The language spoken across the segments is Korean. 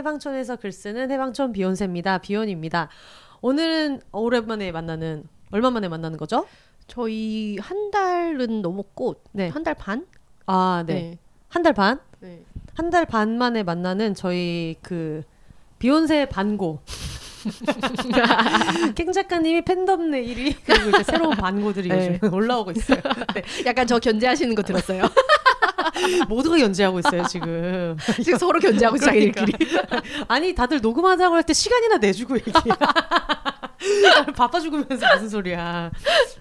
해방촌에서 글 쓰는 해방촌 비욘세입니다. 비욘입니다. 오늘은 오랜만에 만나는 얼마 만에 만나는 거죠? 저희 한 달은 넘었고 네. 한 달 반? 아, 네. 한달 반? 네. 한 달 반 만에 만나는 저희 그 비욘세 반고 캥 작가님이 팬덤 네일이 그리고 이제 새로운 반고들이 네. 요즘 올라오고 있어요. 네. 약간 저 견제하시는 거 들었어요. 모두가 연재하고 있어요 지금. 지금 서로 견제하고 있어 자기들끼리. 아니 다들 녹음하자고 할 때 시간이나 내주고 얘기해. 바빠 죽으면서 무슨 소리야.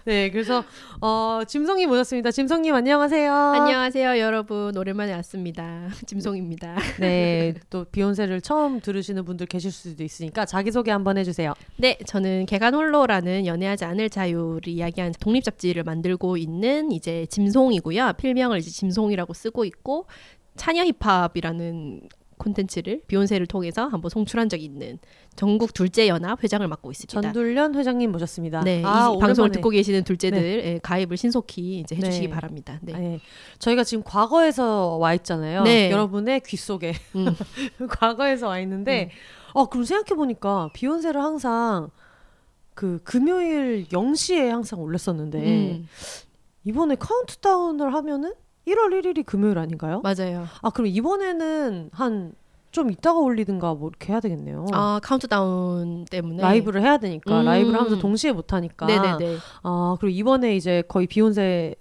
네, 그래서 어, 짐성님 모셨습니다. 짐성님 안녕하세요. 안녕하세요 여러분 오랜만에 왔습니다. 짐송입니다. 네, 또 비욘세를 처음 들으시는 분들 계실 수도 있으니까 자기 소개 한번 해주세요. 네 저는 개간 홀로라는 연애하지 않을 자유를 이야기하는 독립 잡지를 만들고 있는 이제 짐송이고요. 필명을 이제 짐송이라고 쓰고 있고 차녀 힙합이라는 콘텐츠를 비욘세를 통해서 한번 송출한 적이 있는 전국 둘째 연합 회장을 맡고 있습니다. 전둘련 회장님 모셨습니다. 네, 아, 이 방송을. 듣고 계시는 둘째들 예, 가입을 신속히 이제 해주시기 네. 바랍니다. 네. 네. 저희가 지금 과거에서 와 있잖아요. 네. 여러분의 귀 속에 음. 과거에서 와 있는데, 어 그럼 생각해 보니까 비욘세를 항상 그 금요일 0시에 항상 올렸었는데 음, 이번에 카운트다운을 하면은 1월 1일이 금요일 아닌가요? 맞아요. 아 그럼 이번에는 한 좀 이따가 올리든가 뭐 이렇게 해야 되겠네요. 아 카운트다운 때문에 라이브를 해야 되니까 음. 라이브를 하면서 동시에 못 하니까. 네네네. 아 그리고 이번에 이제 거의 비혼세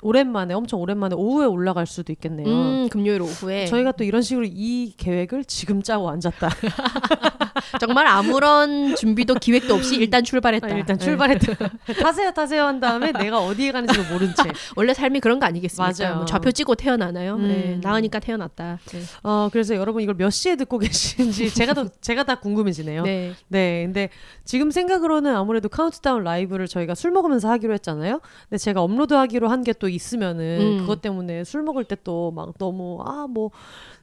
오랜만에 엄청 오랜만에 오후에 올라갈 수도 있겠네요. 음 금요일 오후에 저희가 또 이런 식으로 이 계획을 지금 짜고 앉았다. 정말 아무런 준비도 기획도 없이 일단 출발했다. 아, 일단 네. 출발했다. 타세요, 타세요 한 다음에 내가 어디에 가는지도 모른 채. 원래 삶이 그런 거 아니겠습니까? 맞아요. 뭐 좌표 찍고 태어나나요? 음. 네, 낳으니까 태어났다. 네. 어 그래서 여러분 이걸 몇 시에 듣고 계시는지 제가 더 제가 다 궁금해지네요. 네. 네. 근데 지금 생각으로는 아무래도 카운트다운 라이브를 저희가 술 먹으면서 하기로 했잖아요. 근데 제가 업로드하기로 한 게 또 있으면은 음. 그것 때문에 술 먹을 때 또 막 너무 아 뭐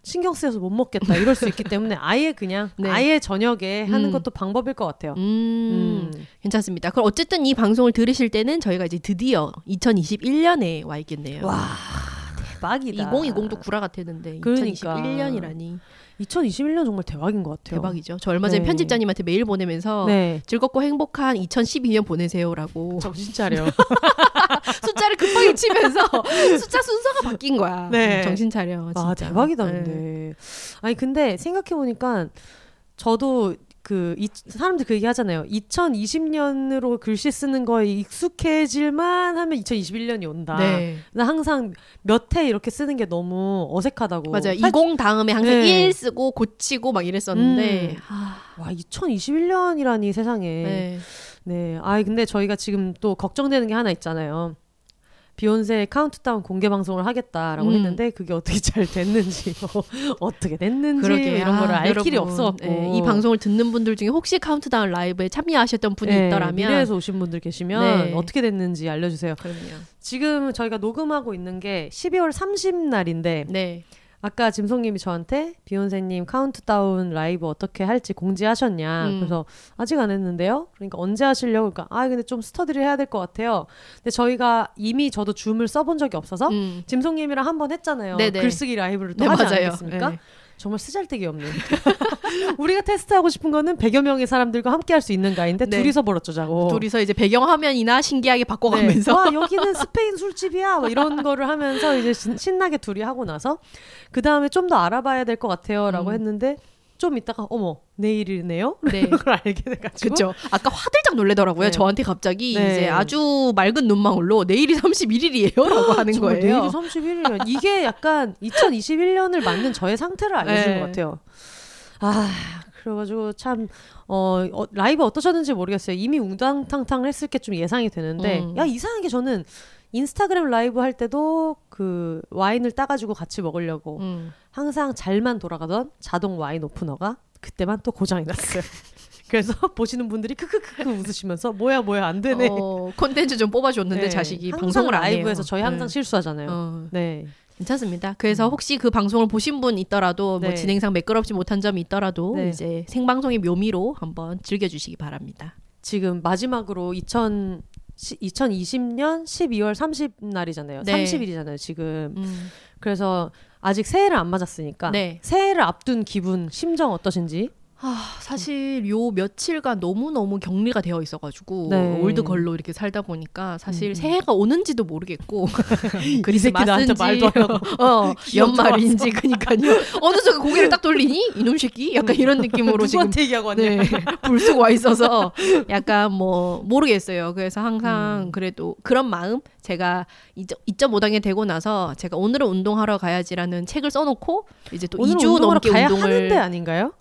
신경 쓰여서 못 먹겠다 이럴 수 있기 때문에 아예 그냥 네. 아예 저녁에 하는 음. 것도 방법일 것 같아요. 음, 음. 괜찮습니다. 그럼 어쨌든 이 방송을 들으실 때는 저희가 이제 드디어 2021년에 와 있겠네요. 와 대박이다. 2020도 구라 같았는데 그러니까. 2021년이라니 2021년 정말 대박인 것 같아요. 대박이죠. 저 얼마 전에 네. 편집자님한테 메일 보내면서 네. 즐겁고 행복한 2012년 보내세요라고 정신 차려. 숫자를 급하게 치면서 숫자 순서가 바뀐 거야. 네. 음, 정신 차려. 아 진짜. 대박이다 네. 근데. 아니 근데 생각해 보니까 저도 그 이, 사람들 그 얘기 하잖아요. 2020년으로 글씨 쓰는 거에 익숙해질만 하면 2021년이 온다. 네. 나 항상 몇 해 이렇게 쓰는 게 너무 어색하다고. 맞아요. 사- 20 다음에 항상 네. 1 쓰고 고치고 막 이랬었는데 음. 아, 와 2021년이라니 세상에. 네. 네. 아 근데 저희가 지금 또 걱정되는 게 하나 있잖아요. 비혼세 카운트다운 공개 방송을 하겠다라고 음. 했는데 그게 어떻게 잘 됐는지 뭐 어떻게 됐는지 그러게 이런 거를 아, 알 길이 여러분, 없어갖고 네, 이 방송을 듣는 분들 중에 혹시 카운트다운 라이브에 참여하셨던 분이 네, 있더라면 미래에서 오신 분들 계시면 네. 어떻게 됐는지 알려주세요. 그럼요. 지금 저희가 녹음하고 있는 게 12월 30 날인데 네. 아까 짐송님이 저한테 비혼세님 카운트다운 라이브 어떻게 할지 공지하셨냐. 음. 그래서 아직 안 했는데요. 그러니까 언제 하시려고 그러니까 아 근데 좀 스터디를 해야 될 것 같아요. 근데 저희가 이미 저도 줌을 써본 적이 없어서 음. 짐송님이랑 한 번 했잖아요. 네네. 글쓰기 라이브를 또 네, 하지 맞아요. 않겠습니까? 네. 정말 쓰잘데기 없는. 우리가 테스트하고 싶은 거는 100여 명의 사람들과 함께 할 수 있는가인데 네. 둘이서 벌어쩌자고. 둘이서 이제 배경 화면이나 신기하게 바꿔가면서 네. 와 여기는 스페인 술집이야 뭐 이런 거를 하면서 이제 신, 신나게 둘이 하고 나서 그 다음에 좀 더 알아봐야 될 것 같아요 라고 음. 했는데 좀 있다가 어머 내일이네요 네. 그걸 알게 돼가지고 그렇죠. 아까 화들짝 놀래더라고요. 네. 저한테 갑자기 네. 이제 아주 맑은 눈망울로 내일이 31일이에요라고 하는 정말 거예요. 내일이 31일이야 이게 약간 2021년을 맞는 저의 상태를 알려주는 네. 것 같아요 아 그래가지고 참 어, 어, 라이브 어떠셨는지 모르겠어요 이미 웅당탕탕 했을 게 좀 예상이 되는데 음. 야 이상하게 저는 인스타그램 라이브 할 때도 그 와인을 따가지고 같이 먹으려고 음. 항상 잘만 돌아가던 자동 와인 오프너가 그때만 또 고장이 났어요. 그래서 보시는 분들이 크크크크 웃으시면서 뭐야 뭐야 안 되네. 어, 콘텐츠 좀 뽑아줬는데 네. 자식이 방송을 안 해요. 라이브에서 저희 항상 네. 실수하잖아요. 어, 네. 괜찮습니다. 그래서 혹시 그 방송을 보신 분 있더라도 뭐 네. 진행상 매끄럽지 못한 점이 있더라도 네. 이제 생방송의 묘미로 한번 즐겨주시기 바랍니다. 지금 마지막으로 2000 시, 2020년 12월 30 날이잖아요. 네. 30일이잖아요, 지금. 음. 그래서 아직 새해를 안 맞았으니까 네. 새해를 앞둔 기분, 심정 어떠신지? 아, 사실 요 며칠간 너무너무 격리가 되어 있어가지고 네. 올드걸로 이렇게 살다 보니까 사실 음. 새해가 오는지도 모르겠고 이 새끼 나한테 말도 어, 연말인지 그니까요 어느 순간 고개를 딱 돌리니 이놈 새끼 약간 이런 느낌으로 지금 얘기하고 왔냐? 네, 불쑥 와 있어서 약간 뭐 모르겠어요. 그래서 항상 음. 그래도 그런 마음 제가 2.5단계 되고 나서 제가 오늘은 운동하러 가야지라는 책을 써놓고 이제 또 오늘 2주 운동하러 넘게 가야 운동을 하는데 아닌가요?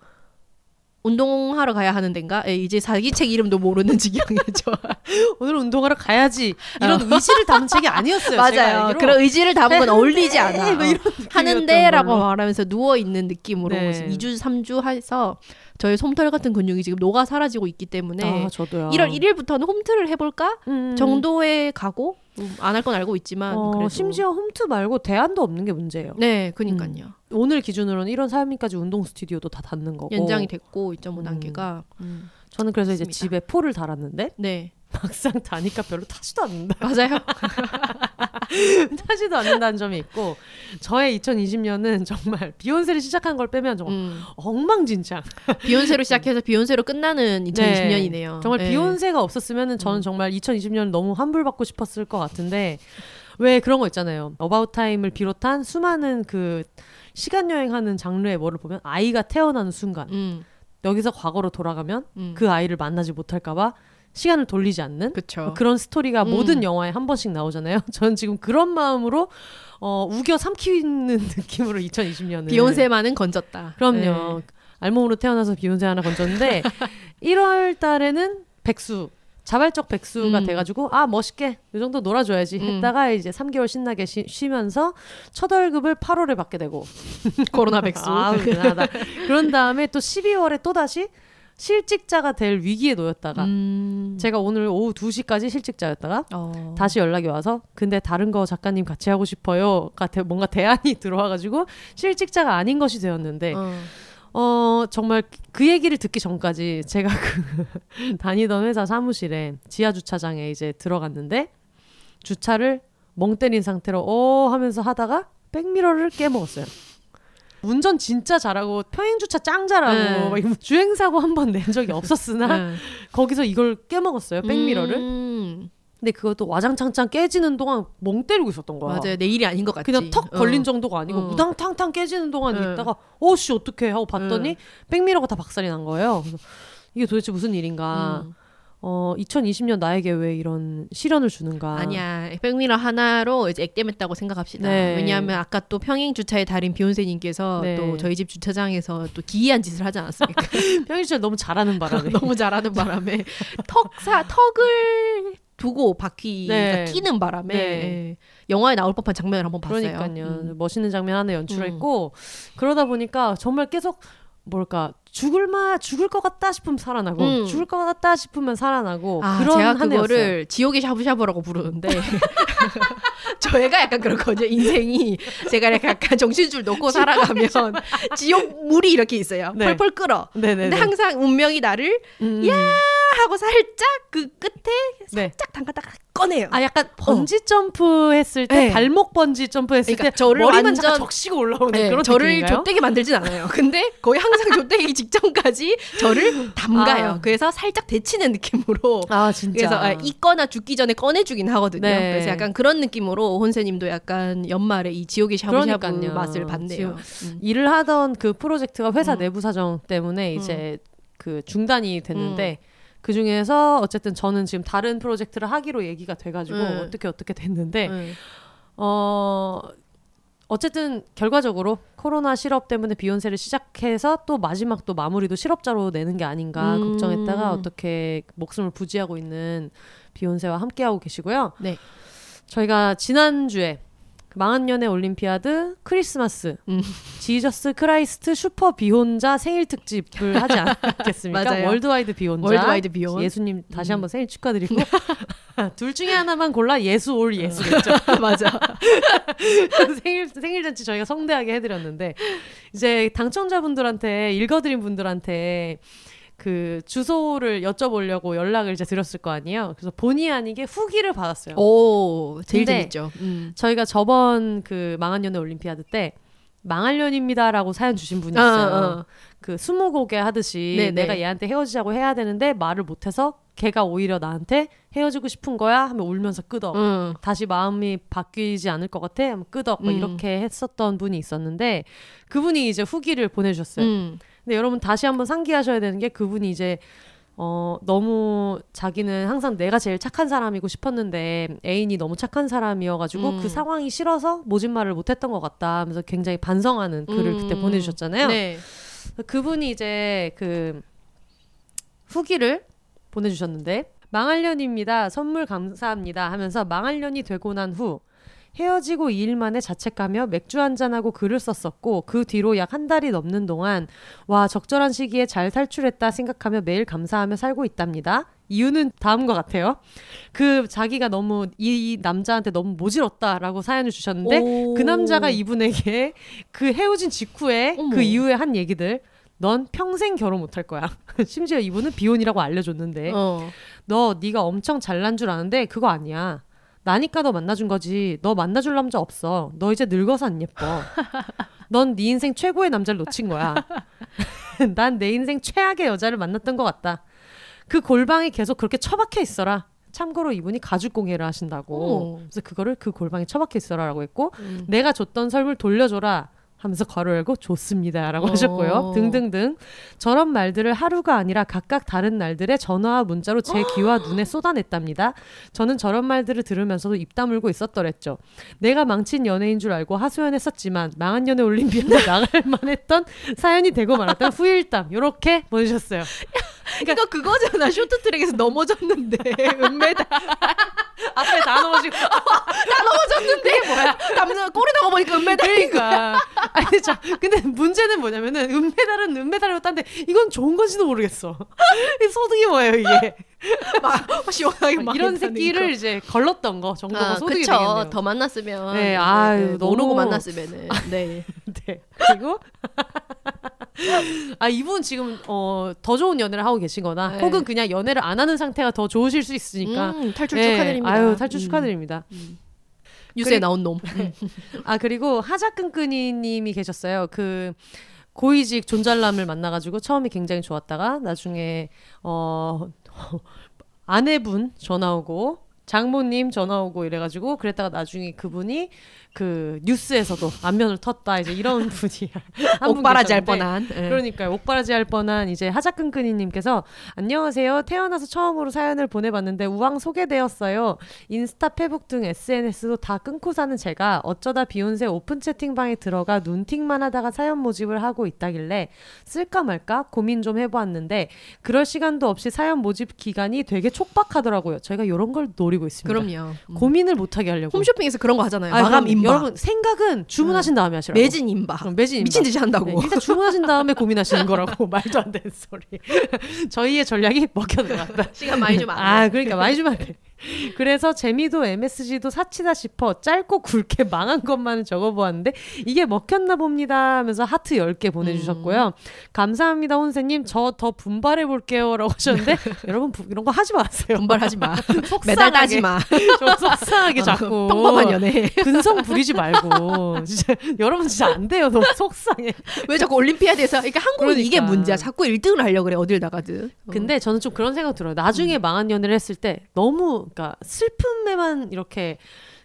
운동하러 가야 하는 데인가? 예, 이제 사기 책 이름도 모르는 지경이죠. 오늘 운동하러 가야지 이런 의지를 담은 책이 아니었어요. 어. 맞아요. 그런 의지를 담은 건 네, 어울리지 네, 않아. 뭐 하는데라고. 말하면서 누워 있는 느낌으로 네. 2주 3주 해서 저의 솜털 같은 근육이 지금 녹아 사라지고 있기 때문에 아, 저도요. 1월 1일부터는 홈트를 해볼까 음. 정도에 가고 안 할 건 알고 있지만 어, 그래도 심지어 홈트 말고 대안도 없는 게 문제예요. 네, 그니까요. 오늘 기준으로는 1월 3일까지 운동 스튜디오도 다 닫는 거고 연장이 됐고 2.5 음. 단계가 음. 저는 그래서 이제 맞습니다. 집에 포를 달았는데 네 막상 다니까 별로 타지도 않는다. 맞아요. 타지도 않는다는 점이 있고 저의 2020년은 정말 비혼세를 시작한 걸 빼면 정말 음. 엉망진창. 비혼세로 시작해서 비혼세로 끝나는 2020년이네요. 정말 네. 비혼세가 없었으면 저는 음. 정말 2020년 너무 환불받고 싶었을 것 같은데 왜 그런 거 있잖아요. About Time을 비롯한 수많은 그 시간 여행하는 장르의 뭐를 보면 아이가 태어나는 순간 음, 여기서 과거로 돌아가면 음. 그 아이를 만나지 못할까봐 시간을 돌리지 않는 그쵸. 그런 스토리가 음. 모든 영화에 한 번씩 나오잖아요. 저는 지금 그런 마음으로 어, 우겨 삼키는 느낌으로 2020년을 비욘세만은 건졌다. 그럼요. 알몸으로 태어나서 비욘세 하나 건졌는데 1월 달에는 백수 자발적 백수가 음. 돼가지고 아 멋있게 이 정도 놀아줘야지 음. 했다가 이제 3개월 신나게 쉬, 쉬면서 첫 월급을 8월에 받게 되고 네. 코로나 백수. 아 그런 다음에 또 12월에 또 다시 실직자가 될 위기에 놓였다가 음. 제가 오늘 오후 2시까지 실직자였다가 어. 다시 연락이 와서 근데 다른 거 작가님 같이 하고 싶어요. 같아 뭔가 대안이 들어와 가지고 실직자가 아닌 것이 되었는데 어. 어 정말 그 얘기를 듣기 전까지 제가 그 다니던 회사 사무실에 지하 주차장에 이제 들어갔는데 주차를 멍 때린 상태로 어 하면서 하다가 백미러를 깨먹었어요. 운전 진짜 잘하고 평행 주차 짱 잘하고 네. 막 이거 주행 사고 한 번 낸 적이 없었으나 네. 거기서 이걸 깨먹었어요 백미러를. 음. 근데 그것도 와장창창 깨지는 동안 멍 때리고 있었던 거야. 맞아요. 내 일이 아닌 것 같지. 그냥 턱 어. 걸린 정도가 아니고 어. 우당탕탕 깨지는 동안 네. 있다가 어씨 어떡해 하고 봤더니 네. 백미러가 다 박살이 난 거예요. 그래서 이게 도대체 무슨 일인가? 음. 어 2020년 나에게 왜 이런 시련을 주는가? 아니야. 백미러 하나로 이제 액땜했다고 생각합시다. 네. 왜냐하면 아까 또 평행 주차의 달인 비욘세님께서 네. 또 저희 집 주차장에서 또 기이한 짓을 하지 않았습니까? 평일주에 너무 잘하는 바람에 너무 잘하는 바람에 턱사 턱을 두고 바퀴가 네. 끼는 바람에 네. 예. 영화에 나올 법한 장면을 한번 봤어요. 그러니까요. 음. 멋있는 장면 하나 연출했고 음. 그러다 보니까 정말 계속 뭘까 죽을 마 죽을 것 같다 싶으면 살아나고 음. 죽을 것 같다 싶으면 살아나고 아, 그런 제가 한 해였어요. 그거를 지옥의 샤브샤브라고 부르는데 저희가 약간 그렇거든요. 인생이 제가 약간 정신줄 놓고 살아가면 지옥 물이 이렇게 있어요. 네. 펄펄 끓어. 네네네. 근데 항상 운명이 나를 음. 야 하고 살짝 그 끝에 네. 살짝 담갔다가 꺼내요. 아 약간 번지 점프 했을 때 네. 발목 번지 점프 했을 그러니까 때 저를 머리만 완전- 적시고 올라오는 네, 그런 저를 느낌인가요? 좆되게 만들진 않아요. 근데 거의 항상 좆되기 직전까지 저를 담가요. 아. 그래서 살짝 데치는 느낌으로 아 진짜. 그래서 아, 있거나 죽기 전에 꺼내주긴 하거든요. 네. 그래서 약간 그런 느낌으로 혼세님도 약간 연말에 이 지옥의 샤브샤브 그러니까요. 맛을 봤네요. 음. 일을 하던 그 프로젝트가 회사 음. 내부 사정 때문에 이제 그 중단이 됐는데 그 중에서 어쨌든 저는 지금 다른 프로젝트를 하기로 얘기가 돼가지고 음. 어떻게 어떻게 됐는데 음. 어 어쨌든 결과적으로 코로나 실업 때문에 비욘세를 시작해서 또 마지막 또 마무리도 실업자로 내는 게 아닌가 음. 걱정했다가 어떻게 목숨을 부지하고 있는 비욘세와 함께하고 계시고요. 네. 저희가 지난주에 망한 연애 올림피아드 크리스마스 음. Jesus Christ super 비혼자 생일 특집을 하지 않겠습니까? 맞아요. worldwide 비혼자 worldwide 비혼. 예수님 다시 음. 한번 생일 축하드리고 둘 중에 하나만 골라 예수 or 예수겠죠. 맞아. 생일 생일 잔치 저희가 성대하게 해드렸는데 이제 당첨자분들한테 읽어드린 분들한테 그 주소를 여쭤보려고 연락을 이제 드렸을 거 아니에요. 그래서 본의 아니게 후기를 받았어요. 오, 제일 재밌죠. 음. 저희가 저번 그 망한 연애 올림피아드 때 망할년입니다라고 사연 주신 분이 어, 있어요. 어. 그 스무고개 하듯이 네, 내가 네. 얘한테 헤어지자고 해야 되는데 말을 못해서 걔가 오히려 나한테 헤어지고 싶은 거야 하면 울면서 끄덕. 음. 다시 마음이 바뀌지 않을 것 같아 하면 끄덕. 뭐 음. 이렇게 했었던 분이 있었는데 그분이 이제 후기를 보내주셨어요. 음. 근데 여러분 다시 한번 상기하셔야 되는 게 그분이 이제 어 너무 자기는 항상 내가 제일 착한 사람이고 싶었는데 애인이 너무 착한 사람이어가지고 음. 그 상황이 싫어서 모진 말을 못했던 것 같다 하면서 굉장히 반성하는 글을 그때 음. 보내주셨잖아요. 네. 그분이 이제 그 후기를 보내주셨는데 망할년입니다. 선물 감사합니다 하면서 망할년이 되고 난 후 헤어지고 2일 만에 자책하며 맥주 한잔하고 글을 썼었고 그 뒤로 약 한 달이 넘는 동안 와 적절한 시기에 잘 탈출했다 생각하며 매일 감사하며 살고 있답니다. 이유는 다음과 같아요. 그 자기가 너무 이 남자한테 너무 모질었다라고 사연을 주셨는데 오. 그 남자가 이분에게 그 헤어진 직후에 어머. 그 이후에 한 얘기들 넌 평생 결혼 못할 거야. 심지어 이분은 비혼이라고 알려줬는데 어. 너 네가 엄청 잘난 줄 아는데 그거 아니야. 나니까 너 만나준 거지. 너 만나줄 남자 없어. 너 이제 늙어서 안 예뻐. 넌 네 인생 최고의 남자를 놓친 거야. 난 내 인생 최악의 여자를 만났던 것 같다. 그 골방에 계속 그렇게 처박혀 있어라. 참고로 이분이 가죽 공예를 하신다고. 오. 그래서 그거를 그 골방에 처박혀 있어라라고 했고 음. 내가 줬던 설물 돌려줘라 하면서 괄호 열고 좋습니다라고 어. 하셨고요. 등등등 저런 말들을 하루가 아니라 각각 다른 날들의 전화와 문자로 제 귀와 눈에 쏟아냈답니다. 저는 저런 말들을 들으면서도 입 다물고 있었더랬죠. 내가 망친 연애인 줄 알고 하소연했었지만 망한 연애 올림피아드 나갈 만했던 사연이 되고 말았던 후일담 요렇게 보내주셨어요. 이거 그거잖아. 쇼트트랙에서 넘어졌는데 은메달 앞에 다 넘어지고 넘어졌는데 뭐야? 남자 꼬리 나가 보니까 은메달. 그러니까 아니 자 근데 문제는 뭐냐면은 은메달은 은메달이고 딴데 이건 좋은 건지도 모르겠어 이 소득이 뭐예요 이게 막 시원하게 막 이런 새끼를 거. 이제 걸렀던 거 정도가 아, 소득이 그쵸. 되겠네요 더 만났으면 네, 아유, 네, 너무- 모르고 만났으면은 네. 네 그리고 아 이분 지금 어, 더 좋은 연애를 하고 계시거나 네. 혹은 그냥 연애를 안 하는 상태가 더 좋으실 수 있으니까 음, 탈출 네, 축하드립니다. 아유 탈출 음. 축하드립니다 뉴스에 그리- 나온 놈. 아 그리고 하자끈끈이님이 계셨어요. 그 고위직 존잘남을 만나가지고 처음에 굉장히 좋았다가 나중에 어 아내분 전화 오고 장모님 전화 오고 이래가지고 그랬다가 나중에 그분이 그 뉴스에서도 안면을 텄다 이제 이런 분이 옥바라지 할 뻔한. 예. 그러니까요. 옥바라지 할 뻔한 이제 하자끈끈이님께서 안녕하세요. 태어나서 처음으로 사연을 보내봤는데 우왕 소개되었어요. 인스타, 페북 등 SNS도 다 끊고 사는 제가 어쩌다 비혼세 오픈 채팅방에 들어가 눈팅만 하다가 사연 모집을 하고 있다길래 쓸까 말까 고민 좀 해보았는데 그럴 시간도 없이 사연 모집 기간이 되게 촉박하더라고요. 저희가 이런 걸 노리고 있습니다. 그럼요. 음. 고민을 못하게 하려고. 홈쇼핑에서 그런 거 하잖아요. 아니, 마감 그럼 임박. 여러분 생각은 주문하신 다음에 하시라고. 매진 임박. 그럼 매진 임박. 미친 듯이 한다고. 네, 일단 주문하신 다음에 고민하시는 거라고 말도 안 되는 소리. 저희의 전략이 먹혀 들어갔다. 시간 많이 좀 안. 아, 그러니까 많이 주면 안 돼. 그래서 재미도 MSG도 사치다 싶어 짧고 굵게 망한 것만은 적어보았는데 이게 먹혔나 봅니다 하면서 하트 10개 보내주셨고요. 감사합니다 혼세님 저 더 분발해 볼게요 라고 하셨는데 여러분 부- 이런 거 하지 마세요. 분발하지 마. 속상하게. 매달 따지 마. 좀 속상하게 자꾸. 어, 평범한 연애. 근성 부리지 말고 진짜 여러분 진짜 안 돼요 너무 속상해. 왜 자꾸 올림피아드에서 그러니까 한국은 이게 그러니까. 문제야. 자꾸 1등을 하려고 그래. 어딜 나가든. 어. 근데 저는 좀 그런 생각 들어요. 나중에 망한 연애를 했을 때 너무 그러니까 슬픔에만 이렇게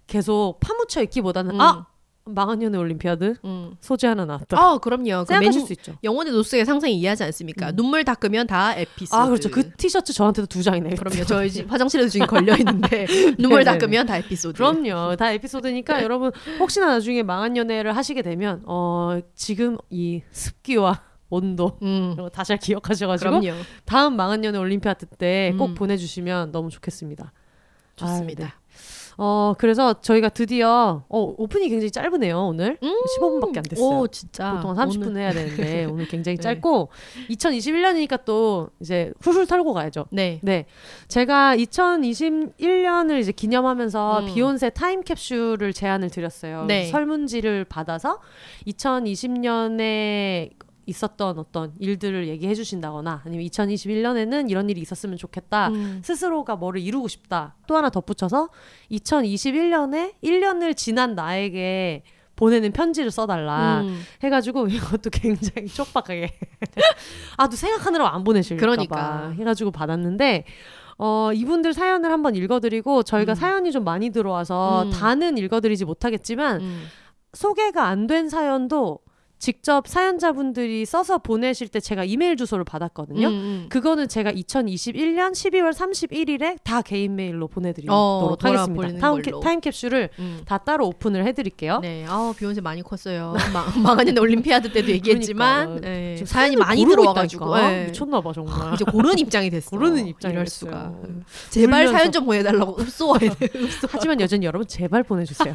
계속 파묻혀 있기보다는 음. 아 망한 연애 올림피아드 음. 소재 하나 나왔다. 아, 그럼요. 그 생각하실 맨- 수 있죠. 영혼의 노스의 상상이 이해하지 않습니까? 음. 눈물 닦으면 다 에피소드. 아 그렇죠. 그 티셔츠 저한테도 두 장이네요. 그럼요. 저희 집 화장실에도 지금 걸려 있는데 눈물 네네네. 닦으면 다 에피소드. 그럼요. 다 에피소드니까 여러분 혹시나 나중에 망한 연애를 하시게 되면 어 지금 이 습기와 온도 음. 이런 거다잘 기억하셔가지고 그럼요. 다음 망한 연애 올림피아드 때꼭 음. 보내주시면 너무 좋겠습니다. 좋습니다. 아, 네. 어, 그래서 저희가 드디어 어, 오픈이 굉장히 짧으네요, 오늘. 15분밖에 안 됐어요. 오 진짜. 보통 한 30분 오늘- 해야 되는데 오늘 굉장히 네. 짧고 2021년이니까 또 이제 훌훌 털고 가야죠. 네. 네. 제가 2021년을 이제 기념하면서 음. 비혼세 타임 캡슐을 제안을 드렸어요. 네. 설문지를 받아서 2020년에 있었던 어떤 일들을 얘기해 주신다거나 아니면 2021년에는 이런 일이 있었으면 좋겠다. 음. 스스로가 뭐를 이루고 싶다. 또 하나 덧붙여서 2021년에 1년을 지난 나에게 보내는 편지를 써달라 음. 해가지고 이것도 굉장히 촉박하게 아또 생각하느라 안 보내실까 그러니까. 봐 해가지고 받았는데 어 이분들 사연을 한번 읽어드리고 저희가 음. 사연이 좀 많이 들어와서 음. 다는 읽어드리지 못하겠지만 음. 소개가 안 된 사연도 직접 사연자분들이 써서 보내실 때 제가 이메일 주소를 받았거든요. 음, 음. 그거는 제가 2021년 12월 31일에 다 개인 메일로 보내드리도록 어, 하겠습니다. 돌아보내는 타임, 걸로. 타임캡슐을 음. 다 따로 오픈을 해드릴게요. 네, 아 비혼세 많이 컸어요. 망, 망하는 올림피아드 때도 얘기했지만. 네, 지금 사연이 많이 들어와가지고 있다니까. 네. 미쳤나봐 정말. 이제 고르는 입장이 됐어. 고르는 입장이 이럴 됐어요. 수가. 제발 울면서. 사연 좀 보내달라고 돼. 하지만 여전히 여러분 제발 보내주세요.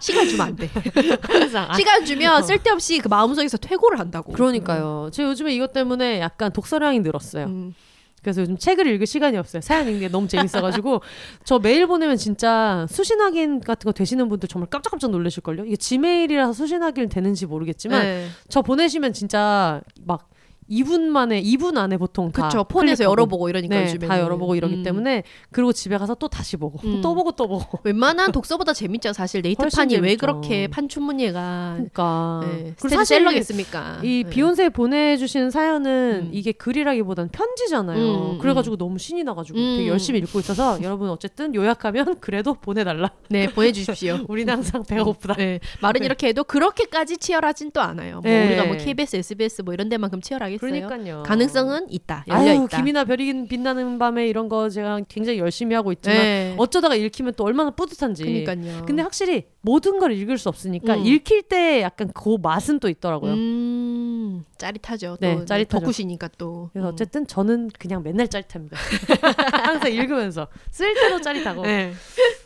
시간 주면 안 돼. 항상. 아, 시간 주면 쓸데없이 그 마음속에서 퇴고를 한다고. 그러니까요. 제가 요즘에 이것 때문에 약간 독서량이 늘었어요. 음. 그래서 요즘 책을 읽을 시간이 없어요. 사연 읽는 게 너무 재밌어가지고 저 메일 보내면 진짜 수신 확인 같은 거 되시는 분들 정말 깜짝깜짝 놀라실걸요. 이게 지메일이라서 수신 확인 되는지 모르겠지만 네. 저 보내시면 진짜 막 2분 만에 2분 안에 보통 다 그쵸. 폰에서 클릭하고 열어보고 이러니까 네, 요즘에는. 다 열어보고 이러기 음. 때문에 그리고 집에 가서 또 다시 보고 음. 또 보고 또 보고 웬만한 독서보다 재밌죠. 사실 네이트판이 왜. 그렇게 판춘문예가 그러니까 네, 그리고 스테디셀러겠습니까? 이 네. 비욘세 보내주신 사연은 음. 이게 글이라기보단 편지잖아요. 음, 음, 그래가지고 너무 신이 나가지고 음. 되게 열심히 읽고 있어서 여러분 어쨌든 요약하면 그래도 보내달라. 네 보내주십시오. 우리는 항상 배가 고프다. 네, 말은 이렇게 해도 그렇게까지 치열하진 또 않아요. 뭐 네. 우리가 뭐 KBS, SBS 뭐 이런 데만큼 치열하 그러니까요. 가능성은 있다. 열려 아유 있다. 김이나 별이 빛나는 밤에 이런 거 제가 굉장히 열심히 하고 있지만 네. 어쩌다가 읽히면 또 얼마나 뿌듯한지. 그러니까요. 근데 확실히 모든 걸 읽을 수 없으니까 음. 읽힐 때 약간 그 맛은 또 있더라고요. 음, 짜릿하죠. 네, 또 짜릿하죠. 덕후시니까 또. 그래서 음. 어쨌든 저는 그냥 맨날 짜릿합니다. 항상 읽으면서 쓸 때도 짜릿하고. 네.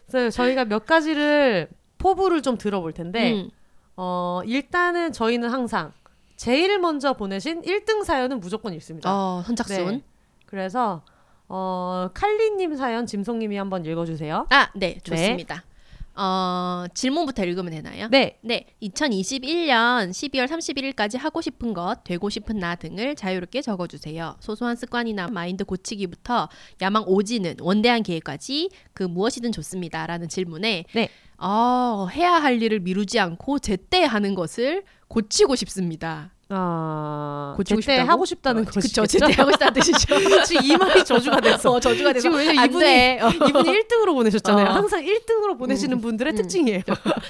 그래서 저희가 몇 가지를 포부를 좀 들어볼 텐데 음. 어, 일단은 저희는 항상 제일 먼저 보내신 1등 사연은 무조건 읽습니다. 어, 선착순. 네. 그래서 어, 칼리님 사연 짐송님이 한번 읽어주세요. 아, 네, 좋습니다. 어, 질문부터 읽으면 되나요? 네. 네, 2021년 12월 31일까지 하고 싶은 것, 되고 싶은 나 등을 자유롭게 적어주세요. 소소한 습관이나 마인드 고치기부터 야망 오지는 원대한 계획까지 그 무엇이든 좋습니다 라는 질문에 네. 어, 해야 할 일을 미루지 않고 제때 하는 것을 고치고 싶습니다. 아, 고치고 제때 싶다고? 하고 싶다는 어, 것이죠. 그쵸, 제때 하고 싶다는 뜻이죠. 지금 이 말이 저주가 됐어. 어, 저주가 돼서 지금 왜냐면 이분이 돼. 어. 이분이 1등으로 보내셨잖아요. 어. 항상 1등으로 보내시는 분들의 음. 특징이에요.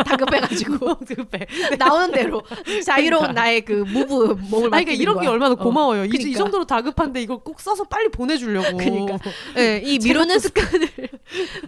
다급해가지고 급해. 나오는 대로 자유로운 나의 그 무브 몸을 아니, 그러니까 이런 게 거야. 얼마나 어. 고마워요. 이, 이 그러니까. 정도로 다급한데 이걸 꼭 써서 빨리 보내주려고. 그러니까. 네, 이 미루는 습관을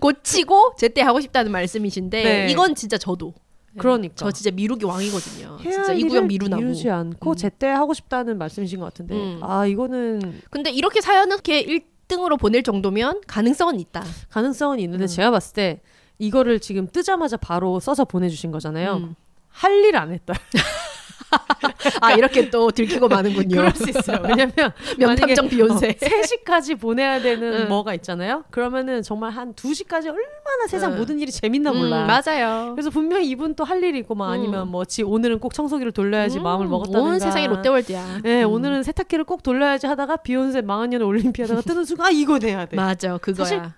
고치고 제때 하고 싶다는 말씀이신데 네. 이건 진짜 저도 네, 그러니까. 저 진짜 미루기 왕이거든요. 진짜 할이 구역 미루나고. 미루지 않고 음. 제때 하고 싶다는 말씀이신 것 같은데 음. 아 이거는 근데 이렇게 사연을 이렇게 1등으로 보낼 정도면 가능성은 있다. 가능성은 있는데 음. 제가 봤을 때 이거를 지금 뜨자마자 바로 써서 보내주신 거잖아요. 음. 할일 안 했다. 아 이렇게 또 들키고 마는군요. 그럴 수 있어요. 왜냐면 명탐정 비욘세. 3시까지 보내야 되는 응. 뭐가 있잖아요. 그러면은 정말 한 2시까지 얼마나 세상 응. 모든 일이 재밌나 음, 몰라. 맞아요. 그래서 분명히 이분 또 할 일이 있고 막 음. 아니면 뭐지 오늘은 꼭 청소기를 돌려야지 음, 마음을 먹었다든가. 온 세상이 롯데월드야. 네, 음. 오늘은 세탁기를 꼭 돌려야지 하다가 비욘세 망한 년의 올림피아다가 뜨는 순간 아 이거 내야 돼. 맞아 그거야.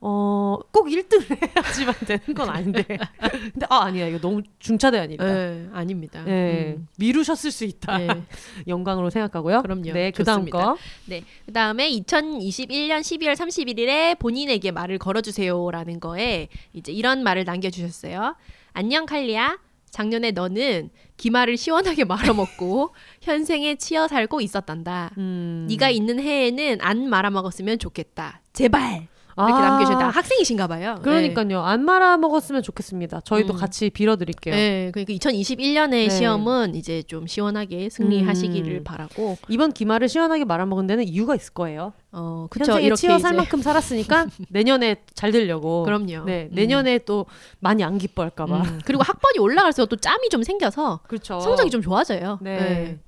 어, 꼭 1등을 해야지만 되는 건 아닌데. 근데 아 아니야. 이거 너무 중차대한 일이다. 네, 아닙니다. 네, 음. 미루셨을 수 있다. 네. 영광으로 생각하고요. 그럼요. 네, 그다음 좋습니다. 거. 네. 그 다음에 2021년 12월 31일에 본인에게 말을 걸어 주세요라는 거에 이제 이런 말을 남겨 주셨어요. 안녕 칼리야. 작년에 너는 기말을 시원하게 말아먹고 현생에 치여 살고 있었단다. 음. 네가 있는 해에는 안 말아먹었으면 좋겠다. 제발. 이렇게 아. 남겨주셨다. 학생이신가 봐요. 네. 그러니까요. 안 말아 먹었으면 좋겠습니다. 저희도 음. 같이 빌어드릴게요. 네, 그러니까 2021년의 네. 시험은 이제 좀 시원하게 승리하시기를 음. 바라고, 이번 기말을 시원하게 말아먹은 데는 이유가 있을 거예요. 어, 그쵸. 현생에 이렇게 치여 살 만큼 살았으니까 내년에 잘 되려고. 그럼요. 네, 음. 내년에 또 많이 안 기뻐할까봐. 음, 그리고 학번이 올라갈수록 또 짬이 좀 생겨서 그렇죠. 성적이 좀 좋아져요. 네. 네.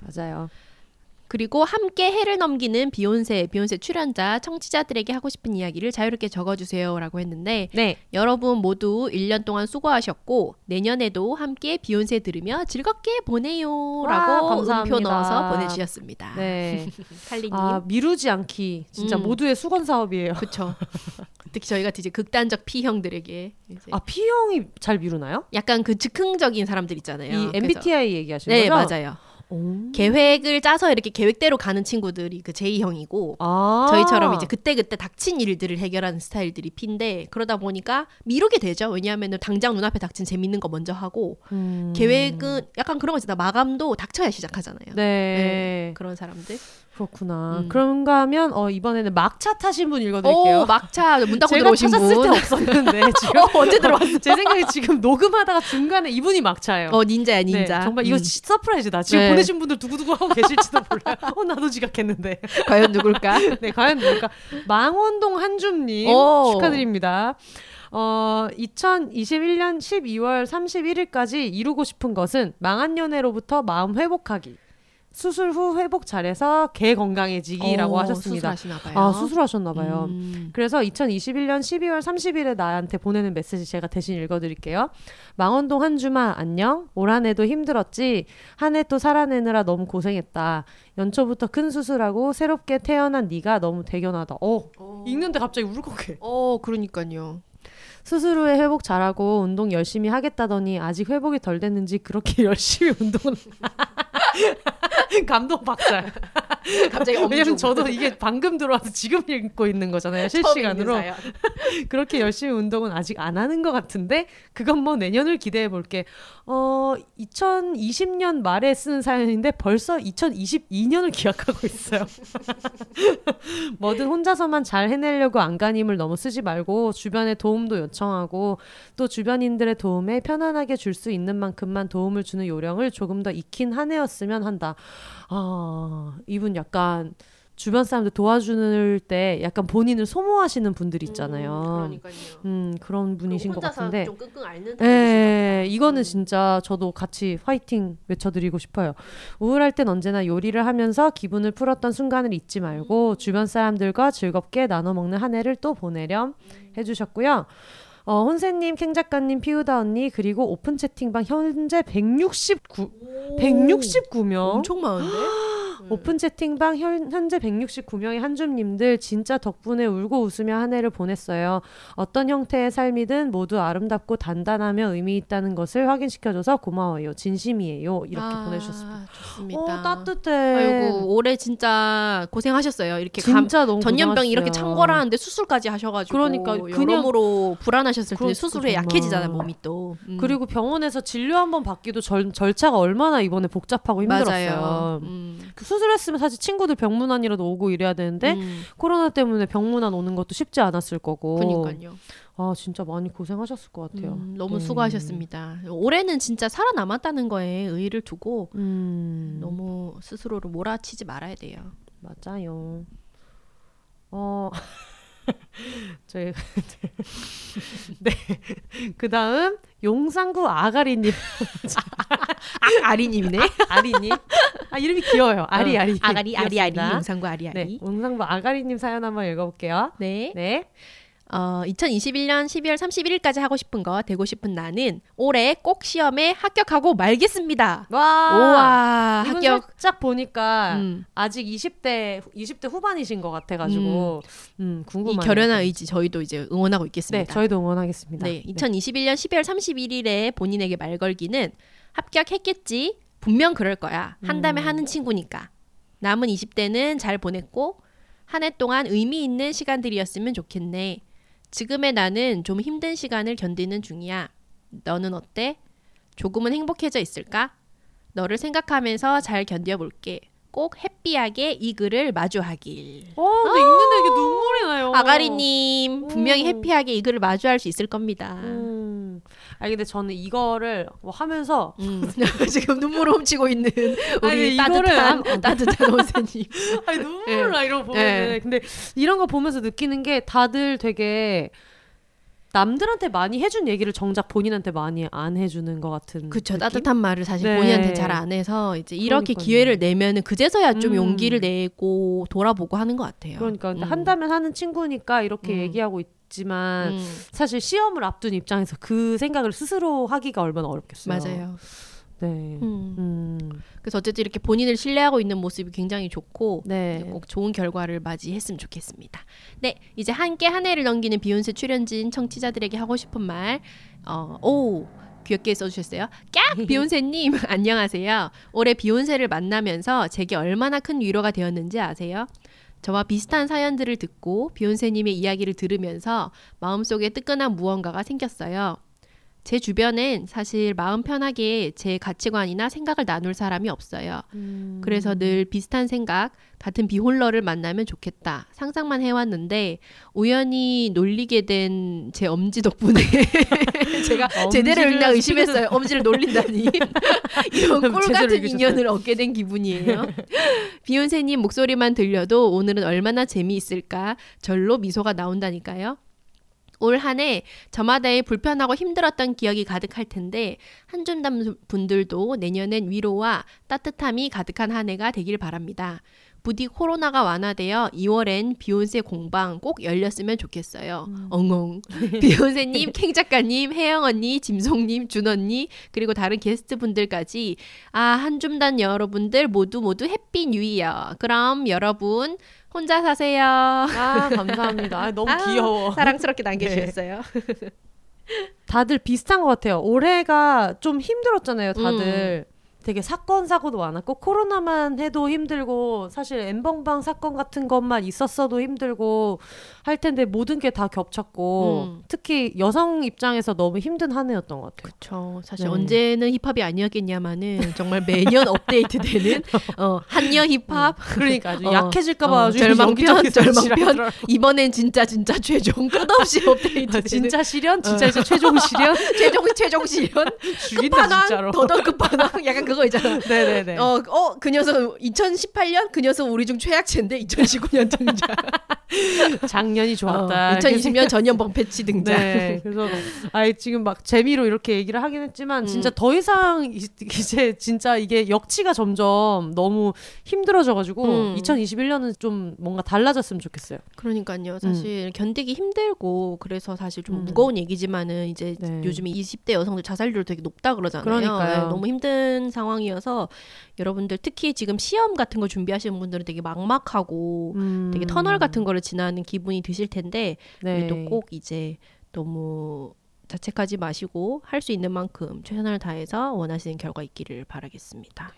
맞아요. 그리고 함께 해를 넘기는 비욘세, 비욘세 출연자, 청취자들에게 하고 싶은 이야기를 자유롭게 적어주세요라고 했는데 네. 여러분 모두 1년 동안 수고하셨고 내년에도 함께 비욘세 들으며 즐겁게 보내요라고. 음표 넣어서 보내주셨습니다. 네. 칼리님. 아, 미루지 않기. 진짜 음. 모두의 수건 사업이에요. 그쵸. 특히 저희 같은 이제 극단적 P형들에게 이제 아, P형이 잘 미루나요? 약간 그 즉흥적인 사람들 있잖아요. 이 MBTI 얘기하시는 네 거죠? 맞아요. 오. 계획을 짜서 이렇게 계획대로 가는 친구들이 그 J형이고 아. 저희처럼 이제 그때그때 닥친 일들을 해결하는 스타일들이 P인데 그러다 보니까 미루게 되죠. 왜냐하면 당장 눈앞에 닥친 재밌는 거 먼저 하고 음. 계획은 약간 그런 거 있잖아. 마감도 닥쳐야 시작하잖아요. 네. 그런 사람들. 그렇구나. 음. 그런가 하면 어, 이번에는 막차 타신 분 읽어드릴게요. 오 막차 문 닫고 제가 들어오신 찾았을 분. 때 없었는데 지금 어, 언제 들어왔어? 제 생각에 지금 녹음하다가 중간에 이분이 막차예요. 어 닌자야 네, 닌자. 정말 이거 음. 시- surprise다. 지금 네. 보내신 분들 두구두구 하고 계실지도 몰라요. 어 나도 지각했는데. 과연 누굴까? 네, 과연 누굴까? 망원동 한줌님 오. 축하드립니다. 어, 2021년 12월 31일까지 이루고 싶은 것은 망한 연애로부터 마음 회복하기. 수술 후 회복 잘해서 개 건강해지기라고 오, 하셨습니다. 수술하시나 봐요. 아, 수술하셨나 봐요. 음. 그래서 2021년 12월 30일에 나한테 보내는 메시지 제가 대신 읽어드릴게요. 망원동 한 주마 안녕. 올 한 해도 힘들었지. 한 해 또 살아내느라 너무 고생했다. 연초부터 큰 수술하고 새롭게 태어난 네가 너무 대견하다. 어, 읽는데 갑자기 울컥해. 어 그러니까요. 수술 후에 회복 잘하고 운동 열심히 하겠다더니 아직 회복이 덜 됐는지 그렇게 열심히 운동을 감동 박살. 갑자기 왜냐면. 저도 이게 방금 들어와서 지금 읽고 있는 거잖아요. 실시간으로. 그렇게 열심히 운동은 아직 안 하는 것 같은데 그건 뭐 내년을 기대해 볼게. 어 2020년 말에 쓰는 사연인데 벌써 2022년을 기약하고 있어요. 뭐든 혼자서만 잘 해내려고 안간힘을 너무 쓰지 말고 주변에 도움도 요청하고 또 주변인들의 도움에 편안하게 줄 수 있는 만큼만 도움을 주는 요령을 조금 더 익힌 한 해였으면 한다. 아 이분 약간 주변 사람들 도와주는 때 약간 본인을 소모하시는 분들 있잖아요. 그러니까요. 음, 그런 분이신 것 같은데. 좀 끙끙 앓는 예, 이거는 음. 진짜 저도 같이 화이팅 외쳐드리고 싶어요. 우울할 땐 언제나 요리를 하면서 기분을 풀었던 순간을 잊지 음. 말고 주변 사람들과 즐겁게 나눠 먹는 한 해를 또 보내렴 음. 해주셨고요. 어, 혼세님, 캥 작가님, 피우다 언니 그리고 오픈 채팅방 현재 169 169명 엄청 많은데? 오픈 채팅방 현, 현재 169명의 한줌님들 진짜 덕분에 울고 웃으며 한 해를 보냈어요. 어떤 형태의 삶이든 모두 아름답고 단단하며 의미 있다는 것을 확인시켜줘서 고마워요. 진심이에요. 이렇게 아, 보내주셨습니다. 좋습니다. 오 따뜻해. 아이고 올해 진짜 고생하셨어요. 이렇게 감, 진짜 너무 전염병 이렇게 고생하셨어요. 창궐하는데 수술까지 하셔가지고 그러니까 여러모로 불안하셨을 텐데 그렇죠, 수술에. 약해지잖아요 몸이 또. 음. 그리고 병원에서 진료 한번 받기도 절, 절차가 얼마나 이번에 복잡하고 힘들었어요. 음. 그 수술했으면 사실 친구들 병문안이라도 오고 이래야 되는데 음. 코로나 때문에 병문안 오는 것도 쉽지 않았을 거고. 그니까요. 아 진짜 많이 고생하셨을 것 같아요. 음, 너무 네. 수고하셨습니다. 올해는 진짜 살아남았다는 거에 의의를 두고 음, 너무 스스로를 몰아치지 말아야 돼요. 맞아요. 어, 저희 네. 그다음 용산구 아가리님, 아, 아리님이네. 아 리님. 아 이름이 귀여워요. 아리 어, 아리. 아가리 아리 아리 귀엽습니다. 영상구 아리 네, 아리. 용산구 아가리님 사연 한번 읽어볼게요. 네. 네. 어, 2021년 12월 31일까지 하고 싶은 거 되고 싶은 나는 올해 꼭 시험에 합격하고 말겠습니다. 와. 우와 합격. 살짝 보니까 음, 아직 20대 20대 후반이신 것 같아가지고 음, 이 궁금하네요. 결연한 의지 저희도 이제 응원하고 네, 있겠습니다. 저희도 응원하겠습니다. 네, 2021년 12월 31일에 본인에게 말 걸기는 합격했겠지. 분명 그럴 거야. 한다음에 음. 하는 친구니까. 남은 20대는 잘 보냈고 한 해 동안 의미 있는 시간들이었으면 좋겠네. 지금의 나는 좀 힘든 시간을 견디는 중이야. 너는 어때? 조금은 행복해져 있을까? 너를 생각하면서 잘 견뎌볼게. 꼭 해피하게 이 글을 마주하길. 어, 근데 읽는데 이게 눈 물이 나요. 아가리님 분명히 음. 해피하게 이 글을 마주할 수 있을 겁니다. 음. 아니 근데 저는 이거를 뭐 하면서 음. 지금 눈물을 훔치고 있는 우리 아니, 따뜻한 이거를 안- 따뜻한 원세님. 아니 눈물 나 이런 거 보면 예. 근데 이런 거 보면서 느끼는 게 다들 되게 남들한테 많이 해준 얘기를 정작 본인한테 많이 안 해주는 것 같은 그쵸 느낌? 따뜻한 말을 사실 네. 본인한테 잘 안 해서 이제 이렇게 그러니까요. 기회를 내면은 그제서야 좀 음. 용기를 내고 돌아보고 하는 것 같아요. 그러니까 음. 한다면 하는 친구니까 이렇게 음. 얘기하고 있 지만 음. 사실 시험을 앞둔 입장에서 그 생각을 스스로 하기가 얼마나 어렵겠어요. 맞아요. 네. 음. 음. 그래서 어쨌든 이렇게 본인을 신뢰하고 있는 모습이 굉장히 좋고 네. 꼭 좋은 결과를 맞이했으면 좋겠습니다. 네, 이제 함께 한 해를 넘기는 비욘세 출연진 청취자들에게 하고 싶은 말, 어, 오. 귀엽게 써주셨어요. 깍! 비욘세님, 안녕하세요. 올해 비욘세를 만나면서 제게 얼마나 큰 위로가 되었는지 아세요? 저와 비슷한 사연들을 듣고 비욘세님의 이야기를 들으면서 마음속에 뜨끈한 무언가가 생겼어요. 제 주변엔 사실 마음 편하게 제 가치관이나 생각을 나눌 사람이 없어요. 음. 그래서 늘 비슷한 생각, 같은 비홀러를 만나면 좋겠다 상상만 해왔는데 우연히 놀리게 된 제 엄지 덕분에 제가 제대로 읽나 의심했어요. 엄지를 놀린다니 이런 꿀 같은. 인연을 얻게 된 기분이에요. 비욘세님 목소리만 들려도 오늘은 얼마나 재미있을까 절로 미소가 나온다니까요. 올 한해 저마다의 불편하고 힘들었던 기억이 가득할 텐데 한줌담 분들도 내년엔 위로와 따뜻함이 가득한 한 해가 되길 바랍니다. 부디 코로나가 완화되어 2월엔 비혼세 공방 꼭 열렸으면 좋겠어요. 엉엉. 비혼세님, 캥 작가님, 혜영 언니, 짐송님, 준 언니, 그리고 다른 게스트 분들까지 아 한줌단 여러분들 모두 모두 Happy New Year. 그럼 여러분 혼자 사세요. 아 감사합니다. 아, 너무 아, 귀여워. 사랑스럽게 남겨주셨어요. 다들 비슷한 것 같아요. 올해가 좀 힘들었잖아요. 다들 되게 사건 사고도 많았고 코로나만 해도 힘들고 사실 엠벙방 사건 같은 것만 있었어도 힘들고 할 텐데 모든 게 다 겹쳤고 음. 특히 여성 입장에서 너무 힘든 한 해였던 것 같아요. 그렇죠. 사실 네. 언제는 힙합이 아니었겠냐마는 정말 매년 업데이트되는 어, 한여 힙합 그러니까 아주 어, 약해질까봐 어, 절망편, 절망편. 이번엔 진짜 진짜 최종 끝없이 업데이트 아, 진짜 실현? 진짜 이제 최종 실현? 최종 최종 실현 끝판왕. 더더 끝판왕 약간 그거 있잖아. 네네네. 어, 어, 그 녀석 2018년 그 녀석 우리 중 최약체인데 2019년 등장. 작년이 좋았다. 어, 2020년 전염병 패치 등장. 네. 그래서 아 지금 막 재미로 이렇게 얘기를 하긴 했지만 진짜 음. 더 이상 이- 이제 진짜 이게 역치가 점점 너무 힘들어져가지고 음. 2021년은 좀 뭔가 달라졌으면 좋겠어요. 그러니까요. 사실 견디기 힘들고 그래서 사실 좀 음. 무거운 얘기지만은 이제 네. 요즘에 20대 여성들 자살률 되게 높다 그러잖아요. 그러니까요. 네, 너무 힘든 상황이어서 여러분들 특히 지금 시험 같은 거 준비하시는 분들은 되게 막막하고 음. 되게 터널 같은 거를 지나는 기분이 드실 텐데 네. 그래도 꼭 이제 너무 자책하지 마시고 할 수 있는 만큼 최선을 다해서 원하시는 결과 있기를 바라겠습니다.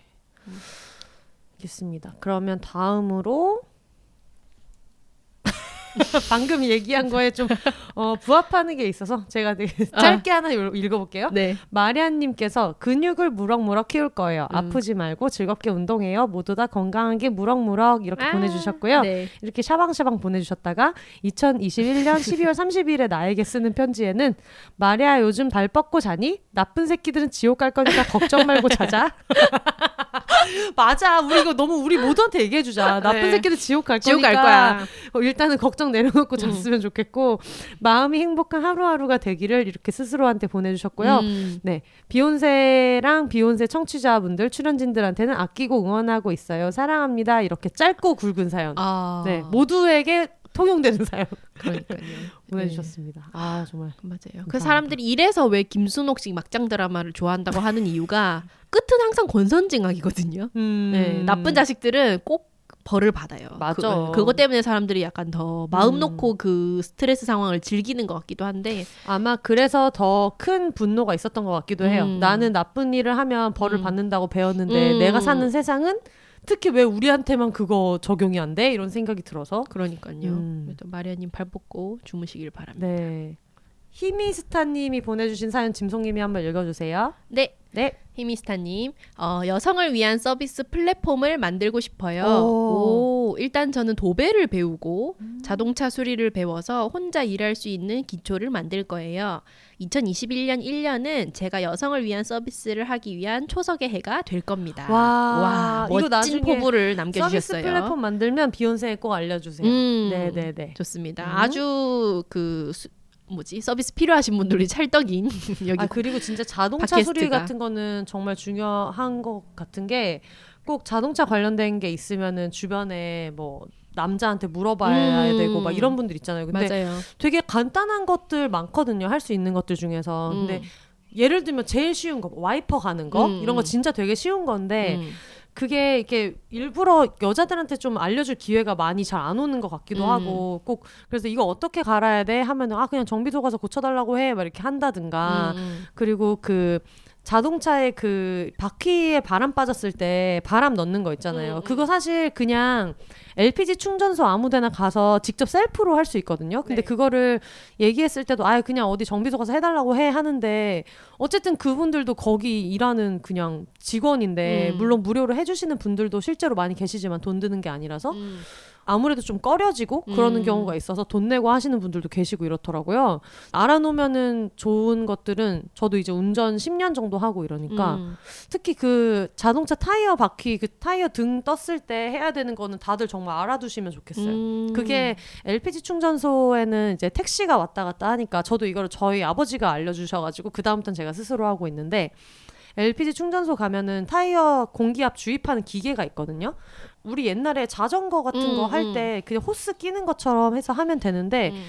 알겠습니다. 그러면 다음으로 방금 얘기한 거에 좀 어, 부합하는 게 있어서 제가 되게 아. 짧게 하나 읽- 읽어볼게요. 네. 마리안님께서 근육을 무럭무럭 키울 거예요. 음. 아프지 말고 즐겁게 운동해요. 모두 다 건강하게 무럭무럭 이렇게 아, 보내주셨고요. 네. 이렇게 샤방샤방 보내주셨다가 2021년 12월 30일에 나에게 쓰는 편지에는 마리아 요즘 발 뻗고 자니? 나쁜 새끼들은 지옥 갈 거니까 걱정 말고 자자. 맞아. 우리 이거 너무 우리 모두한테 얘기해주자. 나쁜 네. 새끼들 지옥 갈 지옥 거니까 갈 거야. 어, 일단은 걱정 내려놓고 잤으면 좋겠고 마음이 행복한 하루하루가 되기를 이렇게 스스로한테 보내주셨고요. 음. 네, 비욘세랑 비욘세 청취자분들 출연진들한테는 아끼고 응원하고 있어요. 사랑합니다. 이렇게 짧고 굵은 사연. 아. 네, 모두에게 통용되는 사연 그러니까요. 보내주셨습니다. 아 정말. 맞아요. 그 감사합니다. 사람들이 이래서 왜 김순옥식 막장 드라마를 좋아한다고 하는 이유가 끝은 항상 권선징악이거든요. 음, 네, 나쁜 자식들은 꼭 벌을 받아요. 맞아. 그, 그것 때문에 사람들이 약간 더 마음 음. 놓고 그 스트레스 상황을 즐기는 것 같기도 한데 아마 그래서 더 큰 분노가 있었던 것 같기도 해요. 음. 나는 나쁜 일을 하면 벌을 음. 받는다고 배웠는데 음. 내가 사는 세상은 특히 왜 우리한테만 그거 적용이 안 돼? 이런 생각이 들어서. 그러니까요. 음. 마리아님 발 뻗고 주무시길 바랍니다. 네. 히미스타님이 보내주신 사연 짐송님이 한번 읽어주세요. 네. 네. 히미스타님, 어, 여성을 위한 서비스 플랫폼을 만들고 싶어요. 오. 오, 일단 저는 도배를 배우고 자동차 수리를 배워서 혼자 일할 수 있는 기초를 만들 거예요. 2021년 1년은 제가 여성을 위한 서비스를 하기 위한 초석의 해가 될 겁니다. 와, 이거 멋진 포부를 서비스 남겨주셨어요. 플랫폼 만들면 비욘세에 꼭 알려주세요. 음, 네네네. 좋습니다. 음. 아주 그 수- 뭐지 서비스 필요하신 분들이 찰떡인 여기 아 그리고 진짜 자동차 팟캐스트가. 수리 같은 거는 정말 중요한 것 같은 게 꼭 자동차 관련된 게 있으면은 주변에 뭐 남자한테 물어봐야 음. 되고 막 이런 분들 있잖아요. 근데 맞아요. 되게 간단한 것들 많거든요. 할 수 있는 것들 중에서. 음. 근데 예를 들면 제일 쉬운 거 와이퍼 가는 거 음, 이런 거 음. 진짜 되게 쉬운 건데 음. 그게 이렇게 일부러 여자들한테 좀 알려줄 기회가 많이 잘 안 오는 것 같기도 음. 하고 꼭 그래서 이거 어떻게 갈아야 돼 하면은 아 그냥 정비소 가서 고쳐달라고 해 막 이렇게 한다든가 음, 음. 그리고 그 자동차의 그 바퀴에 바람 빠졌을 때 바람 넣는 거 있잖아요. 음, 음. 그거 사실 그냥 LPG 충전소 아무데나 가서 직접 셀프로 할 수 있거든요. 근데 네. 그거를 얘기했을 때도 아 그냥 어디 정비소 가서 해달라고 해 하는데 어쨌든 그분들도 거기 일하는 그냥 직원인데 음. 물론 무료로 해주시는 분들도 실제로 많이 계시지만 돈 드는 게 아니라서 음. 아무래도 좀 꺼려지고 그러는 음. 경우가 있어서 돈 내고 하시는 분들도 계시고 이렇더라고요. 알아놓으면은 좋은 것들은 저도 이제 운전 10년 정도 하고 이러니까 음. 특히 그 자동차 타이어 바퀴 그 타이어 등 떴을 때 해야 되는 거는 다들 정말 알아두시면 좋겠어요. 음. 그게 LPG 충전소에는 이제 택시가 왔다 갔다 하니까 저도 이거를 저희 아버지가 알려주셔가지고 그 다음부터는 제가 스스로 하고 있는데 LPG 충전소 가면은 타이어 공기압 주입하는 기계가 있거든요. 우리 옛날에 자전거 같은 음, 거할 음. 때 그냥 호스 끼는 것처럼 해서 하면 되는데 음.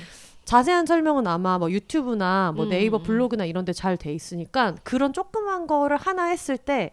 자세한 설명은 아마 뭐 유튜브나 뭐 음, 네이버 음. 블로그나 이런 데 잘 돼 있으니까 그런 조그만 거를 하나 했을 때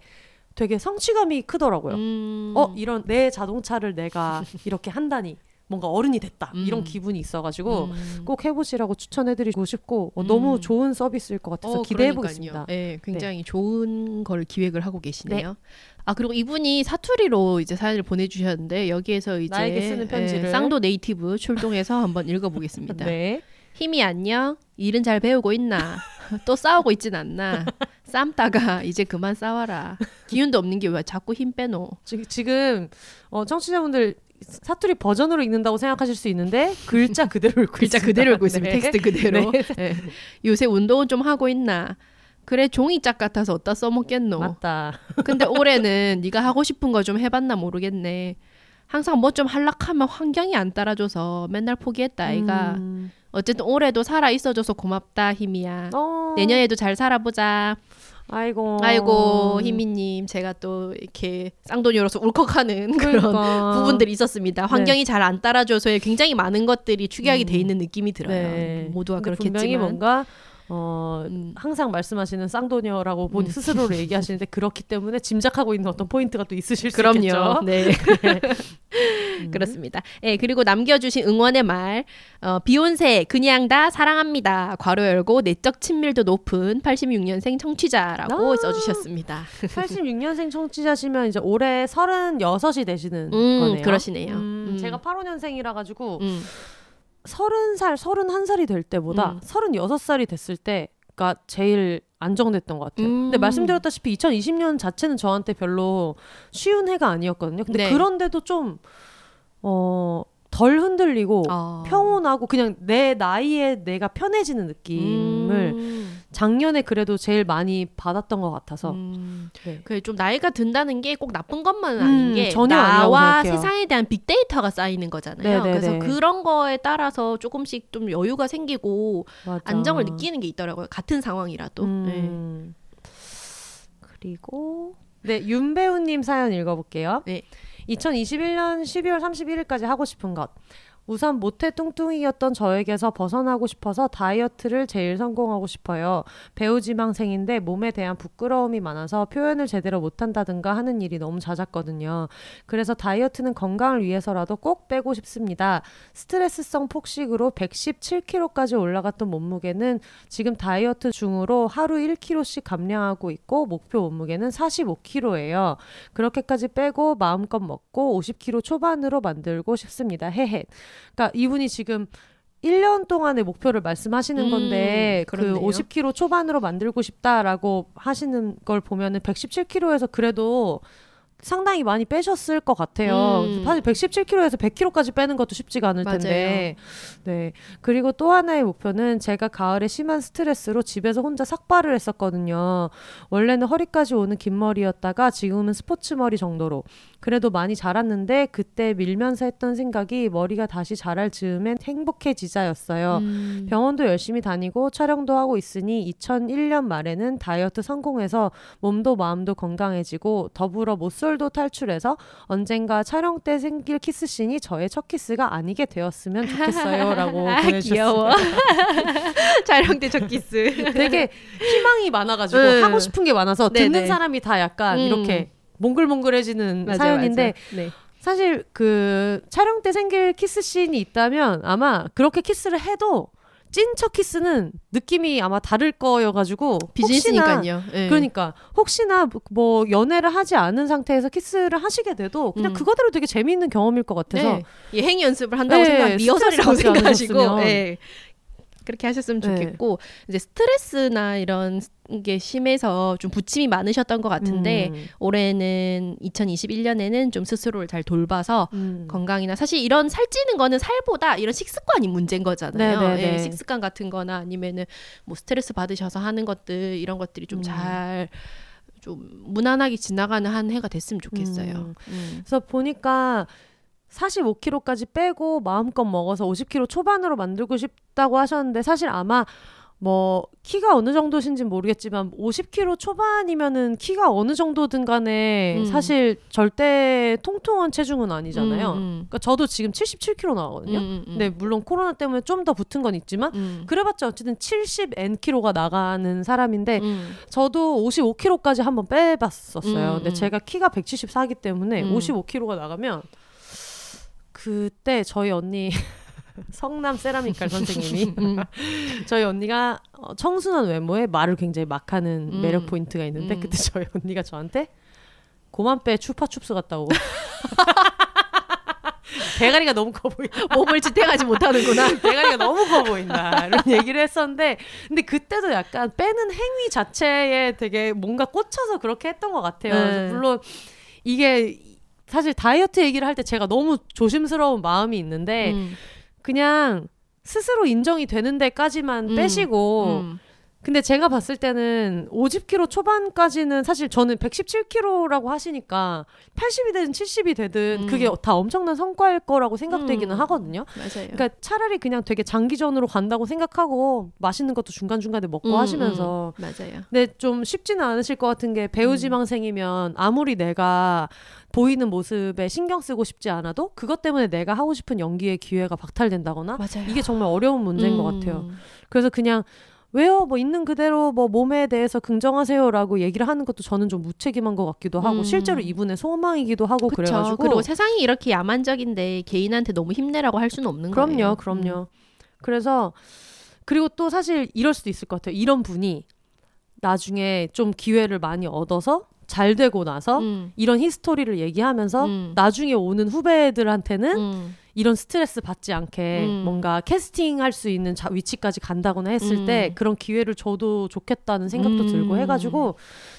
되게 성취감이 크더라고요. 음. 어 이런 내 자동차를 내가 이렇게 한다니 뭔가 어른이 됐다 음. 이런 기분이 있어가지고 음. 꼭 해보시라고 추천해드리고 싶고 어, 너무 음. 좋은 서비스일 것 같아서 어, 기대해 그러니까요. 보겠습니다. 네, 굉장히 좋은 걸 기획을 하고 계시네요. 아 그리고 이분이 사투리로 이제 사연을 보내주셨는데 여기에서 이제 나에게 쓰는 편지를. 예, 쌍도 네이티브 출동해서 한번 읽어보겠습니다. 네. 힘이 안녕. 일은 잘 배우고 있나? 또 싸우고 있진 않나? 쌈다가 이제 그만 싸워라. 기운도 없는 게 왜 자꾸 힘 빼노? 지, 지금 어, 청취자분들 사투리 버전으로 읽는다고 생각하실 수 있는데 글자 그대로 읽고 글자 있습니다. 그대로 읽고 있습니다. 네. 텍스트 그대로. 네. 예. 요새 운동은 좀 하고 있나? 그래 종이짝 같아서 어디다 써먹겠노? 맞다. 근데 올해는 네가 하고 싶은 거 좀 해봤나 모르겠네. 항상 뭐좀 한락하면 환경이 안 따라줘서 맨날 포기했다 아이가. 음. 어쨌든 올해도 살아 있어줘서 고맙다 희미야. 어. 내년에도 잘 살아보자. 아이고. 아이고 희미님 제가 또 이렇게 쌍돈이로서 울컥하는 그런 그러니까. 부분들이 있었습니다. 환경이 잘안 따라줘서 굉장히 많은 것들이 축약이 음. 돼 있는 느낌이 들어요. 네. 모두가 근데 분명히 그렇겠지만. 뭔가 어 음. 항상 말씀하시는 쌍도녀라고 본인 음. 스스로를 얘기하시는데 그렇기 때문에 짐작하고 있는 어떤 포인트가 또 있으실 수 그럼요. 있겠죠. 네. 음. 그렇습니다. 예, 그리고 남겨주신 응원의 말, 어, 비욘세, 그냥 다 사랑합니다. 괄호 열고 내적 친밀도 높은 86년생 청취자라고 아. 써주셨습니다. 86년생 청취자시면 이제 올해 36이 되시는 음, 거네요. 그러시네요. 음, 음. 제가 85년생이라 가지고 음, 30살, 31살이 될 때보다 음. 36살이 됐을 때가 제일 안정됐던 것 같아요. 음. 근데 말씀드렸다시피 2020년 자체는 저한테 별로 쉬운 해가 아니었거든요. 근데 네. 그런데도 좀, 어, 덜 흔들리고 어. 평온하고 그냥 내 나이에 내가 편해지는 느낌을 음, 작년에 그래도 제일 많이 받았던 것 같아서. 음. 네. 그래 좀 나이가 든다는 게 꼭 나쁜 것만은 음, 아닌 게 전혀 나와. 세상에 대한 빅데이터가 쌓이는 거잖아요. 네네네. 그래서 그런 거에 따라서 조금씩 좀 여유가 생기고 맞아. 안정을 느끼는 게 있더라고요. 같은 상황이라도. 네. 음. 그리고 네 윤 배우님 사연 읽어볼게요. 네. 2021년 12월 31일까지 하고 싶은 것. 우선 모태 뚱뚱이였던 저에게서 벗어나고 싶어서 다이어트를 제일 성공하고 싶어요. 배우 지망생인데 몸에 대한 부끄러움이 많아서 표현을 제대로 못한다든가 하는 일이 너무 잦았거든요. 그래서 다이어트는 건강을 위해서라도 꼭 빼고 싶습니다. 스트레스성 폭식으로 117kg까지 올라갔던 몸무게는 지금 다이어트 중으로 하루 1kg씩 감량하고 있고 목표 몸무게는 45kg예요. 그렇게까지 빼고 마음껏 먹고 50kg 초반으로 만들고 싶습니다. 헤헤. 그러니까 이분이 지금 1년 동안의 목표를 말씀하시는 음, 건데 그 그렇네요. 50kg 초반으로 만들고 싶다라고 하시는 걸 보면은 117kg에서 그래도 상당히 많이 빼셨을 것 같아요. 음. 사실 117kg에서 100kg까지 빼는 것도 쉽지가 않을 맞아요. 텐데. 네. 그리고 또 하나의 목표는 제가 가을에 심한 스트레스로 집에서 혼자 삭발을 했었거든요. 원래는 허리까지 오는 긴 머리였다가 지금은 스포츠 머리 정도로. 그래도 많이 자랐는데 그때 밀면서 했던 생각이 머리가 다시 자랄 즈음엔 행복해지자였어요. 음. 병원도 열심히 다니고 촬영도 하고 있으니 2001년 말에는 다이어트 성공해서 몸도 마음도 건강해지고 더불어 모쏠도 탈출해서 언젠가 촬영 때 생길 키스씬이 저의 첫 키스가 아니게 되었으면 좋겠어요라고 아, 보내주셨어요. 귀여워. 촬영 때 첫 키스. 되게 희망이 많아가지고 음. 하고 싶은 게 많아서 듣는 네네. 사람이 다 약간 음. 이렇게 몽글몽글해지는 맞아요, 사연인데 맞아요. 네. 사실 그 촬영 때 생길 키스 씬이 있다면 아마 그렇게 키스를 해도 찐첫 키스는 느낌이 아마 다를 거여가지고 비즈니스니까요. 네. 그러니까 혹시나 뭐 연애를 하지 않은 상태에서 키스를 하시게 돼도 그냥 음. 그거대로 되게 재미있는 경험일 것 같아서 네. 예, 행위 연습을 한다고 네, 생각, 리허설이라고 생각하시고. 예. 그렇게 하셨으면 네. 좋겠고 이제 스트레스나 이런 게 심해서 좀 부침이 많으셨던 것 같은데 음. 올해는 2021년에는 좀 스스로를 잘 돌봐서 음. 건강이나 사실 이런 살찌는 거는 살보다 이런 식습관이 문제인 거잖아요. 네네네. 예, 식습관 같은 거나 아니면은 뭐 스트레스 받으셔서 하는 것들 이런 것들이 좀 음. 잘좀 무난하게 지나가는 한 해가 됐으면 좋겠어요. 음. 음. 그래서 보니까 45kg까지 빼고 마음껏 먹어서 50kg 초반으로 만들고 싶다고 하셨는데 사실 아마 뭐 키가 어느 정도신지 모르겠지만 50kg 초반이면은 키가 어느 정도든 간에 음. 사실 절대 통통한 체중은 아니잖아요. 음, 음. 그러니까 저도 지금 77kg 나가거든요. 음, 음, 음. 근데 물론 코로나 때문에 좀 더 붙은 건 있지만 음. 그래봤자 어쨌든 70nkg가 나가는 사람인데 음. 저도 55kg까지 한번 빼봤었어요. 음, 근데 음. 제가 키가 174기 때문에 음. 55kg가 나가면 그때 저희 언니 성남 세라믹칼 선생님이 음. 저희 언니가 어, 청순한 외모에 말을 굉장히 막 하는 음. 매력 포인트가 있는데 음. 그때 저희 언니가 저한테 고만 빼 추파춥스 같다고 대가리가 너무 커 보인다. 몸을 지탱하지 못하는구나. 대가리가 너무 커 보인다. 이런 얘기를 했었는데, 근데 그때도 약간 빼는 행위 자체에 되게 뭔가 꽂혀서 그렇게 했던 것 같아요. 네. 물론 이게 사실 다이어트 얘기를 할 때 제가 너무 조심스러운 마음이 있는데, 음. 그냥 스스로 인정이 되는 데까지만 음. 빼시고, 음. 근데 제가 봤을 때는 50kg 초반까지는 사실 저는 117kg라고 하시니까 80이 되든 70이 되든 음. 그게 다 엄청난 성과일 거라고 생각되기는 음. 하거든요. 맞아요. 그러니까 차라리 그냥 되게 장기전으로 간다고 생각하고 맛있는 것도 중간중간에 먹고 음, 하시면서 음. 맞아요. 근데 좀 쉽지는 않으실 것 같은 게 음. 배우 지망생이면 아무리 내가 보이는 모습에 신경 쓰고 싶지 않아도 그것 때문에 내가 하고 싶은 연기의 기회가 박탈된다거나 맞아요. 이게 정말 어려운 문제인 것 음. 같아요. 그래서 그냥 왜요? 뭐 있는 그대로 뭐 몸에 대해서 긍정하세요라고 얘기를 하는 것도 저는 좀 무책임한 것 같기도 하고 음. 실제로 이분의 소망이기도 하고 그쵸. 그래가지고 그리고 세상이 이렇게 야만적인데 개인한테 너무 힘내라고 할 수는 없는 그럼요, 거예요. 음. 그럼요. 그래서 그리고 또 사실 이럴 수도 있을 것 같아요. 이런 분이 나중에 좀 기회를 많이 얻어서 잘 되고 나서 음. 이런 히스토리를 얘기하면서 음. 나중에 오는 후배들한테는 음. 이런 스트레스 받지 않게 음. 뭔가 캐스팅할 수 있는 자, 위치까지 간다거나 했을 음. 때 그런 기회를 줘도 좋겠다는 생각도 음. 들고 해가지고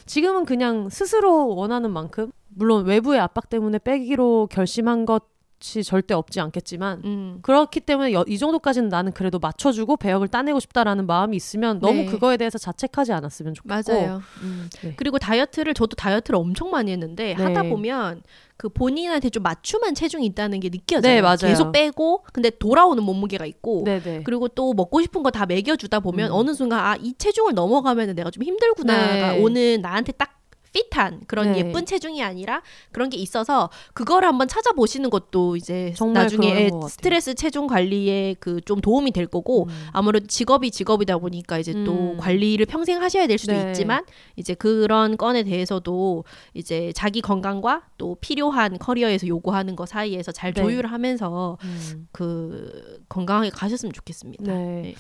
지금은 그냥 스스로 원하는 만큼 물론 외부의 압박 때문에 빼기로 결심한 것 이 절대 없지 않겠지만 음. 그렇기 때문에 여- 이 정도까지는 나는 그래도 맞춰주고 배역을 따내고 싶다라는 마음이 있으면 너무 네. 그거에 대해서 자책하지 않았으면 좋겠고 맞아요. 음. 네. 그리고 다이어트를 저도 다이어트를 엄청 많이 했는데 네. 하다 보면 그 본인한테 좀 맞춤한 체중이 있다는 게 느껴져요. 네, 맞아요. 계속 빼고 근데 돌아오는 몸무게가 있고 네네 그리고 또 먹고 싶은 거 다 먹여주다 보면 음. 어느 순간 아 이 체중을 넘어가면 내가 좀 힘들구나가 네. 오는 나한테 딱 핏한 그런 네. 예쁜 체중이 아니라 그런 게 있어서 그거를 한번 찾아보시는 것도 이제 나중에 같아요. 스트레스 체중 관리에 그 좀 도움이 될 거고 음. 아무래도 직업이 직업이다 보니까 이제 또 음. 관리를 평생 하셔야 될 수도 네. 있지만 이제 그런 건에 대해서도 이제 자기 건강과 또 필요한 커리어에서 요구하는 거 사이에서 잘 네. 조율하면서 음. 그 건강하게 가셨으면 좋겠습니다. 네.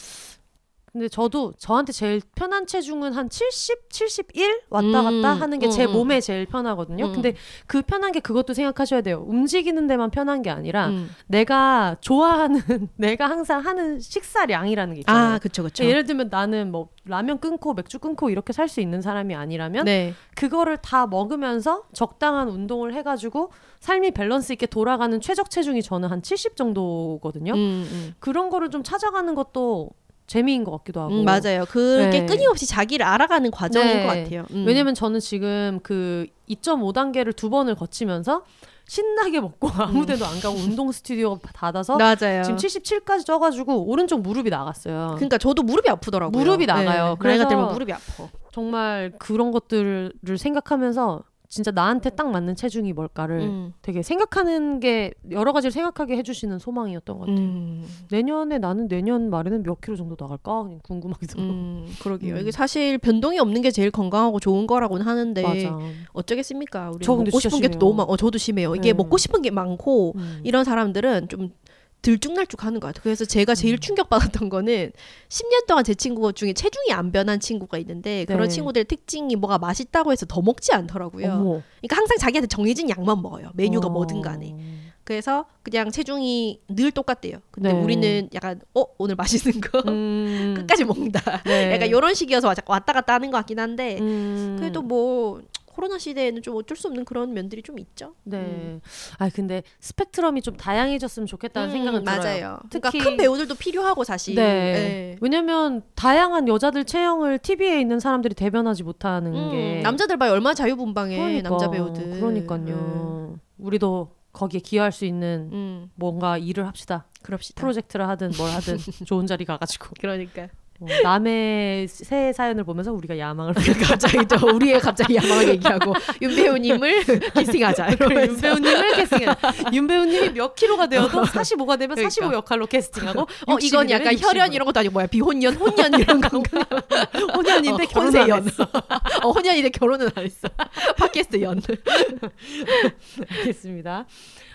근데 저도 저한테 제일 편한 체중은 한 70, 71 왔다 음, 갔다 하는 게제 음, 음. 몸에 제일 편하거든요. 음. 근데 그 편한 게 그것도 생각하셔야 돼요. 움직이는 데만 편한 게 아니라 음. 내가 좋아하는 내가 항상 하는 식사량이라는 게 있잖아요. 아, 그쵸, 그쵸. 예를 들면 나는 뭐 라면 끊고 맥주 끊고 이렇게 살 수 있는 사람이 아니라면 네. 그거를 다 먹으면서 적당한 운동을 해가지고 삶이 밸런스 있게 돌아가는 최적 체중이 저는 한 70 정도거든요. 음, 음. 그런 거를 좀 찾아가는 것도 재미인 것 같기도 하고. 음, 맞아요. 그게 네. 끊임없이 자기를 알아가는 과정인 네. 것 같아요. 음. 왜냐면 저는 지금 그 2.5단계를 두 번을 거치면서 신나게 먹고 아무 데도 안 가고 운동 스튜디오 닫아서 맞아요. 지금 77까지 쪄가지고 오른쪽 무릎이 나갔어요. 그러니까 저도 무릎이 아프더라고요. 무릎이 나가요. 네. 그래서 들면 무릎이 아파. 정말 그런 것들을 생각하면서 진짜 나한테 딱 맞는 체중이 뭘까를 음. 되게 생각하는 게 여러 가지를 생각하게 해주시는 소망이었던 것 같아요. 음. 내년에 나는 내년 말에는 몇 킬로 정도 나갈까 궁금하기도 하고. 음, 그러게요. 음. 이게 사실 변동이 없는 게 제일 건강하고 좋은 거라고는 하는데 맞아. 어쩌겠습니까? 우리 먹고 싶은 게. 너무 많. 어, 저도 심해요. 이게 네. 먹고 싶은 게 많고 음. 이런 사람들은 좀 들쭉날쭉 하는 것 같아요. 그래서 제가 제일 음. 충격받았던 거는 10년 동안 제 친구 중에 체중이 안 변한 친구가 있는데 그런 네. 친구들의 특징이 뭐가 맛있다고 해서 더 먹지 않더라고요. 어머. 그러니까 항상 자기한테 정해진 양만 먹어요. 메뉴가 어. 뭐든 간에. 그래서 그냥 체중이 늘 똑같대요. 근데 네. 우리는 약간 어 오늘 맛있는 거 음. 끝까지 먹는다. 네. 약간 이런 식이어서 왔- 왔다 갔다 하는 것 같긴 한데 음. 그래도 뭐 코로나 시대에는 좀 어쩔 수 없는 그런 면들이 좀 있죠. 네. 음. 아 근데 스펙트럼이 좀 다양해졌으면 좋겠다는 음, 생각은 들어요. 맞아요. 특히- 그러니까 큰 배우들도 필요하고 사실. 네. 네. 왜냐면 다양한 여자들 체형을 TV에 있는 사람들이 대변하지 못하는 음, 게 남자들 봐요 얼마나 자유분방해 그러니까, 남자 배우들. 그러니까요. 우리도 거기에 기여할 수 있는 음, 음, 뭔가 일을 합시다. 그럽시다. 프로젝트를 하든 뭘 하든 좋은 자리 가가지고 그러니까 어, 남의 새 사연을 보면서 우리가 야망을 갑자기 또 우리의 갑자기 야망을 얘기하고 윤 배우님을 캐스팅하자 윤. 배우님을 캐스팅해. 윤 배우님이 몇 킬로가 되어도 45가 되면 그러니까. 45 역할로 캐스팅하고 어 이건 60이 약간 되면 혈연 60으로. 이런 것도 아니고 뭐야 비혼연 혼연 이런 건가? 혼연인데 어, 혼세연. 어 혼연인데 결혼은 안 했어. 팟캐스트 연. 알겠습니다.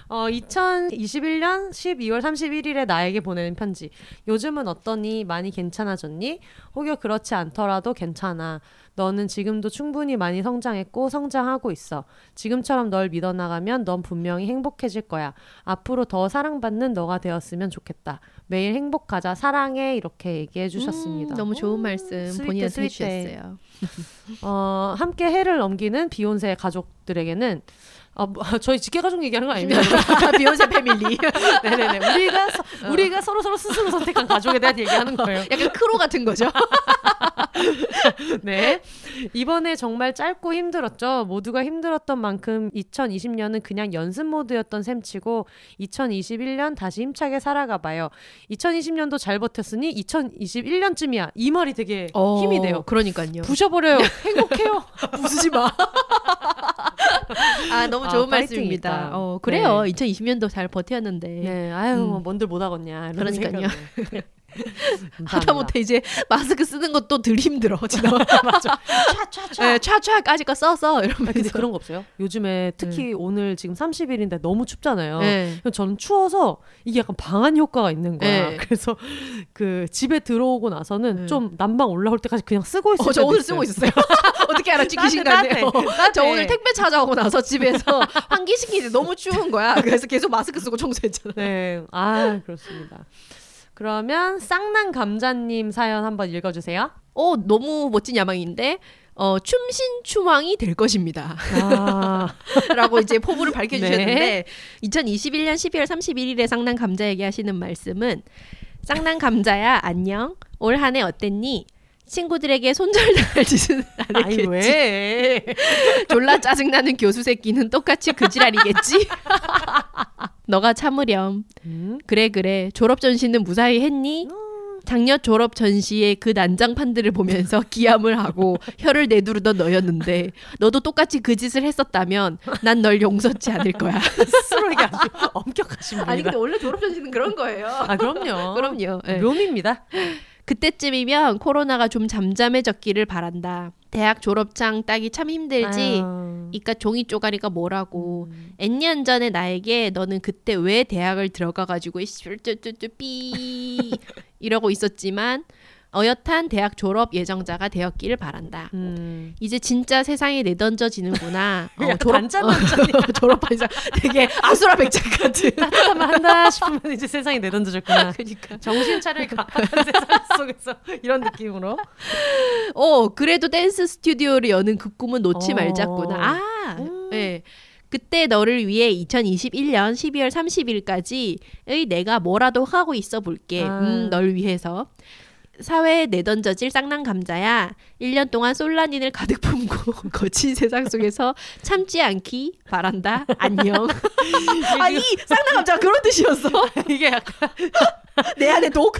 어, 2021년 12월 31일에 나에게 보내는 편지. 요즘은 어떠니? 많이 괜찮아졌니? 혹여 그렇지 않더라도 괜찮아. 너는 지금도 충분히 많이 성장했고 성장하고 있어. 지금처럼 널 믿어나가면 넌 분명히 행복해질 거야. 앞으로 더 사랑받는 너가 되었으면 좋겠다. 매일 행복하자. 사랑해. 이렇게 얘기해 주셨습니다. 음, 너무 좋은 말씀 스윗해, 본인한테. 해주셨어요. 어, 함께 해를 넘기는 비욘세 가족들에게는 아, 뭐, 저희 직계 가족 얘기하는 거 아닙니다. 비욘세 패밀리. 네네네. 우리가 서, 우리가 서로 서로 스스로 선택한 가족에 대한 얘기하는 거예요. 약간 크로 같은 거죠. 네. 이번에 정말 짧고 힘들었죠. 모두가 힘들었던 만큼 2020년은 그냥 연습 모드였던 셈치고 2021년 다시 힘차게 살아가 봐요. 2020년도 잘 버텼으니 2021년쯤이야. 이 말이 되게 힘이 돼요. 그러니까요. 부셔버려요. 행복해요. 부수지 마. 아 너무 아, 좋은 파이팅이다. 말씀입니다. 어, 그래요. 2020년도 잘 버텼는데 네. 아유, 음. 뭐 뭔들 못하겠냐. 그러니까요. 생각을. 하다 못해 이제 마스크 쓰는 것도 덜 힘들어. 진짜. 맞아. 촤촤촤. 네, 촤촤까지 거 써서 아, 근데 이러면서. 그런 거 없어요? 요즘에 특히 오늘 지금 30일인데 너무 춥잖아요. 네. 저는 추워서 이게 약간 방한 효과가 있는 거야. 네. 그래서 그 집에 들어오고 나서는 네. 좀 난방 올라올 때까지 그냥 쓰고 있어요. 어, 저 오늘 쓰고 있었어요. 어떻게. 따뜻해. 어, 따뜻해. 저 오늘 택배 찾아오고 나서 집에서 환기시키는데 너무 추운 거야. 그래서 계속 마스크 쓰고 청소했잖아. 네. 아, 그렇습니다. 그러면 쌍난 감자님 사연 한번 읽어주세요. 어, 너무 멋진 야망인데. 어, 춤신추망이 될 것입니다. 아, 라고 이제 포부를 밝혀주셨는데 네. 2021년 12월 31일에 쌍난 감자에게 하시는 말씀은 쌍난 감자야 안녕 올 한 해 어땠니? 친구들에게 손절당할 짓은 안 아니 했겠지. 왜? 졸라 짜증나는 교수 새끼는 똑같이 그 지랄이겠지. 너가 참으렴. 음? 그래 그래 졸업 전시는 무사히 했니? 작년 졸업 전시의 그 난장판들을 보면서 기함을 하고 혀를 내두르던 너였는데 너도 똑같이 그 짓을 했었다면 난 널 용서치 않을 거야. 스스로에게 아주 엄격하신 분이다. 아니 근데 원래 졸업 전시는 그런 거예요. 아, 그럼요. 그럼요. 예. 묘미입니다. 그때쯤이면 코로나가 좀 잠잠해졌기를 바란다. 대학 졸업장 따기 참 힘들지. 아유. 이깟 종이 쪼가리가 뭐라고. 음. N년 전에 나에게 너는 그때 왜 대학을 들어가 가지고 삐 이러고 있었지만 어엿한 대학 졸업 예정자가 되었기를 바란다. 음. 이제 진짜 세상에 내던져지는구나. 어, 졸업 졸업한 이상 되게 아수라 백작 같은. 따뜻하면 한다 싶으면 이제 세상이 내던져졌구나. 그러니까. 정신 차릴 가한 세상 속에서 이런 느낌으로. 어 그래도 댄스 스튜디오를 여는 그 꿈은 놓지 어. 말자꾸나. 아, 음. 네. 그때 너를 위해 2021년 12월 30일까지의 내가 뭐라도 하고 있어 볼게. 아. 음, 널 위해서. 사회에 내던져질 쌍난 감자야. 1년 동안 솔라닌을 가득 품고 거친 세상 속에서 참지 않기 바란다. 안녕. 아, 이 쌍난 감자가 그런 뜻이었어? 이게 약간 내 안에 독?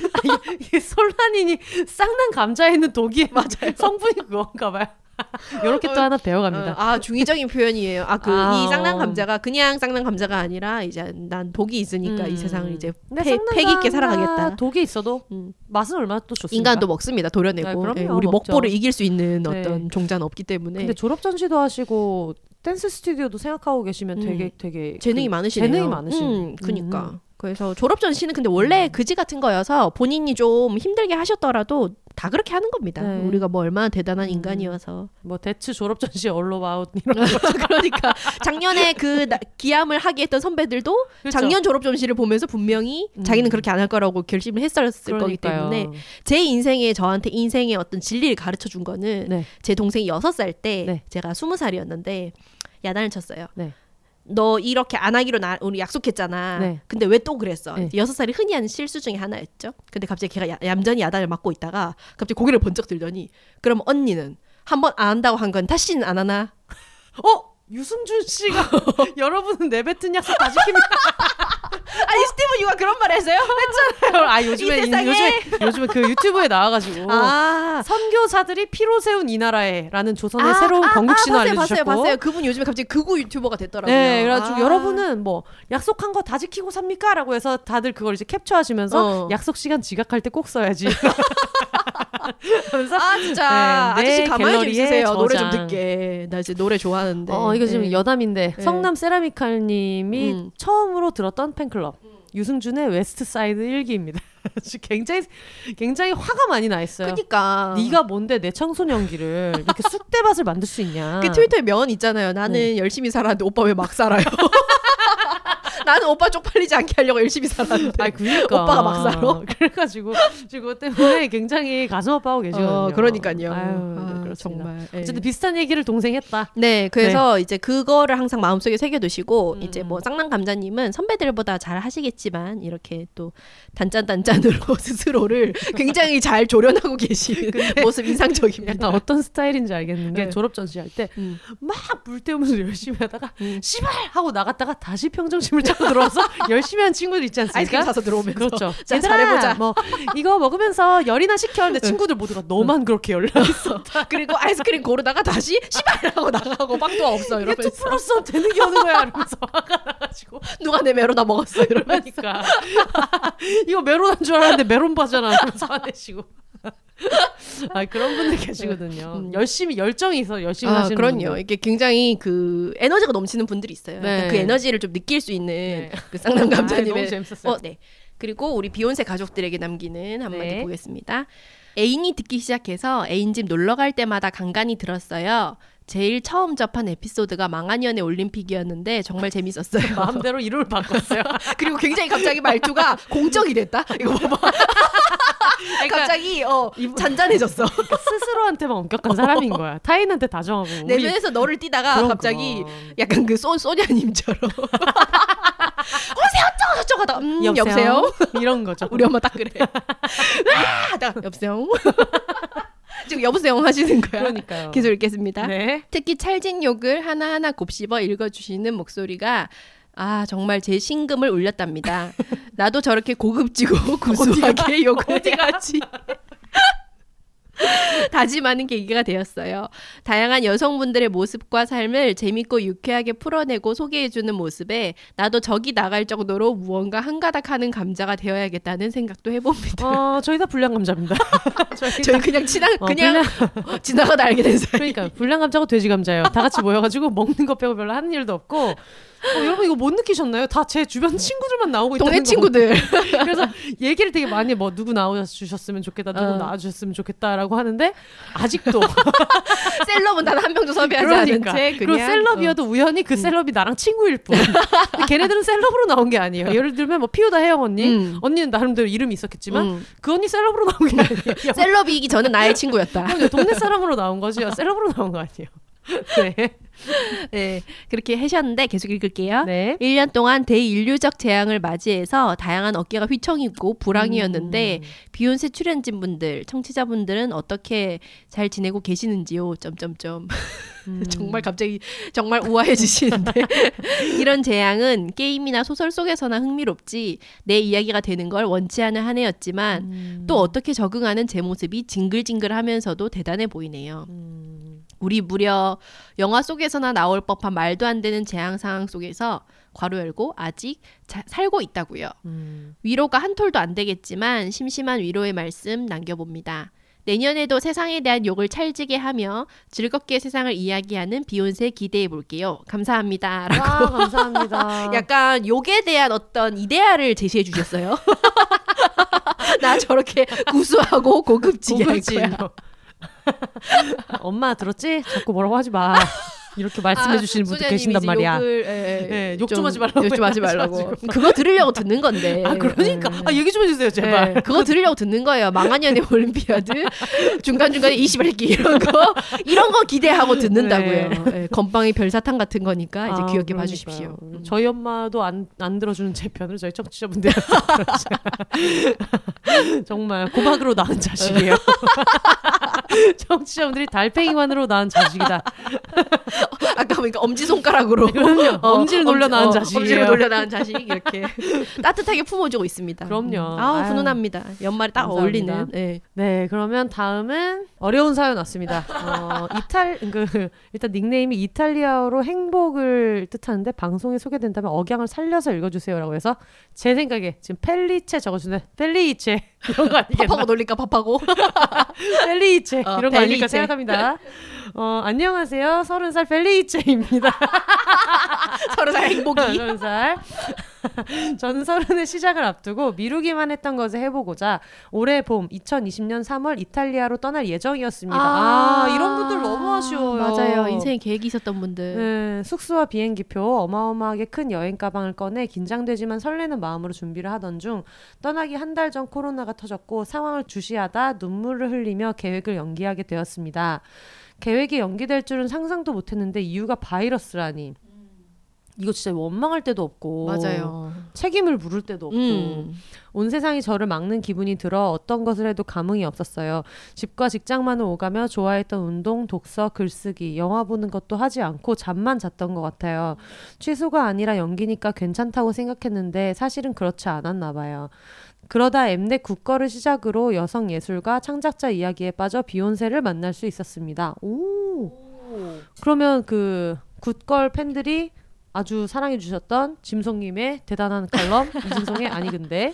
이게 솔라닌이 싹난 감자에 있는 독이 맞아요. 성분이 그건가 봐요. 이렇게 또 하나 배워갑니다. 어, 아 중의적인 표현이에요. 아그 아, 이 싹난 어. 감자가 그냥 싹난 감자가 아니라 이제 난 독이 있으니까 음. 이 세상을 이제 패, 패기 있게 살아가겠다. 독이 있어도 음. 맛은 얼마나 또 좋습니까? 인간도 먹습니다. 도려내고 네. 예, 우리 먹죠. 먹보를 이길 수 있는 네. 어떤 종자는 없기 때문에 근데 졸업 전시도 하시고 댄스 스튜디오도 생각하고 계시면 되게 음. 되게 재능이 그 많으시네요. 재능이 많으신. 음, 그니까. 음. 그래서 졸업 전시는 근데 원래 그지 같은 거여서 본인이 좀 힘들게 하셨더라도 다 그렇게 하는 겁니다. 네. 우리가 뭐 얼마나 대단한 음. 인간이어서. 뭐 That's 졸업 전시 all about 이런 그러니까 작년에 그 나- 기함을 하게 했던 선배들도 그렇죠. 작년 졸업 전시를 보면서 분명히 음. 자기는 그렇게 안 할 거라고 결심을 했었을 거기. 때문에 제 인생에 저한테 인생의 어떤 진리를 가르쳐 준 거는 네. 제 동생이 여섯 살때 네. 제가 스무 살이었는데 야단을 쳤어요. 네. 너 이렇게 안 하기로 나 우리 약속했잖아. 네. 근데 왜 또 그랬어? 네. 여섯 살이 흔히 하는 실수 중에 하나였죠. 근데 갑자기 걔가 야- 얌전히 야단을 맞고 있다가 갑자기 고개를 번쩍 들더니 그럼 언니는 한 번 안 한다고 한 건 다시는 안 하나? 어 유승준 씨가 여러분은 내뱉은 약속 다 지킵니다. 아니 스티븐 유가 그런 말 했어요? 아 요즘에 이. 요즘에 요즘에 그 유튜브에 나와가지고 아. 선교사들이 피로 세운 이 나라에라는 조선의 아, 새로운 아, 건국 아, 신화 봤어요, 알려주셨고. 봤어요, 봤어요. 그분 요즘에 갑자기 극우 유튜버가 됐더라고요. 네, 그래가지고 아. 여러분은 뭐 약속한 거 다 지키고 삽니까?라고 해서 다들 그걸 이제 캡처하시면서 어. 약속 시간 지각할 때 꼭 써야지. 아 진짜 네, 아저씨 내 가만히 좀 있으세요. 노래 좀. 듣게. 나 이제 노래 좋아하는데. 어 이거 지금 네. 여담인데 네. 성남 세라미칼님이 음. 처음으로 들었던 팬클럽 유승준의 웨스트사이드 1기입니다. 굉장히 굉장히 화가 많이 나 있어요. 그니까. 네가 뭔데 내 청소년기를 이렇게 쑥대밭을 만들 수 있냐? 그 트위터에 면 있잖아요. 나는 열심히 살았는데 오빠 왜 막 살아요? 나는 오빠 쪽팔리지 않게 하려고 열심히 살았는데. 아 그러니까 오빠가 막 살아? 그래가지고 지금 때문에 굉장히 가슴 아파하고 계시거든요. 어, 그러니까요. 아유, 아, 네, 그렇습니다. 정말. 예. 어쨌든 비슷한 얘기를 동생 했다. 네, 그래서 이제 그거를 항상 마음속에 새겨두시고 음. 이제 뭐 쌍난 감자님은 선배들보다 잘 하시겠지만 이렇게 또 단짠 단짠으로 스스로를 굉장히 잘 조련하고 계신 모습 인상적입니다. 약간 어떤 스타일인지 알겠는 게 네. 졸업 전시 할 때 음. 막 불태우면서 열심히 하다가 음. 씨발 하고 나갔다가 다시 평정심을 찾고 들어와서 열심히 한 친구들 있지 않습니까? 아이스크림 사서 들어오면서 그렇죠. 자, 얘들아, 잘해보자. 뭐 이거 먹으면서 열이나 식혀 했는데 친구들 모두가 너만 그렇게 열나있어. 그리고 아이스크림 고르다가 다시 씨발 하고 나가고 빵도 없어 이게 two 이러면서 one 되는 게 어느 거야 이러면서 화가 나가지고 누가 내 메로나 먹었어 이러면서 그러니까 이거 메로난 줄 알았는데 메론 바잖아 화내시고 아 그런 분들 계시거든요. 음. 열심히 열정이 있어 열심히 아, 하시는 그럼요. 분들. 이게 굉장히 그 에너지가 넘치는 분들이 있어요. 네. 약간 그 에너지를 좀 느낄 수 있는 네. 그 쌍난 아, 너무 감자님의 재밌었어요. 어, 네. 그리고 우리 비욘세 가족들에게 남기는 한마디 네. 보겠습니다. 애인이 듣기 시작해서 애인 집 놀러 갈 때마다 간간히 들었어요. 제일 처음 접한 에피소드가 망한년의 올림픽이었는데 정말 재밌었어요. 마음대로 이름을 바꿨어요. 그리고 굉장히 갑자기 말투가 공적이 됐다. 이거 봐봐. 그러니까 갑자기 어 잔잔해졌어. 스스로한테만 엄격한 사람인 거야. 타인한테 다정하고 내 우리 눈에서 너를 띄다가 그럼, 갑자기 그럼. 약간 그 소, 소냐님처럼 어세요 어쩌고 저쩌고 하다가 음, 여보세요? 이런 거죠. 우리 엄마 딱 그래. 아, 하다가 여보세요? 지금 여보세요 하시는 거야. 그러니까요. 계속 읽겠습니다. 네. 특히 찰진 욕을 하나하나 곱씹어 읽어주시는 목소리가 아 정말 제 신금을 울렸답니다. 나도 저렇게 고급지고 구수하게 욕을 해야지. 다짐하는 계기가 되었어요. 다양한 여성분들의 모습과 삶을 재밌고 유쾌하게 풀어내고 소개해주는 모습에 나도 적이 나갈 정도로 무언가 한가닥 하는 감자가 되어야겠다는 생각도 해봅니다. 어, 저희 다 불량 감자입니다. 저희 저희 그냥 지나 어, 그냥 지나가다 알게 된 사이. 그러니까 불량 감자고 돼지 감자예요. 다 같이 모여가지고 먹는 거 빼고 별로 하는 일도 없고 어, 여러분 이거 못 느끼셨나요? 다 제 주변 친구들만 나오고 있다는 동네 거. 친구들. 그래서 얘기를 되게 많이 뭐 누구 나와주셨으면 좋겠다, 누구 어. 나와주셨으면 좋겠다라고 하는데 아직도 셀럽은 단 한 명도 섭외하지 그러니까. 않은 채 그리고 그냥 셀럽이어도 우연히 그 셀럽이 나랑 친구일 뿐. 걔네들은 셀럽으로 나온 게 아니에요. 예를 들면 뭐 피우다 혜영 언니, 음. 언니는 나름대로 이름이 있었겠지만 음. 그 언니 셀럽으로 나온 게 아니에요. 셀럽이기 전에 나의 친구였다. 동네 사람으로 나온 거지요. 셀럽으로 나온 거 아니에요. 네. 네, 그렇게 하셨는데 계속 읽을게요. 네. 1년 동안 대인류적 재앙을 맞이해서 다양한 어깨가 휘청이고 불황이었는데 음. 비욘세 출연진 분들, 청취자분들은 어떻게 잘 지내고 계시는지요? 점점점. 음. 정말 갑자기 정말 우아해지시는데 이런 재앙은 게임이나 소설 속에서나 흥미롭지 내 이야기가 되는 걸 원치 않은 한 해였지만 음. 또 어떻게 적응하는 제 모습이 징글징글하면서도 대단해 보이네요. 음. 우리 무려 영화 속에서나 나올 법한 말도 안 되는 재앙 상황 속에서 괄호 열고 아직 자- 살고 있다고요. 음. 위로가 한 톨도 안 되겠지만 심심한 위로의 말씀 남겨봅니다. 내년에도 세상에 대한 욕을 찰지게 하며 즐겁게 세상을 이야기하는 비욘세 기대해 볼게요. 감사합니다. 라고 와 감사합니다. 약간 욕에 대한 어떤 이데아를 제시해 주셨어요. 나 저렇게 구수하고 고급지게 할 고급진. 거야. 엄마 들었지? 자꾸 뭐라고 하지 마. 이렇게 말씀해 주시는 분도 계신단 말이야. 욕을, 예, 예, 욕좀 하지 말라고 욕 좀 하지 해가지고. 말라고. 그거 들으려고 듣는 건데. 아 그러니까 예. 아 얘기 좀 해주세요 제발. 예, 그거 들으려고 듣는 거예요. 망한 연애 올림피아드 중간 중간에 이시발기 이런 거 이런 거 기대하고 듣는다고요. 예, 건빵의 별사탕 같은 거니까 이제 아, 귀엽게 그러니까요. 봐주십시오. 음. 저희 엄마도 안, 안 들어주는 제 편을 저희 청취자분들 정말 고막으로 낳은 자식이에요. 청취자분들이 달팽이관으로 낳은 자식이다. 아까 보니까 엄지 손가락으로 그럼요. 엄지를 놀려 낳은 자식이에요. 엄지를 놀려 낳은 자식 이렇게 따뜻하게 품어주고 있습니다. 그럼요. 아우 아유. 훈훈합니다. 연말에 딱 감사합니다. 어울리는. 예. 네, 그러면 다음은 어려운 사연 왔습니다. 어, 이탈 그 일단 닉네임이 이탈리아어로 행복을 뜻하는데 방송에 소개된다면 억양을 살려서 읽어주세요라고 해서 제 생각에 지금 펠리체 적어주는 펠리체 이런 거 아니겠나? 밥하고 놀릴까 밥하고. 펠리체 어, 이런 거 아닐까. 생각합니다. 어, 안녕하세요. 서른 살 펠리체입니다. 서로 잘 행복이. 서른 살. 저는 서른의 시작을 앞두고 미루기만 했던 것을 해보고자 올해 봄 2020년 3월 이탈리아로 떠날 예정이었습니다. 아, 이런 분들 너무 아쉬워요. 맞아요. 인생에 계획이 있었던 분들. 네, 숙소와 비행기표 어마어마하게 큰 여행 가방을 꺼내 긴장되지만 설레는 마음으로 준비를 하던 중 떠나기 한 달 전 코로나가 터졌고 상황을 주시하다 눈물을 흘리며 계획을 연기하게 되었습니다. 계획이 연기될 줄은 상상도 못했는데 이유가 바이러스라니. 이거 진짜 원망할 때도 없고 맞아요. 책임을 물을 때도 없고 음. 온 세상이 저를 막는 기분이 들어 어떤 것을 해도 감흥이 없었어요. 집과 직장만을 오가며 좋아했던 운동, 독서, 글쓰기, 영화 보는 것도 하지 않고 잠만 잤던 것 같아요. 취소가 아니라 연기니까 괜찮다고 생각했는데 사실은 그렇지 않았나 봐요. 그러다 엠넷 국거를 시작으로 여성 예술가 창작자 이야기에 빠져 비욘세를 만날 수 있었습니다. 오. 그러면 그 굿걸 팬들이 아주 사랑해 주셨던 짐송님의 대단한 칼럼 이진송의 아니 근데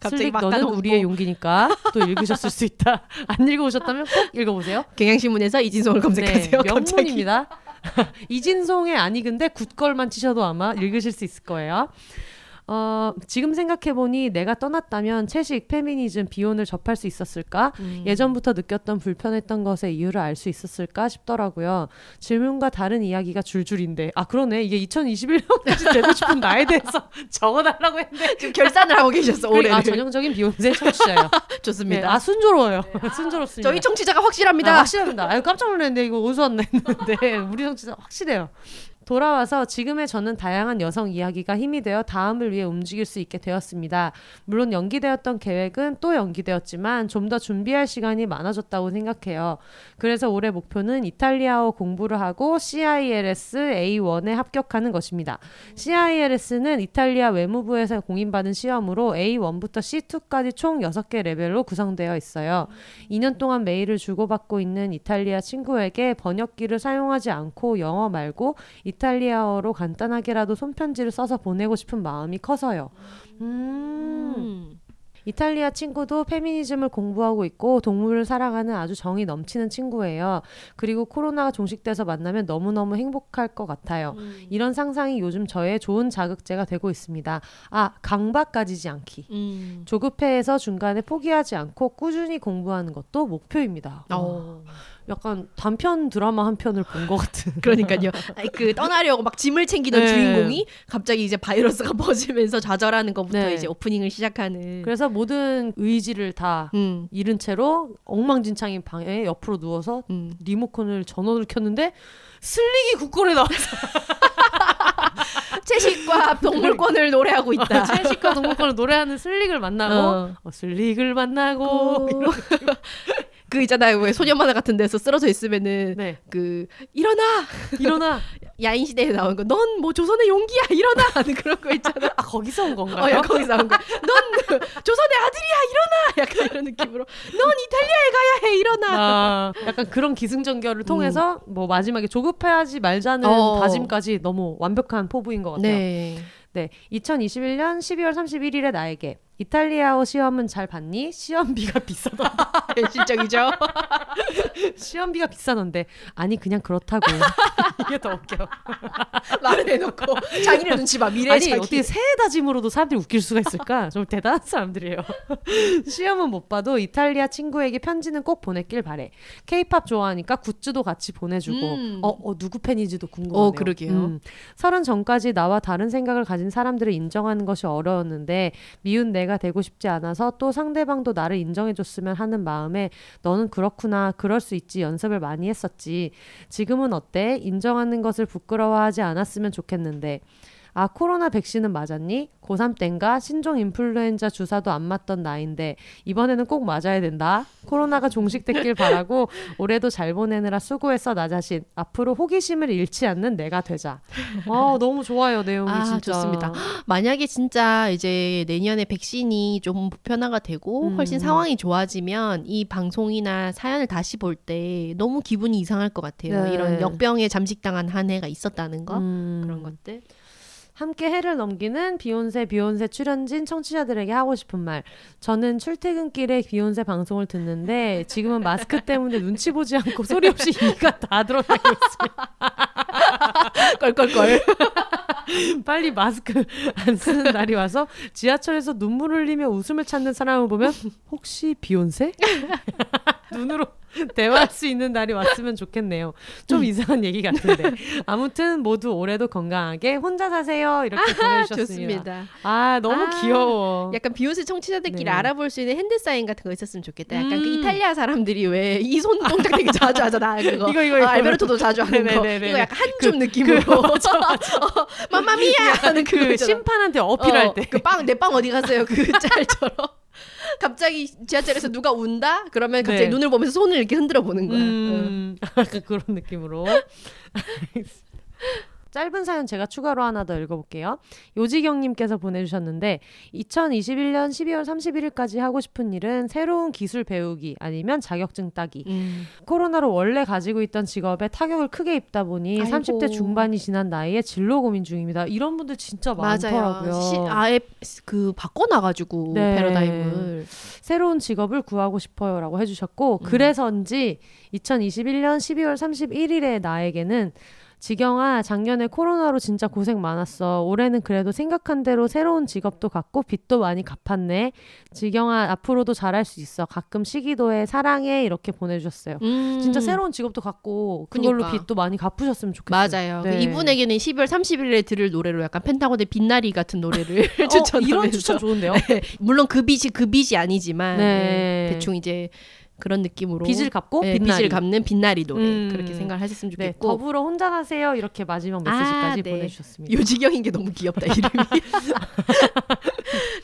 갑자기 슬릭 너는. 우리의 용기니까 또 읽으셨을 수 있다. 안 읽어보셨다면 꼭 읽어보세요. 경향신문에서 이진송을 검색하세요. 네. 명문입니다. 이진송의 아니 근데 굿걸만 치셔도 아마 읽으실 수 있을 거예요. 어, 지금 생각해보니 내가 떠났다면 채식, 페미니즘, 비혼을 접할 수 있었을까? 음. 예전부터 느꼈던 불편했던 것의 이유를 알 수 있었을까 싶더라고요. 질문과 다른 이야기가 줄줄인데. 아, 그러네. 이게 2021년까지 되고 싶은 나에 대해서 적어달라고 했는데. 지금 결산을 하고 계셨어 올해를. 아, 전형적인 비욘세 청취자예요. 네, 좋습니다. 아, 순조로워요. 순조롭습니다. 저희 청취자가 확실합니다. 아, 확실합니다. 아유, 깜짝 놀랐는데 이거 어디서 왔나 했는데 우리 정치자 확실해요. 돌아와서 지금의 저는 다양한 여성 이야기가 힘이 되어 다음을 위해 움직일 수 있게 되었습니다. 물론 연기되었던 계획은 또 연기되었지만 좀 더 준비할 시간이 많아졌다고 생각해요. 그래서 올해 목표는 이탈리아어 공부를 하고 CILS A1에 합격하는 것입니다. CILS는 이탈리아 외무부에서 공인받은 시험으로 A1부터 C2까지 총 6개 레벨로 구성되어 있어요. 2년 동안 메일을 주고받고 있는 이탈리아 친구에게 번역기를 사용하지 않고 영어 말고 이탈리아 어로 간단하게라도 손편지를 써서 보내고 싶은 마음이 커서요. 음. 음. 이탈리아 친구도 페미니즘을 공부하고 있고 동물을 사랑하는 아주 정이 넘치는 친구예요. 그리고 코로나가 종식돼서 만나면 너무너무 행복할 것 같아요. 음. 이런 상상이 요즘 저의 좋은 자극제가 되고 있습니다. 아, 강박 가지지 않기. 음. 조급해해서 중간에 포기하지 않고 꾸준히 공부하는 것도 목표입니다. 와, 어. 약간 단편 드라마 한 편을 본 것 같은. 그러니까요. 아니, 그 떠나려고 막 짐을 챙기던 네. 주인공이 갑자기 이제 바이러스가 퍼지면서 좌절하는 것부터 네. 이제 오프닝을 시작하는. 그래서 모든 의지를 다 음. 잃은 채로 엉망진창인 방에 옆으로 누워서 음. 리모컨을 전원을 켰는데 슬릭이 국골에 나왔어. 채식과 동물권을 노래하고 있다. 채식과 동물권을 노래하는 슬릭을 만나고 어. 어, 슬릭을 만나고 그 있잖아요. 왜 소년 만화 같은 데서 쓰러져 있으면은 네 그 일어나 일어나 야인 시대에 나온 거. 넌 뭐 조선의 용기야 일어나 하는 그런 거 있잖아. 아 거기서 온 건가요? 어, 야, 거기서 나온 거. 넌 조선의 아들이야 일어나. 약간 이런 느낌으로. 넌 이탈리아에 가야 해 일어나. 아, 약간 그런 기승전결을 통해서 뭐 마지막에 조급해하지 말자는 어. 다짐까지 너무 완벽한 포부인 것 같아요. 네. 네, 2021년 12월 31일에 나에게 이탈리아어 시험은 잘 봤니? 시험비가 비싸다. 현실적이죠. 시험비가 비싸던데 아니 그냥 그렇다고 이게 더 웃겨. 말을 해놓고 자기네 눈치 봐 미래 아니 자기. 어떻게 새해 다짐으로도 사람들이 웃길 수가 있을까? 좀 대단한 사람들이에요. 시험은 못 봐도 이탈리아 친구에게 편지는 꼭 보냈길 바래. 케이팝 좋아하니까 굿즈도 같이 보내주고 음. 어, 어, 누구 팬인지도 궁금하네요. 어, 그러게요. 서른 전까지 나와 다른 생각을 가진 사람들을 인정하는 것이 어려웠는데 미운 내가 되고 싶지 않아서 또 상대방도 나를 인정해줬으면 하는 마음에 너는 그렇구나. 그럴 수 있지. 연습을 많이 했었지. 지금은 어때? 인정하는 것을 부끄러워하지 않았으면 좋겠는데 아 코로나 백신은 맞았니? 고3 땐가 신종 인플루엔자 주사도 안 맞던 나인데 이번에는 꼭 맞아야 된다. 코로나가 종식됐길 바라고 올해도 잘 보내느라 수고했어 나 자신. 앞으로 호기심을 잃지 않는 내가 되자. 아 너무 좋아요 내용이 아, 진짜. 좋습니다. 만약에 진짜 이제 내년에 백신이 좀 보편화가 되고 음. 훨씬 상황이 좋아지면 이 방송이나 사연을 다시 볼 때 너무 기분이 이상할 것 같아요. 네. 이런 역병에 잠식당한 한 해가 있었다는 거 음. 그런 것들. 함께 해를 넘기는 비욘세 비욘세 출연진 청취자들에게 하고 싶은 말. 저는 출퇴근길에 비욘세 방송을 듣는데 지금은 마스크 때문에 눈치 보지 않고 소리 없이 이가 다 드러나고 있어요. 껄껄껄. 빨리 마스크 안 쓰는 날이 와서 지하철에서 눈물 흘리며 웃음을 찾는 사람을 보면 혹시 비혼세? 눈으로 대화할 수 있는 날이 왔으면 좋겠네요. 좀 이상한 얘기 같은데. 아무튼 모두 올해도 건강하게 혼자 사세요. 이렇게 보내주셨습니다. 아 너무 아, 귀여워. 약간 비혼세 청취자들끼리 네. 알아볼 수 있는 hand sign 같은 거 있었으면 좋겠다. 약간 그 음. 이탈리아 사람들이 왜 이 손 동작 되게 자주 하잖아. 그거. 이거, 이거, 이거. 아, 알베르토도 자주 하는 거. 이거 약간 한줌 느낌으로. 어, 마마미야 하는 그. 심판한테 어필할 때. 그 빵 내 빵 어디 갔어요? 그 짤처럼. 갑자기 지하철에서 누가 운다? 그러면 갑자기 네. 눈을 보면서 손을 이렇게 흔들어 보는 거야. 어. 음, 약간 그런 느낌으로. 짧은 사연 제가 추가로 하나 더 읽어볼게요. 요지경님께서 보내주셨는데 2021년 12월 31일까지 하고 싶은 일은 새로운 기술 배우기 아니면 자격증 따기. 음. 코로나로 원래 가지고 있던 직업에 타격을 크게 입다 보니 아이고. 30대 중반이 지난 나이에 진로 고민 중입니다. 이런 분들 진짜 많더라고요. 시, 아예 그 바꿔놔가지고 네. 패러다임을. 새로운 직업을 구하고 싶어요라고 해주셨고 음. 그래서인지 2021년 12월 31일에 나에게는 지경아 작년에 코로나로 진짜 고생 많았어 올해는 그래도 생각한 대로 새로운 직업도 갖고 빚도 많이 갚았네 지경아 앞으로도 잘할 수 있어 가끔 시기도해 사랑해 이렇게 보내주셨어요 음. 진짜 새로운 직업도 갖고 그걸로 그니까. 빚도 많이 갚으셨으면 좋겠어요 맞아요. 네. 이분에게는 12월 30일에 들을 노래로 약간 펜타곤의 빛나리 같은 노래를 어, 추천하면서 이런 추천 좋은데요 물론 그 빚이 그 빚이 아니지만 네. 네, 대충 이제 그런 느낌으로 빚을 갚고 네, 빛나리 빚을 갚는 빛나리 노래 음. 그렇게 생각을 하셨으면 네, 좋겠고 더불어 혼자 사세요 이렇게 마지막 메시지까지 아, 네. 보내주셨습니다 요지경인 게 너무 귀엽다 이름이.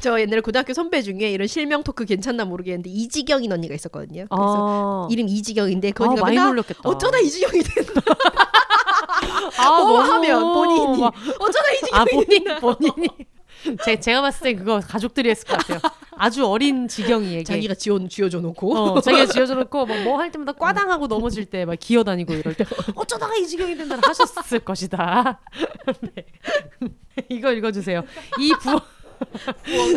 저 옛날에 고등학교 선배 중에 이런 실명 토크 괜찮나 모르겠는데 이지경인 언니가 있었거든요. 그래서 아, 이름 이지경인데 그 아, 언니가 많이 맨날 놀렸겠다. 어쩌다 이지경이 됐나 아, 어, 너무 하면 본인이 막- 어쩌다 이지경이 아 본인 됐나 본인이 제, 제가 봤을 때 그거 가족들이 했을 것 같아요. 아주 어린 지경이에게. 자기가 지어 지어줘 놓고 어, 자기가 지어줘 놓고 뭐할 때마다 꽈당하고 넘어질 때 막 기어다니고 이럴 때 어쩌다가 이 지경이 된다 하셨을 것이다. 네. 이거 읽어주세요. 이 부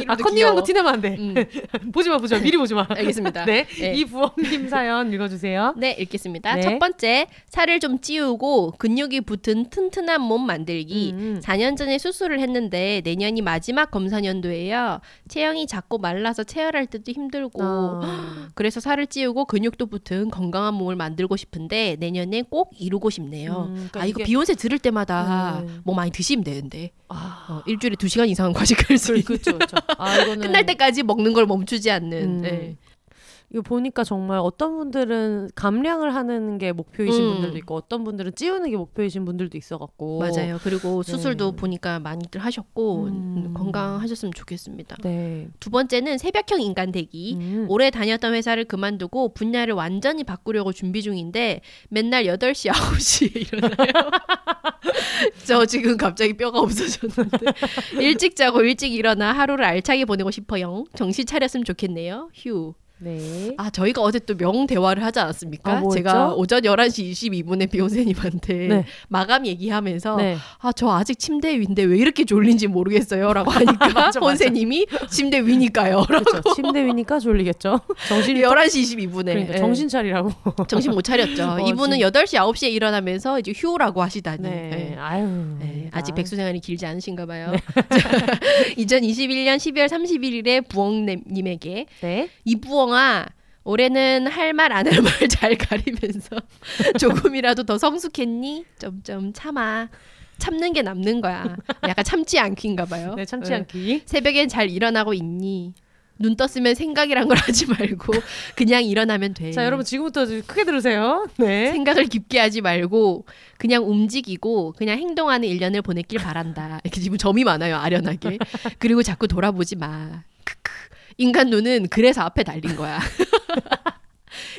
아 컨닝한. 거 티내면 안 돼. 음, 보지 마, 보지 마. 미리 보지 마. 알겠습니다. 네, 네. 이 부엉님 사연 읽어주세요. 네, 읽겠습니다. 네. 첫 번째, 살을 좀 찌우고 근육이 붙은 튼튼한 몸 만들기. 음. 4년 전에 수술을 했는데 내년이 마지막 검사 년도예요. 체형이 작고 말라서 체열할 때도 힘들고 아, 그래서 살을 찌우고 근육도 붙은 건강한 몸을 만들고 싶은데 내년에 꼭 이루고 싶네요. 음, 그러니까 아 이거 이게- 비욘세 들을 때마다 네. 뭐 많이 드시면 되는데 아, 어, 일주일에 2 시간 이상은 과식할 수 그, 그렇죠, 그렇죠. 아 이거는 끝날 때까지 먹는 걸 멈추지 않는. 음. 네. 이거 보니까 정말 어떤 분들은 감량을 하는 게 목표이신 음. 분들도 있고 어떤 분들은 찌우는 게 목표이신 분들도 있어갖고 맞아요. 그리고 수술도 네. 보니까 많이들 하셨고 음. 음, 건강하셨으면 좋겠습니다. 네. 두 번째는 새벽형 인간 되기. 음. 오래 다녔던 회사를 그만두고 분야를 완전히 바꾸려고 준비 중인데 맨날 8시, 9시에 일어나요. 저 지금 갑자기 뼈가 없어졌는데 일찍 자고 일찍 일어나 하루를 알차게 보내고 싶어요. 정신 차렸으면 좋겠네요. 휴. 네. 아 저희가 어제 또 명 대화를 하지 않았습니까? 아? 제가 오전 11시 22분에 비욘세님한테 네. 마감 얘기하면서 네. 아 저 아직 침대 위인데 왜 이렇게 졸린지 모르겠어요 라고 하니까 맞아. 본세님이 침대 위니까요. 그렇죠. 침대 위니까 졸리겠죠. 정신이 11시 22분에 그러니까 정신 차리라고. 정신 못 차렸죠. 어, 이분은 진- 8시 9시에 일어나면서 이제 휴라고 하시다니. 네. 네. 아유. 네, 아직 아. 백수 생활이 길지 않으신가 봐요. 2021년 12월 31일에 부엉님에게 네. 이부엉 아 올해는 할 말 안 할 말 잘 가리면서 조금이라도 더 성숙했니? 점점 참아. 참는 게 남는 거야. 약간 참지 않기인가 봐요. 네, 참지 네. 않기. 새벽엔 잘 일어나고 있니? 눈 떴으면 생각이란 걸 하지 말고 그냥 일어나면 돼. 자, 여러분 지금부터 좀 크게 들으세요. 네. 생각을 깊게 하지 말고 그냥 움직이고 그냥 행동하는 일년을 보냈길 바란다. 이렇게 지금 점이 많아요, 아련하게. 그리고 자꾸 돌아보지 마. 크크. 인간 눈은 그래서 앞에 달린 거야.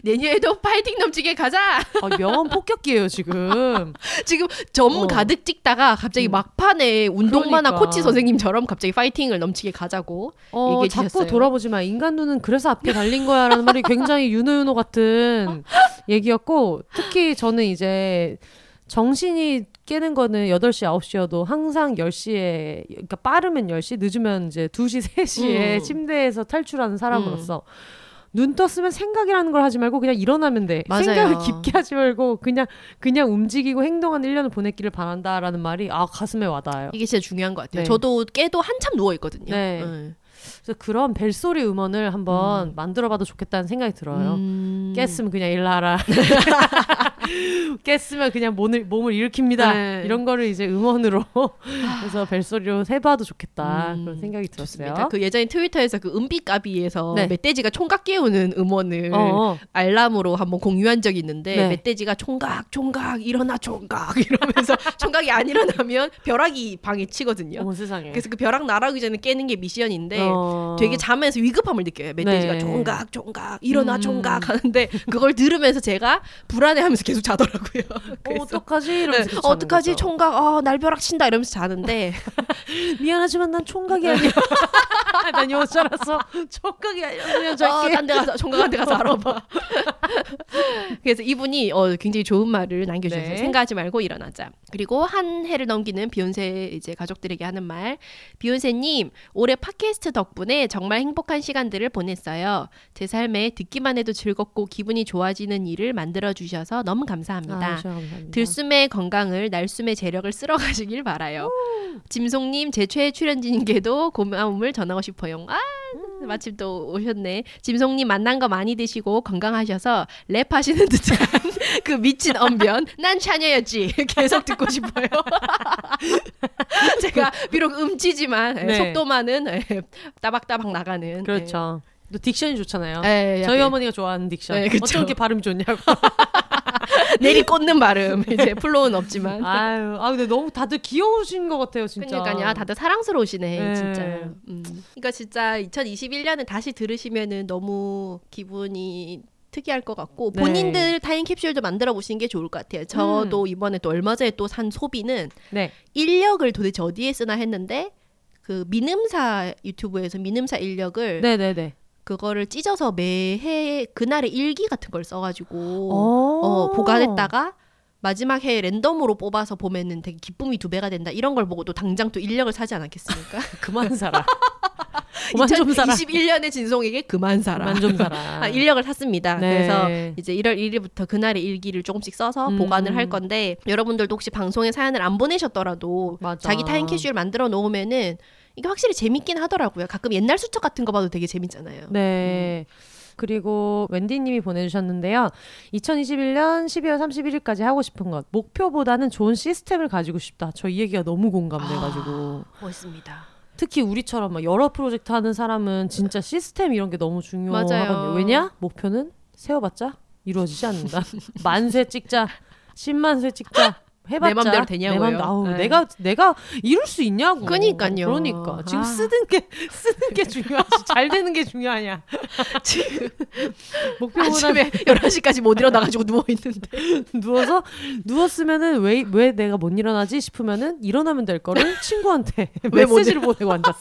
내년에도 파이팅 넘치게 가자. 아, 명언 폭격기예요, 지금. 지금 점 어. 가득 찍다가 갑자기 음. 막판에 운동만화 그러니까. 코치 선생님처럼 갑자기 파이팅을 넘치게 가자고. 어, 얘기해 자꾸 주셨어요. 돌아보지 마. 인간 눈은 그래서 앞에 달린 거야라는 말이 굉장히 유노유노 같은 얘기였고, 특히 저는 이제 정신이 깨는 거는 8시, 9시여도 항상 10시에, 그러니까 빠르면 10시, 늦으면 이제 2시, 3시에 음. 침대에서 탈출하는 사람으로서 눈 떴으면 생각이라는 걸 하지 말고 그냥 일어나면 돼. 맞아요. 생각을 깊게 하지 말고 그냥 그냥 움직이고 행동하는 1년을 보냈기를 바란다라는 말이 아 가슴에 와닿아요. 이게 진짜 중요한 것 같아요. 네. 저도 깨도 한참 누워 있거든요. 네. 그래서 그런 벨소리 음원을 한번 만들어봐도 좋겠다는 생각이 들어요. 음. 깼으면 그냥 일나라. 깼으면 그냥 몸을, 몸을 일으킵니다. 네. 이런 거를 이제 음원으로 그래서 벨소리로 해봐도 좋겠다. 음, 그런 생각이 들었어요. 좋습니다. 그 예전에 트위터에서 그 은비까비에서 네. 멧돼지가 총각 깨우는 음원을 어, 어. 알람으로 한번 공유한 적이 있는데 네. 멧돼지가 총각 총각 일어나 총각 이러면서 총각이 안 일어나면 벼락이 방에 치거든요. 어머 세상에. 그래서 그 벼락 날아오기 전에 깨는 게 미션인데 어. 되게 잠에서 위급함을 느껴요. 멧돼지가 네. 총각 총각 일어나 음. 총각 하는데 그걸 들으면서 제가 불안해하면서 계속 자더라고요. 어, 어떡하지? 네, 이러면서 계속 어떡하지 거죠. 총각 어, 날 벼락 친다 이러면서 자는데 미안하지만 난 총각이 아니야. 난 여자라서 총각이 아니야. 그냥 어, 잘게. 딴데 가서 총각한테 가서 알아봐. 그래서 이분이 어, 굉장히 좋은 말을 남겨주셨어요. 네. 생각하지 말고 일어나자. 그리고 한 해를 넘기는 비욘세 이제 가족들에게 하는 말. 비욘세님 올해 팟캐스트 덕분에 정말 행복한 시간들을 보냈어요. 제 삶에 듣기만 해도 즐겁고 기분이 좋아지는 일을 만들어 주셔서 너무 감사합니다. 아, 감사합니다. 들숨의 건강을 날숨의 재력을 쓸어 가시길 바라요. 짐송님 제 최애 출연진님께도 고마움을 전하고 싶어요. 아 마침 또 오셨네. 짐송님 만난 거 많이 드시고 건강하셔서 랩하시는 듯한 그 미친 언변. 난 차녀였지. 계속 듣고 싶어요. 제가 비록 음치지만 예, 네. 속도만은 예, 따박따박 나가는. 그렇죠. 또 딕션이 좋잖아요. 예, 예, 저희 어머니가 좋아하는 딕션. 어쩜 이렇게 발음이 좋냐고. 내리 꽂는 발음. 이제 플로우는 없지만. 아유, 아 근데 너무 다들 귀여우신 것 같아요, 진짜. 그러니까요. 아, 다들 사랑스러우시네, 네. 진짜. 음. 그러니까 진짜 2021년은 다시 들으시면은 너무 기분이 특이할 것 같고 네. 본인들 타임 캡슐도 만들어 보시는 게 좋을 것 같아요. 저도 이번에 또 얼마 전에 또 산 소비는 네. 인력을 도대체 어디에 쓰나 했는데 그 민음사 유튜브에서 민음사 인력을 네, 네, 네. 그거를 찢어서 매해 그날의 일기 같은 걸 써가지고 어, 어, 보관했다가 마지막 해 랜덤으로 뽑아서 보면은 되게 기쁨이 두 배가 된다 이런 걸 보고 또 당장 또 인력을 사지 않았겠습니까? 그만 살아. 그만 좀 살아. 2021년의 진송에게 그만 살아. 그만 좀 살아. 아, 인력을 샀습니다. 네. 그래서 이제 1월 1일부터 그날의 일기를 조금씩 써서 음. 보관을 할 건데 여러분들도 혹시 방송에 사연을 안 보내셨더라도 맞아. 자기 타임 캐슈를 만들어 놓으면은 이게 확실히 재밌긴 하더라고요. 가끔 옛날 수첩 같은 거 봐도 되게 재밌잖아요. 네. 그리고 웬디님이 보내주셨는데요. 2021년 12월 31일까지 하고 싶은 것 목표보다는 좋은 시스템을 가지고 싶다. 저 이 얘기가 너무 공감돼가지고 멋있습니다. 특히 우리처럼 막 여러 프로젝트 하는 사람은 진짜 시스템 이런 게 너무 중요하거든요. 왜냐? 목표는 세워봤자 이루어지지 않는다. 만세 찍자, 10만 세 찍자. 해봤자 내 맘대로 되냐고요. 내 맘, 네. 내가 내가 이룰 수 있냐고. 그러니까요. 그러니까 지금 아. 쓰는 게 쓰는 게 중요하지. 잘 되는 게 중요하냐. 지금 목표보다 아침에 11시까지 못 일어나 가지고 누워 있는데. 누워서 누웠으면은 왜 왜 내가 못 일어나지 싶으면은 일어나면 될 거를 친구한테 메시지를 보내고 앉았어.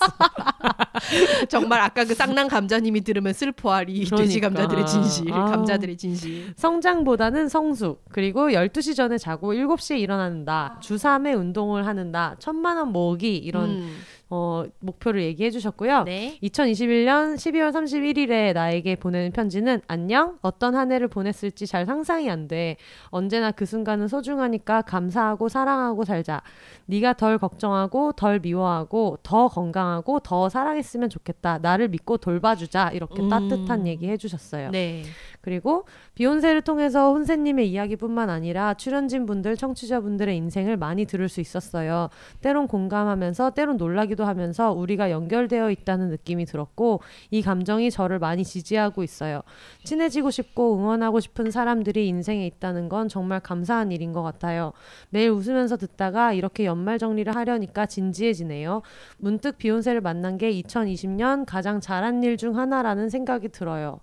정말 아까 그 쌍난 감자님이 들으면 슬퍼하리 돼지 그러니까. 감자들의 진실, 아우. 감자들의 진실. 성장보다는 성숙 그리고 12시 전에 자고 7시에 일어 난다. 주 3회 운동을 하는다. 천만 원 모으기 이런 음. 어, 목표를 얘기해 주셨고요. 네. 2021년 12월 31일에 나에게 보내는 편지는 안녕 어떤 한 해를 보냈을지 잘 상상이 안 돼. 언제나 그 순간은 소중하니까 감사하고 사랑하고 살자. 네가 덜 걱정하고 덜 미워하고 더 건강하고 더 사랑했으면 좋겠다. 나를 믿고 돌봐주자. 이렇게 음. 따뜻한 얘기 해주셨어요. 네. 그리고 비욘세를 통해서 혼세님의 이야기뿐만 아니라 출연진 분들, 청취자분들의 인생을 많이 들을 수 있었어요. 때론 공감하면서 때론 놀라기도 하면서 우리가 연결되어 있다는 느낌이 들었고 이 감정이 저를 많이 지지하고 있어요. 친해지고 싶고 응원하고 싶은 사람들이 인생에 있다는 건 정말 감사한 일인 것 같아요. 매일 웃으면서 듣다가 이렇게 연말 정리를 하려니까 진지해지네요. 문득 비욘세를 만난 게 2020년 가장 잘한 일 중 하나라는 생각이 들어요.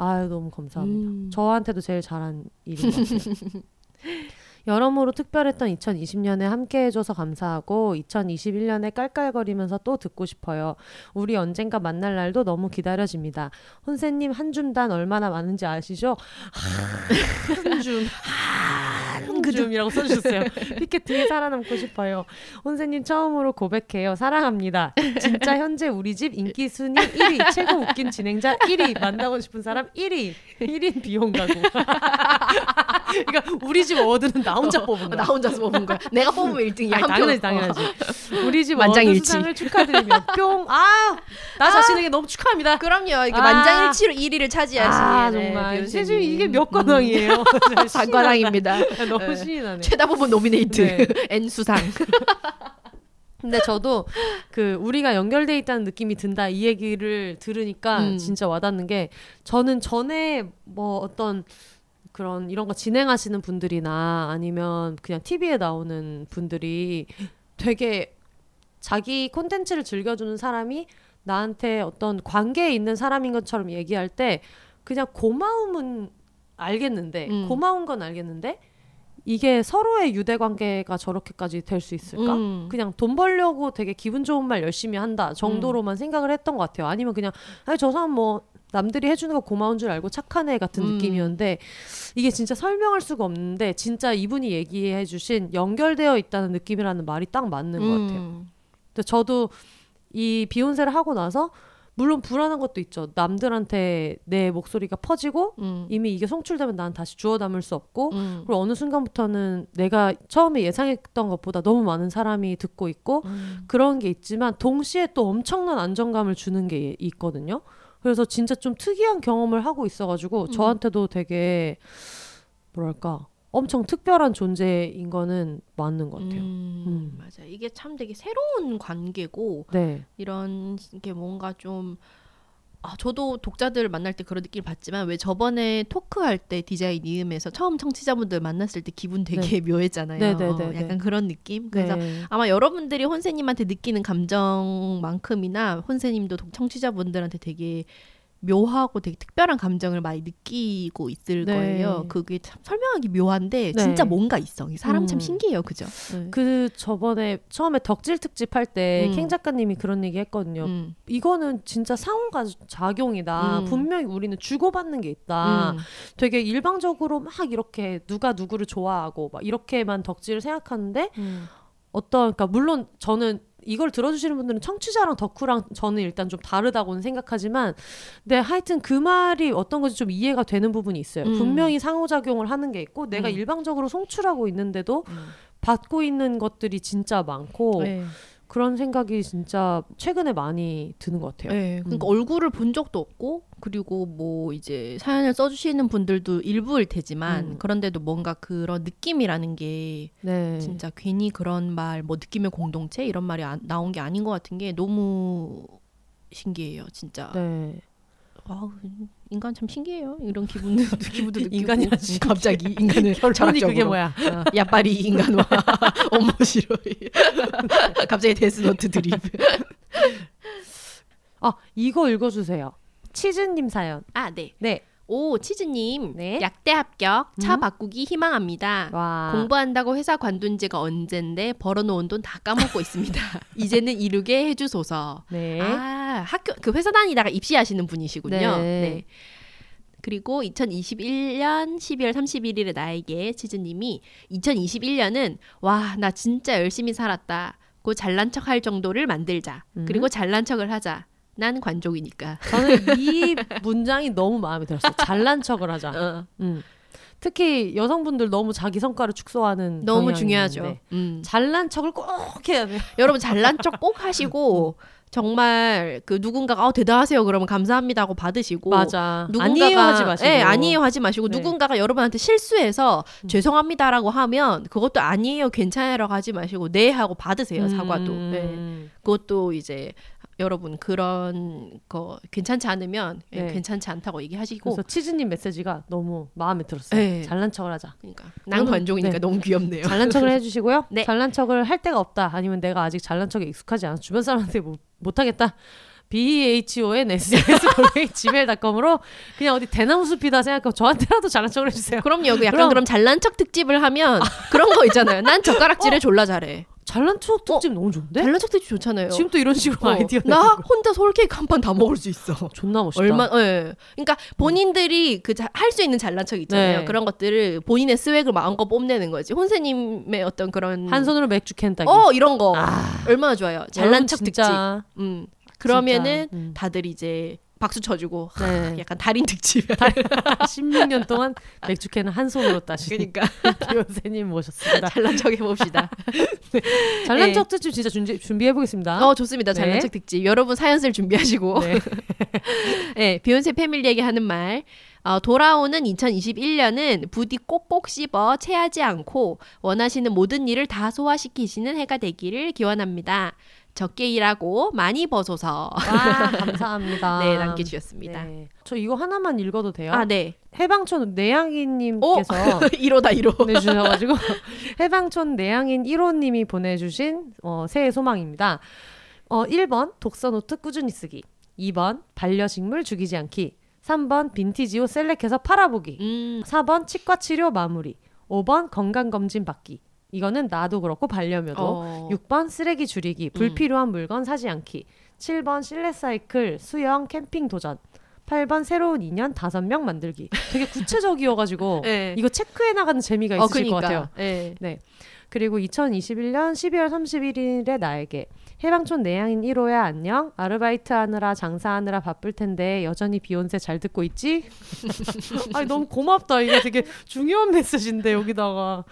아유 너무 감사합니다. 음. 저한테도 제일 잘한 일인 것 같아요. 여러모로 특별했던 2020년에 함께 해줘서 감사하고 2021년에 깔깔거리면서 또 듣고 싶어요. 우리 언젠가 만날 날도 너무 기다려집니다. 혼세님 한 줌단 얼마나 많은지 아시죠? 한 줌. 한 줌이라고 써주셨어요. 피켓 등에 살아남고 싶어요. 혼세님 처음으로 고백해요. 사랑합니다. 진짜 현재 우리 집 인기 순위 1위, 최고 웃긴 진행자 1위, 만나고 싶은 사람 1위, 1인 비용 가구. 그러니까 우리 집 어워드는 나 혼자 뽑은 어, 거야. 나 혼자서 뽑은 거야. 내가 뽑으면 1등이야. 아니, 당연하지, 당연하지. 우리 집 만장일치. 수상을 축하드리며 뿅. 아, 나 자신에게 너무 축하합니다. 그럼요. 이게 아. 만장일치로 1위를 차지하신 아, 네, 정말. 비욘세님. 세준 이게 몇 관왕이에요? 반관왕입니다. 너무 네. 신이 나네. 최다 부분 노미네이트 네. N 수상. 근데 저도 그 우리가 연결돼 있다는 느낌이 든다 이 얘기를 들으니까 음. 진짜 와닿는 게 저는 전에 뭐 어떤 그런 이런 거 진행하시는 분들이나 아니면 그냥 TV에 나오는 분들이 되게 자기 콘텐츠를 즐겨주는 사람이 나한테 어떤 관계에 있는 사람인 것처럼 얘기할 때 그냥 고마움은 알겠는데 음. 고마운 건 알겠는데 이게 서로의 유대 관계가 저렇게까지 될 수 있을까? 음. 그냥 돈 벌려고 되게 기분 좋은 말 열심히 한다 정도로만 생각을 했던 것 같아요. 아니면 그냥 아니 저 사람 뭐 남들이 해주는 거 고마운 줄 알고 착한 애 같은 음. 느낌이었는데 이게 진짜 설명할 수가 없는데 진짜 이분이 얘기해주신 연결되어 있다는 느낌이라는 말이 딱 맞는 것 같아요. 음. 근데 저도 이 비욘세를 하고 나서 물론 불안한 것도 있죠. 남들한테 내 목소리가 퍼지고 음. 이미 이게 송출되면 난 다시 주워 담을 수 없고 음. 그리고 어느 순간부터는 내가 처음에 예상했던 것보다 너무 많은 사람이 듣고 있고 음. 그런 게 있지만 동시에 또 엄청난 안정감을 주는 게 있거든요. 그래서 진짜 좀 특이한 경험을 하고 있어가지고 음. 저한테도 되게 뭐랄까 엄청 특별한 존재인 거는 맞는 것 같아요. 음, 음. 맞아. 이게 참 되게 새로운 관계고 네, 이런 게 뭔가 좀 아, 저도 독자들 만날 때 그런 느낌을 받지만 왜 저번에 토크할 때 디자인 이음에서 처음 청취자분들 만났을 때 기분 되게 묘했잖아요. 네, 네, 어, 네, 네. 약간 그런 느낌. 그래서 네. 아마 여러분들이 혼세님한테 느끼는 감정만큼이나 혼세님도 독- 청취자분들한테 되게 묘하고 되게 특별한 감정을 많이 느끼고 있을 네. 거예요. 그게 참 설명하기 묘한데 네. 진짜 뭔가 있어. 이 사람 참 음. 신기해요, 그죠? 네. 그 저번에 처음에 덕질 특집 할때 음. 캥 작가님이 그런 얘기 했거든요. 음. 이거는 진짜 상호가 작용이다. 음. 분명히 우리는 주고받는 게 있다. 음. 되게 일방적으로 막 이렇게 누가 누구를 좋아하고 막 이렇게만 덕질을 생각하는데 음. 어떤 그러니까 물론 저는 이걸 들어주시는 분들은 청취자랑 덕후랑 저는 일단 좀 다르다고는 생각하지만, 네 하여튼 그 말이 어떤 건지 좀 이해가 되는 부분이 있어요. 음. 분명히 상호작용을 하는 게 있고, 내가 음. 일방적으로 송출하고 있는데도 음. 받고 있는 것들이 진짜 많고 네. 그런 생각이 진짜 최근에 많이 드는 것 같아요. 네, 그러니까 음. 얼굴을 본 적도 없고 그리고 뭐 이제 사연을 써주시는 분들도 일부일 테지만 음. 그런데도 뭔가 그런 느낌이라는 게 네. 진짜 괜히 그런 말 뭐 느낌의 공동체 이런 말이 안- 나온 게 아닌 것 같은 게 너무 신기해요 진짜 네. wow 인간 참 신기해요 이런 기분도 기분도 느끼고 인간이란 음, 갑자기 인간을 결론이 철학적으로 그게 뭐야? 어, やっぱり 人間は 面白 갑자기 데스노트 드립 아 이거 읽어주세요. 치즈님 사연. 아 네. 네. 오 치즈님 네. 약대 합격 차 음. 바꾸기 희망합니다. 와. 공부한다고 회사 관둔 지가 언젠데 벌어놓은 돈 다 까먹고 있습니다. 이제는 이루게 해주소서. 네. 아 학교 그 회사 다니다가 입시하시는 분이시군요. 네. 네. 그리고 2021년 12월 31일에 나에게 치즈님이 2021년은 와 나 진짜 열심히 살았다.고 잘난 척 할 정도를 만들자. 음. 그리고 잘난 척을 하자. 난 관종이니까. 저는 이 문장이 너무 마음에 들었어요. 잘난 척을 하자. 어, 음. 특히 여성분들 너무 자기 성과를 축소하는 너무 중요하죠. 음. 잘난 척을 꼭 해야 돼요. 여러분 잘난 척 꼭 하시고 정말 그 누군가가 어 대단하세요 그러면 감사합니다 하고 받으시고 맞아. 누군가가 아니에요 하지 마시고. 예, 아니에요 하지 마시고 네. 누군가가 여러분한테 실수해서 음. 죄송합니다라고 하면 그것도 아니에요 괜찮아요라고 하지 마시고 네 하고 받으세요 사과도 음. 예. 그것도 이제 여러분 그런 거 괜찮지 않으면 예, 네. 괜찮지 않다고 얘기하시고 그래서 치즈님 메시지가 너무 마음에 들었어요. 네. 잘난 척을 하자. 그러니까 난 관종이니까 네. 너무 귀엽네요. 잘난 척을 해주시고요. 네. 잘난 척을 할 데가 없다. 아니면 내가 아직 잘난 척에 익숙하지 않아 주변 사람한테 못, 못하겠다. B H O N S S gmail.com으로 그냥 어디 대나무 숲이다 생각하고 저한테라도 잘난 척을 해주세요. 그럼요. 그 약간 그럼- 그럼 잘난 척 특집을 하면 그런 거 있잖아요. 난 젓가락질을 졸라 잘해. 잘난 척 특집 너무 좋은데? 잘난 척 특집 좋잖아요. 지금 또 이런 식으로 어, 아이디어 나. 혼자 솔케이크 한 판 다 먹을 수 있어. 존나 멋있다. 얼마 예. 그러니까 본인들이 그 할 수 있는 잘난 척 있잖아요. 네. 그런 것들을 본인의 스웩을 마음껏 뽐내는 거지. 혼세님의 어떤 그런 한 손으로 맥주 캔 따기. 어 이런 거 아, 얼마나 좋아요. 잘난 척 특집. 음. 그러면은 진짜, 음. 다들 이제 박수 쳐주고 네. 약간 달인 특집. 16년 동안 맥주 캔을 한 손으로 따신 그러니까 비욘세님 모셨습니다. 잘난 척 해봅시다. 잘난 네. 척 특집 진짜 준비, 준비해 보겠습니다. 어 좋습니다. 잘난 네. 척 특집. 여러분 사연을 준비하시고 네. 네, 비욘세 패밀리에게 하는 말. 어, 돌아오는 2021년은 부디 꼭꼭 씹어 체하지 않고 원하시는 모든 일을 다 소화시키시는 해가 되기를 기원합니다. 적게 일하고 많이 버소서. 와 감사합니다. 네, 남겨 주셨습니다. 네. 저 이거 하나만 읽어도 돼요? 아, 네. 해방촌 내양이님께서 1호다, 1호. 보내주셔가지고 해방촌 내양인 1호님이 보내주신 어, 새해 소망입니다. 어, 1번 독서 노트 꾸준히 쓰기 2번 반려식물 죽이지 않기 3번 빈티지 옷 select해서 팔아보기 음, 4번 치과 치료 마무리 5번 건강검진 받기 이거는 나도 그렇고 반려묘도 어. 6번 쓰레기 줄이기 불필요한 물건 사지 않기 7번 실내 사이클 수영 캠핑 도전 8번 새로운 인연 5명 만들기 되게 구체적이어가지고 네. 이거 체크해 나가는 재미가 있으실 어, 그러니까. 것 같아요 네. 그리고 2021년 12월 31일에 나에게 해방촌 내향인 1호야 안녕 아르바이트 하느라 장사하느라 바쁠 텐데 여전히 비욘세 잘 듣고 있지? 아니 너무 고맙다 이게 되게 중요한 메시지인데 여기다가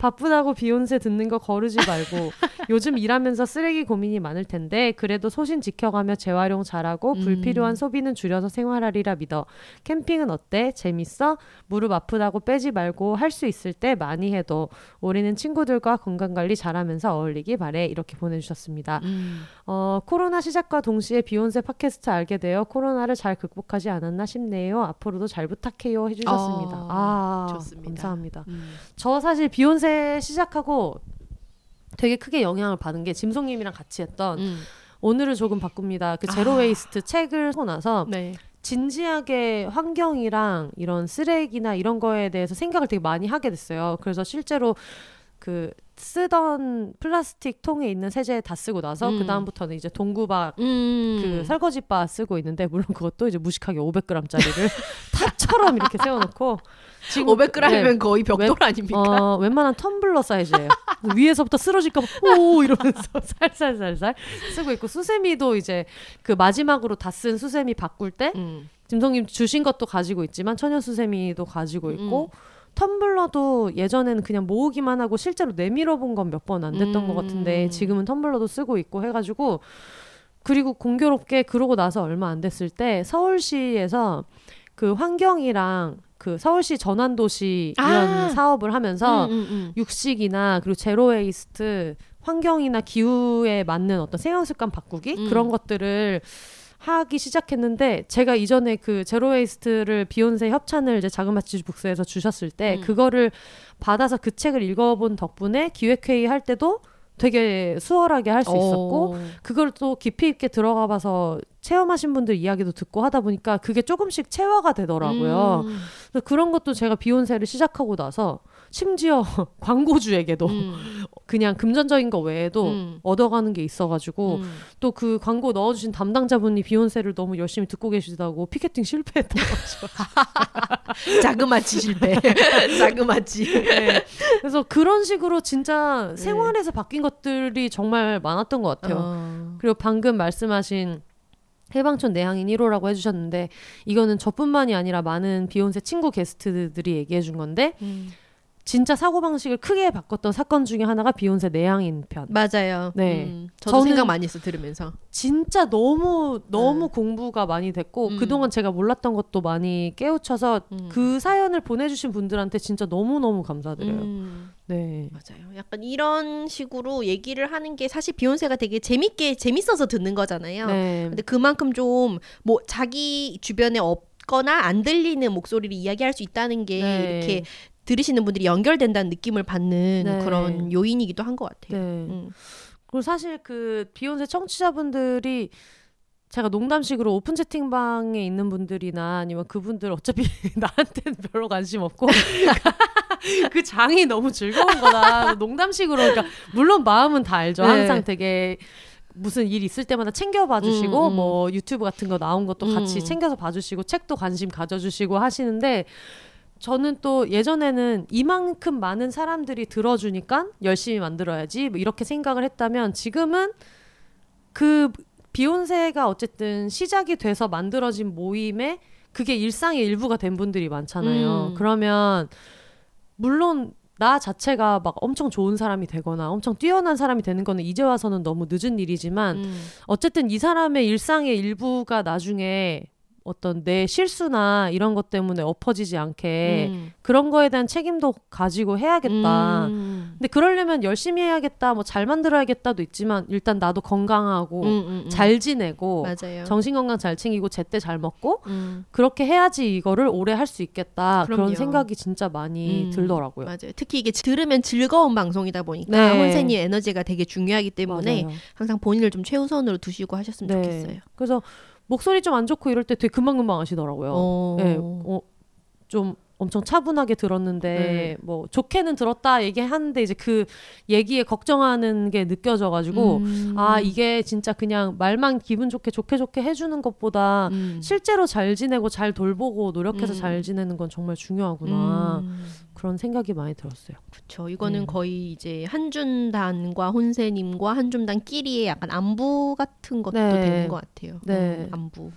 바쁘다고 비욘세 듣는 거 거르지 말고 요즘 일하면서 쓰레기 고민이 많을 텐데 그래도 소신 지켜가며 재활용 잘하고 불필요한 소비는 줄여서 생활하리라 믿어 캠핑은 어때? 재밌어? 무릎 아프다고 빼지 말고 할 수 있을 때 많이 해도 올해는 친구들과 건강 관리 잘하면서 어울리기 바래 이렇게 보내주셨습니다. 음. 어, 코로나 시작과 동시에 비욘세 팟캐스트 알게 되어 코로나를 잘 극복하지 않았나 싶네요. 앞으로도 잘 부탁해요 해주셨습니다. 어, 아, 좋습니다. 감사합니다. 음. 저 사실 비욘세 시작하고 되게 크게 영향을 받은 게 짐송님이랑 같이 했던 음. 오늘을 조금 바꿉니다. 그 제로 아. waste 책을 하고 나서 네. 진지하게 환경이랑 이런 쓰레기나 이런 거에 대해서 생각을 되게 많이 하게 됐어요. 그래서 실제로 그 쓰던 플라스틱 통에 있는 세제 다 쓰고 나서 음. 그 다음부터는 이제 동구밭 음. 그 설거지바 쓰고 있는데 물론 그것도 이제 무식하게 500g짜리를 탁 벽처럼 이렇게 세워놓고 지금 500g이면 네, 거의 벽돌 웬, 아닙니까? 어, 웬만한 텀블러 사이즈예요. 위에서부터 쓰러질까 봐 오 이러면서 살살살살 쓰고 있고 수세미도 이제 그 마지막으로 다 쓴 수세미 바꿀 때 음. 김성님 주신 것도 가지고 있지만 천연 수세미도 가지고 있고. 음. 텀블러도 예전에는 그냥 모으기만 하고 실제로 내밀어 본 건 몇 번 안 됐던 음. 것 같은데 지금은 텀블러도 쓰고 있고 해가지고 그리고 공교롭게 그러고 나서 얼마 안 됐을 때 서울시에서 그 환경이랑 그 서울시 전환도시 이런 아~ 사업을 하면서 음, 음, 음. 육식이나 그리고 zero waste 환경이나 기후에 맞는 어떤 생활 습관 바꾸기 음. 그런 것들을 하기 시작했는데 제가 이전에 그 zero waste를 비혼세 협찬을 이제 자그마치 북스에서 주셨을 때 음. 그거를 받아서 그 책을 읽어본 덕분에 기획회의 할 때도 되게 수월하게 할 수 있었고 그걸 또 깊이 있게 들어가 봐서 체험하신 분들 이야기도 듣고 하다 보니까 그게 조금씩 체화가 되더라고요. 음. 그래서 그런 것도 제가 비욘세를 시작하고 나서 심지어 광고주에게도 음. 그냥 금전적인 거 외에도 음. 얻어가는 게 있어가지고 음. 또그 광고 넣어주신 담당자분이 비욘세를 너무 열심히 듣고 계시다고 피켓팅 실패했던 거죠. 자그마치 실패. 자그마치. 네. 그래서 그런 식으로 진짜 네. 생활에서 바뀐 것들이 정말 많았던 것 같아요. 어. 그리고 방금 말씀하신 해방촌 내향인 1호라고 해주셨는데 이거는 저뿐만이 아니라 많은 비욘세 친구 게스트들이 얘기해 준 건데 음. 진짜 사고 방식을 크게 바꿨던 사건 중에 하나가 비욘세 내향인 편. 맞아요. 네, 음, 저도 생각 많이 했어 들으면서. 진짜 너무 너무 음. 공부가 많이 됐고 음. 그동안 제가 몰랐던 것도 많이 깨우쳐서 음. 그 사연을 보내주신 분들한테 진짜 너무 너무 감사드려요. 음. 네, 맞아요. 약간 이런 식으로 얘기를 하는 게 사실 비욘세가 되게 재밌게 재밌어서 듣는 거잖아요. 네. 근데 그만큼 좀 뭐 자기 주변에 없 거나 안 들리는 목소리를 이야기할 수 있다는 게 네. 이렇게 들으시는 분들이 연결된다는 느낌을 받는 네. 그런 요인이기도 한 것 같아요. 네. 음. 그리고 사실 그 비욘세 청취자분들이 제가 농담식으로 오픈 채팅방에 있는 분들이나 아니면 그분들 어차피 나한테는 별로 관심 없고 그 장이 너무 즐거운 거다. 농담식으로 그러니까 물론 마음은 다 알죠. 네. 항상 되게 무슨 일 있을 때마다 챙겨봐 주시고 음, 음. 뭐 유튜브 같은 거 나온 것도 같이 음. 챙겨서 봐주시고 책도 관심 가져주시고 하시는데 저는 또 예전에는 이만큼 많은 사람들이 들어주니까 열심히 만들어야지 뭐 이렇게 생각을 했다면 지금은 그 비욘세가 어쨌든 시작이 돼서 만들어진 모임에 그게 일상의 일부가 된 분들이 많잖아요. 음. 그러면 물론 나 자체가 막 엄청 좋은 사람이 되거나 엄청 뛰어난 사람이 되는 거는 이제 와서는 너무 늦은 일이지만 음. 어쨌든 이 사람의 일상의 일부가 나중에 어떤 내 실수나 이런 것 때문에 엎어지지 않게 음. 그런 거에 대한 책임도 가지고 해야겠다. 음. 근데 그러려면 열심히 해야겠다, 뭐 잘 만들어야겠다도 있지만 일단 나도 건강하고 음, 음, 음. 잘 지내고 맞아요. 정신 건강 잘 챙기고 제때 잘 먹고 음. 그렇게 해야지 이거를 오래 할 수 있겠다. 그럼요. 그런 생각이 진짜 많이 들더라고요. 맞아요. 특히 이게 들으면 즐거운 방송이다 보니까 네. 혼세님 에너지가 되게 중요하기 때문에 맞아요. 항상 본인을 좀 최우선으로 두시고 하셨으면 네. 좋겠어요. 그래서 목소리 좀 안 좋고 이럴 때 되게 금방금방 아시더라고요. 어. 네, 어, 좀 엄청 차분하게 들었는데 네. 뭐 좋게는 들었다 얘기하는데 이제 그 얘기에 걱정하는 게 느껴져가지고 음. 아 이게 진짜 그냥 말만 기분 좋게 좋게 좋게 해주는 것보다 음. 실제로 잘 지내고 잘 돌보고 노력해서 음. 잘 지내는 건 정말 중요하구나 음. 그런 생각이 많이 들었어요. 그렇죠. 이거는 네. 거의 이제 한준단과 혼세님과 한준단끼리의 약간 안부 같은 것도 네. 되는 것 같아요. 네. 음, 안부.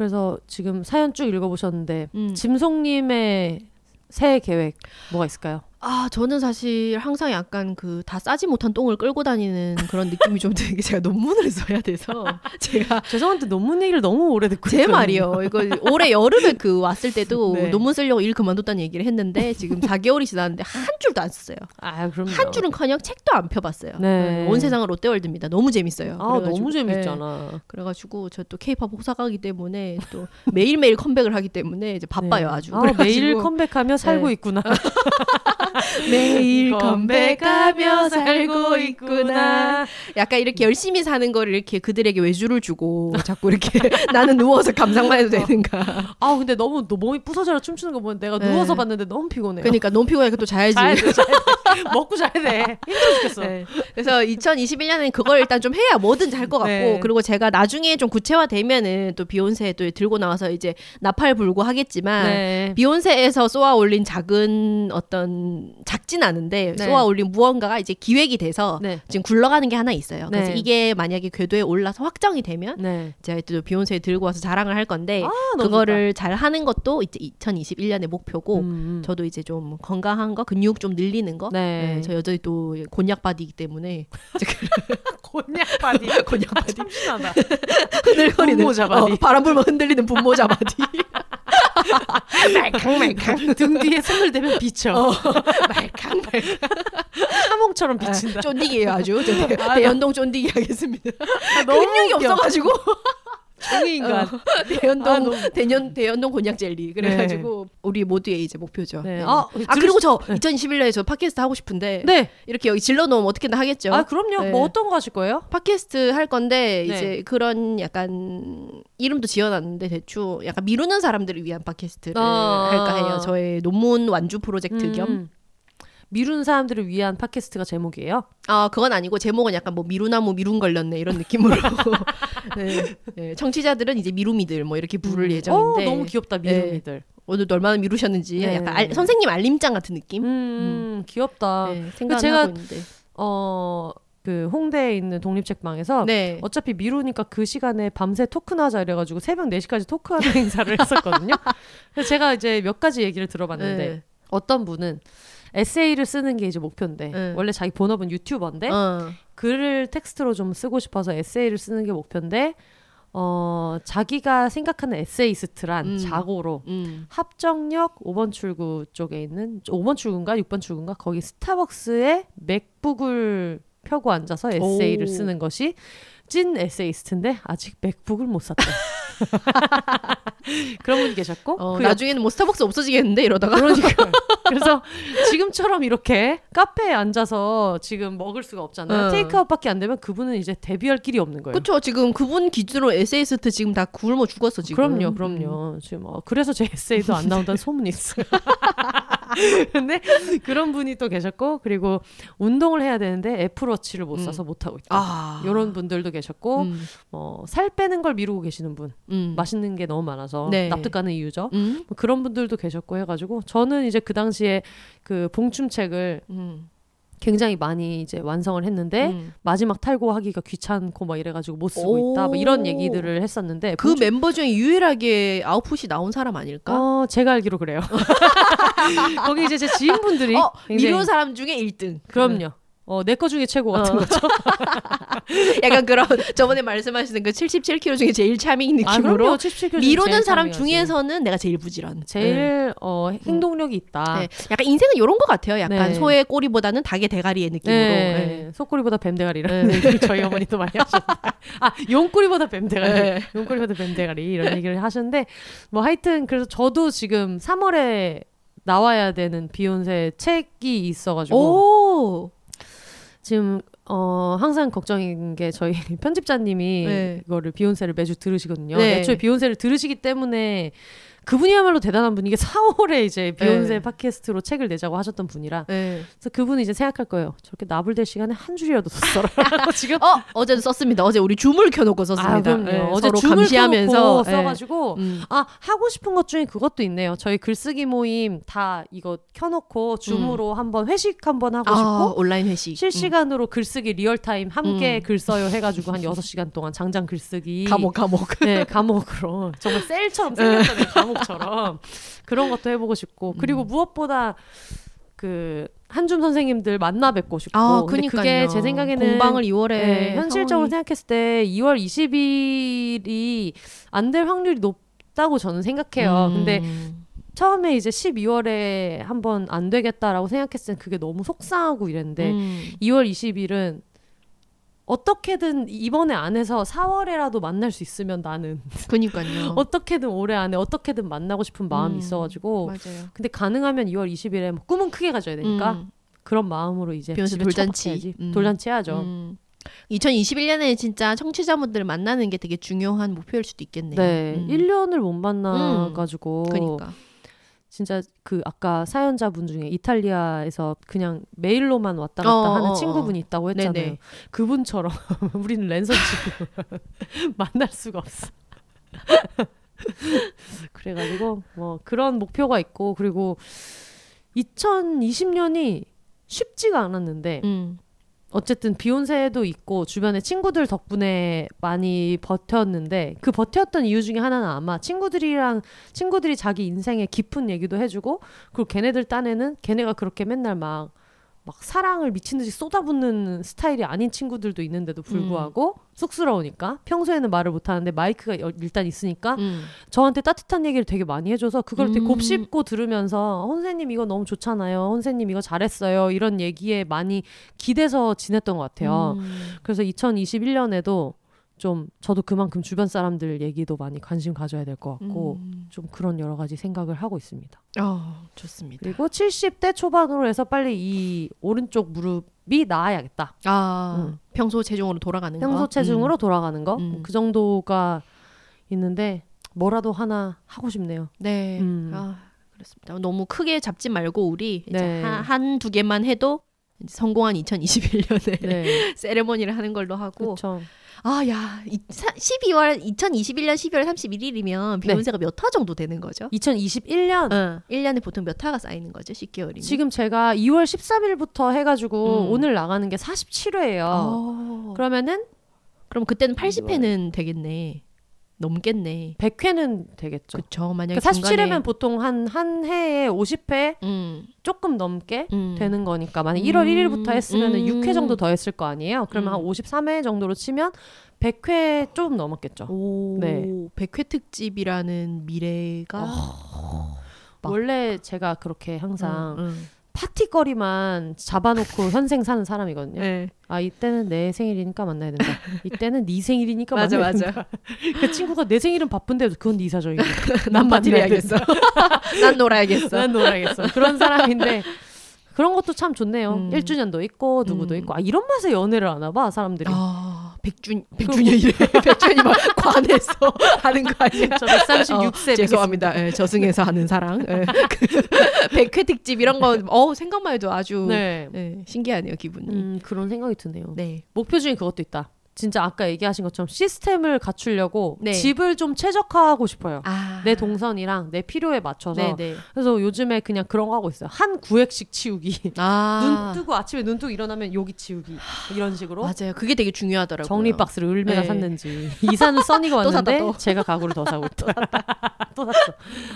그래서 지금 사연 쭉 읽어보셨는데 음. 짐송님의 새해 계획 뭐가 있을까요? 아, 저는 사실 항상 약간 그 다 싸지 못한 똥을 끌고 다니는 그런 느낌이 좀 드는 게 제가 논문을 써야 돼서 제가 죄송한데 논문 얘기를 너무 오래 듣고 제 말이요. 이거 올해 여름에 그 왔을 때도 네. 논문 쓰려고 일 그만뒀다는 얘기를 했는데 지금 4개월이 지났는데 한 줄도 안 썼어요. 아, 그럼 한 줄은커녕 책도 안 펴봤어요. 네. 온 세상은 롯데월드입니다. 너무 재밌어요. 아, 그래가지고, 너무 재밌잖아. 네. 그래가지고 저 또 케이팝 호사가기 때문에 또 매일 매일 컴백을 하기 때문에 이제 바빠요 네. 아주. 아, 매일 컴백하며 살고 네. 있구나. 매일 건배가며 살고 있구나. 약간 이렇게 열심히 사는 거를 이렇게 그들에게 외주를 주고 자꾸 이렇게 나는 누워서 감상만 해도 되는가. 아 근데 너무 너 몸이 부서져라 춤추는 거 보면 내가 네. 누워서 봤는데 너무 피곤해요. 그러니까 너무 피곤하니까 또 자야지. 자야 돼, 자야 돼. 먹고 자야 돼. 힘들어 죽겠어. 네. 그래서 2021년엔 그걸 일단 좀 해야 뭐든 잘 것 같고 네. 그리고 제가 나중에 좀 구체화되면은 또 비욘세 또 들고 나와서 이제 나팔 불고 하겠지만 네. 비혼세에서 쏘아 올린 작은 어떤 작진 않은데 네. 쏘아 올린 무언가가 이제 기획이 돼서 네. 지금 굴러가는 게 하나 있어요. 그래서 네. 이게 만약에 궤도에 올라서 확정이 되면 네. 제가 또 비혼세 들고 와서 자랑을 할 건데 아, 그거를 잘 하는 것도 이제 2021년의 목표고 좋다. 음, 음. 저도 이제 좀 건강한 거 근육 좀 늘리는 거 네. 네, 저 여전히 또 곤약 body이기 때문에 곤약 body. 곤약 body 참신하다. 흔들거리는 분모자 body. 어, 바람 불면 흔들리는 분모자 body 말캉말캉 등 뒤에 손을 대면 비쳐. 어. 말캉 말캉. 하몽처럼 비친다. 쫀디기예요 아주 저 대, 아, 대연동 쫀디기 하겠습니다 아, 너무 근육이 웃겨. 없어가지고 종이 인간. 어, 대연동 아, 너무- 대연 대연동 곤약 젤리 그래가지고 우리 모두의 이제 목표죠. 네. 네. 아, 아, 들으시- 그리고 저 네. 2021년에 저 팟캐스트 하고 싶은데 네. 이렇게 여기 질러 놓으면 어떻게든 하겠죠. 아 그럼요. 네. 뭐 어떤 거 하실 거예요? 팟캐스트 할 건데 네. 이제 그런 약간 이름도 지어놨는데 대충 약간 미루는 사람들을 위한 팟캐스트를 아. 할까 해요. 저의 논문 완주 프로젝트 겸. 음. 미루는 사람들을 위한 팟캐스트가 제목이에요. 아 그건 아니고 제목은 약간 뭐 미루나무 미룬 걸렸네 이런 느낌으로. 네, 네. 청취자들은 이제 미루미들 뭐 이렇게 부를 예정인데. 어, 너무 귀엽다 미루미들. 오늘도 얼마나 미루셨는지 네. 약간 알- 선생님 알림장 같은 느낌. 음, 귀엽다. 네, 생각을 제가- 있는데. 어, 그 홍대에 있는 독립책방에서 네. 어차피 미루니까 그 시간에 밤새 토크나 하자 이래가지고 새벽 4시까지 토크하는 행사를 했었거든요. 그래서 제가 이제 몇 가지 얘기를 들어봤는데 네. 어떤 분은 에세이를 쓰는 게 이제 목표인데 네. 원래 자기 본업은 유튜버인데 어. 글을 텍스트로 좀 쓰고 싶어서 에세이를 쓰는 게 목표인데 어 자기가 생각하는 에세이스트란 음. 자고로 음. 합정역 5번 출구 쪽에 있는 5번 출구인가 6번 출구인가 거기 스타벅스에 맥북을 펴고 앉아서 에세이를 오. 쓰는 것이 찐 에세이스트인데 아직 맥북을 못 샀대. 그런 분이 계셨고 어, 그 옆- 나중에는 뭐 스타벅스 없어지겠는데 이러다가. 그러니까 그래서 지금처럼 이렇게 카페에 앉아서 지금 먹을 수가 없잖아요. 어. 테이크아웃밖에 안 되면 그분은 이제 데뷔할 길이 없는 거예요. 그쵸 지금 그분 기준으로 에세이스트 지금 다 굶어 죽었어 지금. 음. 그럼요, 그럼요. 지금 어, 그래서 제 에세이도 안 나온다는 소문이 있어요. 근데 그런 분이 또 계셨고 그리고 운동을 해야 되는데 애플워치를 못 사서 못 하고 있다. 아. 이런 분들도 계셨고 음. 어, 살 빼는 걸 미루고 계시는 분, 음. 맛있는 게 너무 많아서 네. 납득 가는 이유죠. 음. 뭐 그런 분들도 계셨고 해가지고 저는 이제 그 당시에 그 봉춤책을 음. 굉장히 많이 이제 완성을 했는데 음. 마지막 탈고하기가 귀찮고 막 이래가지고 못 쓰고 오. 있다 뭐 이런 얘기들을 했었는데 그 봉춤- 멤버 중에 유일하게 아웃풋이 나온 사람 아닐까? 어 제가 알기로 그래요. 거기 이제 제 지인분들이 어, 굉장히- 미룬 사람 중에 1등. 그럼요. 어, 내 거 중에 최고 같은 어. 거죠. 약간 그런 저번에 말씀하시는 그 77kg 중에 제일 차밍 아, 느낌으로 그럼요. 77kg 중에 미루는 사람. 중에서는 내가 제일 부지런. 제일 네. 어, 행동력이 있다. 네. 약간 인생은 이런 것 같아요. 약간 네. 소의 꼬리보다는 닭의 대가리의 느낌으로. 네. 네. 소꼬리보다 뱀대가리라는 얘기를 저희 어머니도 많이 하셨는데 아 용꼬리보다 뱀대가리 네. 용꼬리보다 뱀대가리 이런 얘기를 하셨는데 뭐 하여튼 그래서 저도 지금 3월에 나와야 되는 비혼세 책이 있어가지고 오. 지금 어 항상 걱정인 게 저희 편집자님이 네. 이거를 비혼세를 매주 들으시거든요. 네. 애초에 비혼세를 들으시기 때문에 그분이야말로 대단한 분이 게 4월에 이제 비혼세 네. 팟캐스트로 책을 내자고 하셨던 분이라 네. 그래서 그분이 이제 생각할 거예요. 저렇게 나불댈 시간에 한 줄이라도 더 써라. 지금 어 어제도 썼습니다. 어제 우리 줌을 켜놓고 썼습니다. 아. 네, 어제 줌을 감시하면서 네. 써가지고 음. 아 하고 싶은 것 중에 그것도 있네요. 저희 글쓰기 모임 다 이거 켜놓고 줌으로 한번 회식 한번 하고 아, 싶고 온라인 회식. 실시간으로 글쓰기 real time 함께 음. 글 써요 해가지고 한 6 시간 동안 장장 글쓰기 음. 감옥 감옥. 네 감옥으로 정말 셀처럼 생겼잖아요 감옥 처럼 그런 것도 해보고 싶고 음. 그리고 무엇보다 그 한줌 선생님들 만나 뵙고 싶고 아, 근데. 그게 제 생각에는 공방을 2월에 네, 현실적으로 생각했을 때 2월 20일이 안 될 확률이 높다고 저는 생각해요. 음. 근데 처음에 이제 12월에 한번 안 되겠다라고 생각했을 때 그게 너무 속상하고 이랬는데 음. 2월 20일은 어떻게든 이번에 안에서 4월에라도 만날 수 있으면 나는 그니까요. 어떻게든 올해 안에 어떻게든 만나고 싶은 마음이 음, 있어가지고 맞아요. 근데 가능하면 2월 20일에 뭐 꿈은 크게 가져야 되니까 음, 그런 마음으로 이제 돌잔치. 음. 돌잔치 해야죠. 음. 2021년에 진짜 청취자분들을 만나는 게 되게 중요한 목표일 수도 있겠네요. 네, 음. 1년을 못 만나가지고 그니까. 진짜 그 아까 사연자분 중에 이탈리아에서 그냥 메일로만 왔다 갔다 어, 하는 어, 친구분이 있다고 했잖아요. 네네. 그분처럼 우리는 랜선 친구 만날 수가 없어. 그래가지고 뭐 그런 목표가 있고 그리고 2020년이 쉽지가 않았는데 음. 어쨌든 비욘세도 있고 주변에 친구들 덕분에 많이 버텼는데 그 버텼던 이유 중에 하나는 아마 친구들이랑 친구들이 자기 인생의 깊은 얘기도 해주고 그리고 걔네들 딴에는 걔네가 그렇게 맨날 막 막 사랑을 미친 듯이 쏟아붓는 스타일이 아닌 친구들도 있는데도 불구하고 쑥스러우니까 평소에는 말을 못 하는데 마이크가 여- 일단 있으니까 음. 저한테 따뜻한 얘기를 되게 많이 해줘서 그걸 되게 음. 곱씹고 들으면서 혼세님 이거 너무 좋잖아요. 혼세님 이거 잘했어요. 이런 얘기에 많이 기대서 지냈던 것 같아요. 음. 그래서 2021년에도 좀 저도 그만큼 주변 사람들 얘기도 많이 관심 가져야 될 것 같고 음. 좀 그런 여러 가지 생각을 하고 있습니다. 어, 좋습니다. 그리고 70대 초반으로 해서 빨리 이 오른쪽 무릎이 나아야겠다. 아, 음. 평소 체중으로 돌아가는 거. 평소 체중으로 돌아가는 거. 음. 그 정도가 있는데 뭐라도 하나 하고 싶네요. 네. 음. 아, 그렇습니다. 너무 크게 잡지 말고 우리 네. 한두 개만 해도 성공한 2021년에 네. 세레머니를 하는 걸로 하고 그렇죠. 아, 야, 이, 사, 12월 2021년 12월 31일이면 네. 비욘세가 몇화 정도 되는 거죠? 2021년 응. 1년에 보통 몇 화가 쌓이는 거죠? 10개월이면. 지금 제가 2월 13일부터 해 가지고 음. 오늘 나가는 게 47회예요. 어. 그러면은 그럼 그때는 80회는 되겠네. 넘겠네. 100회는 되겠죠. 그쵸. 만약에 그러니까 중간에 47회면 보통 한, 한 해에 50회 음, 조금 넘게 음. 되는 거니까 만약 음. 1월 1일부터 했으면 은 음. 6회 정도 더 했을 거 아니에요. 그러면 음. 한 53회 정도로 치면 100회 좀 넘었겠죠. 오, 네. 100회 특집이라는 미래가 막- 원래 제가 그렇게 항상 응, 응. 파티거리만 잡아놓고 현생 사는 사람이거든요. 네. 아 이때는 내 생일이니까 만나야 된다. 이때는 네 생일이니까 맞아, 만나야 맞아. 된다. 그 친구가 내 생일은 바쁜데 그건 네 사정이고 난 만나야 파티를 해야겠어. 난 놀아야겠어. 난 놀아야겠어. 그런 사람인데 그런 것도 참 좋네요. 음. 1주년도 있고 누구도 음. 있고 아 이런 맛에 연애를 하나 봐 사람들이. 아, 백준 백준년이래. 백준이 막 관해서 하는 거 아니야? 저 136세 어, 죄송합니다. 예, 저승에서 하는 사랑. 예. 그 백회 특집 이런 거, 어 생각만 해도 아주 네. 예, 신기하네요 기분이. 음 그런 생각이 드네요. 네. 목표 중에 그것도 있다. 진짜 아까 얘기하신 것처럼 시스템을 갖추려고 네. 집을 좀 최적화하고 싶어요. 아, 내 동선이랑 내 필요에 맞춰서 네, 네. 그래서 요즘에 그냥 그런 거 하고 있어요. 한 구획씩 치우기. 아, 눈 뜨고 아침에 눈 뜨고 일어나면 여기 치우기. 이런 식으로 맞아요. 그게 되게 중요하더라고요. 정리 박스를 얼마나 네. 샀는지. 이사는 써니가 또 샀다, 왔는데 또. 제가 가구를 더 사고 있다. 또 샀어.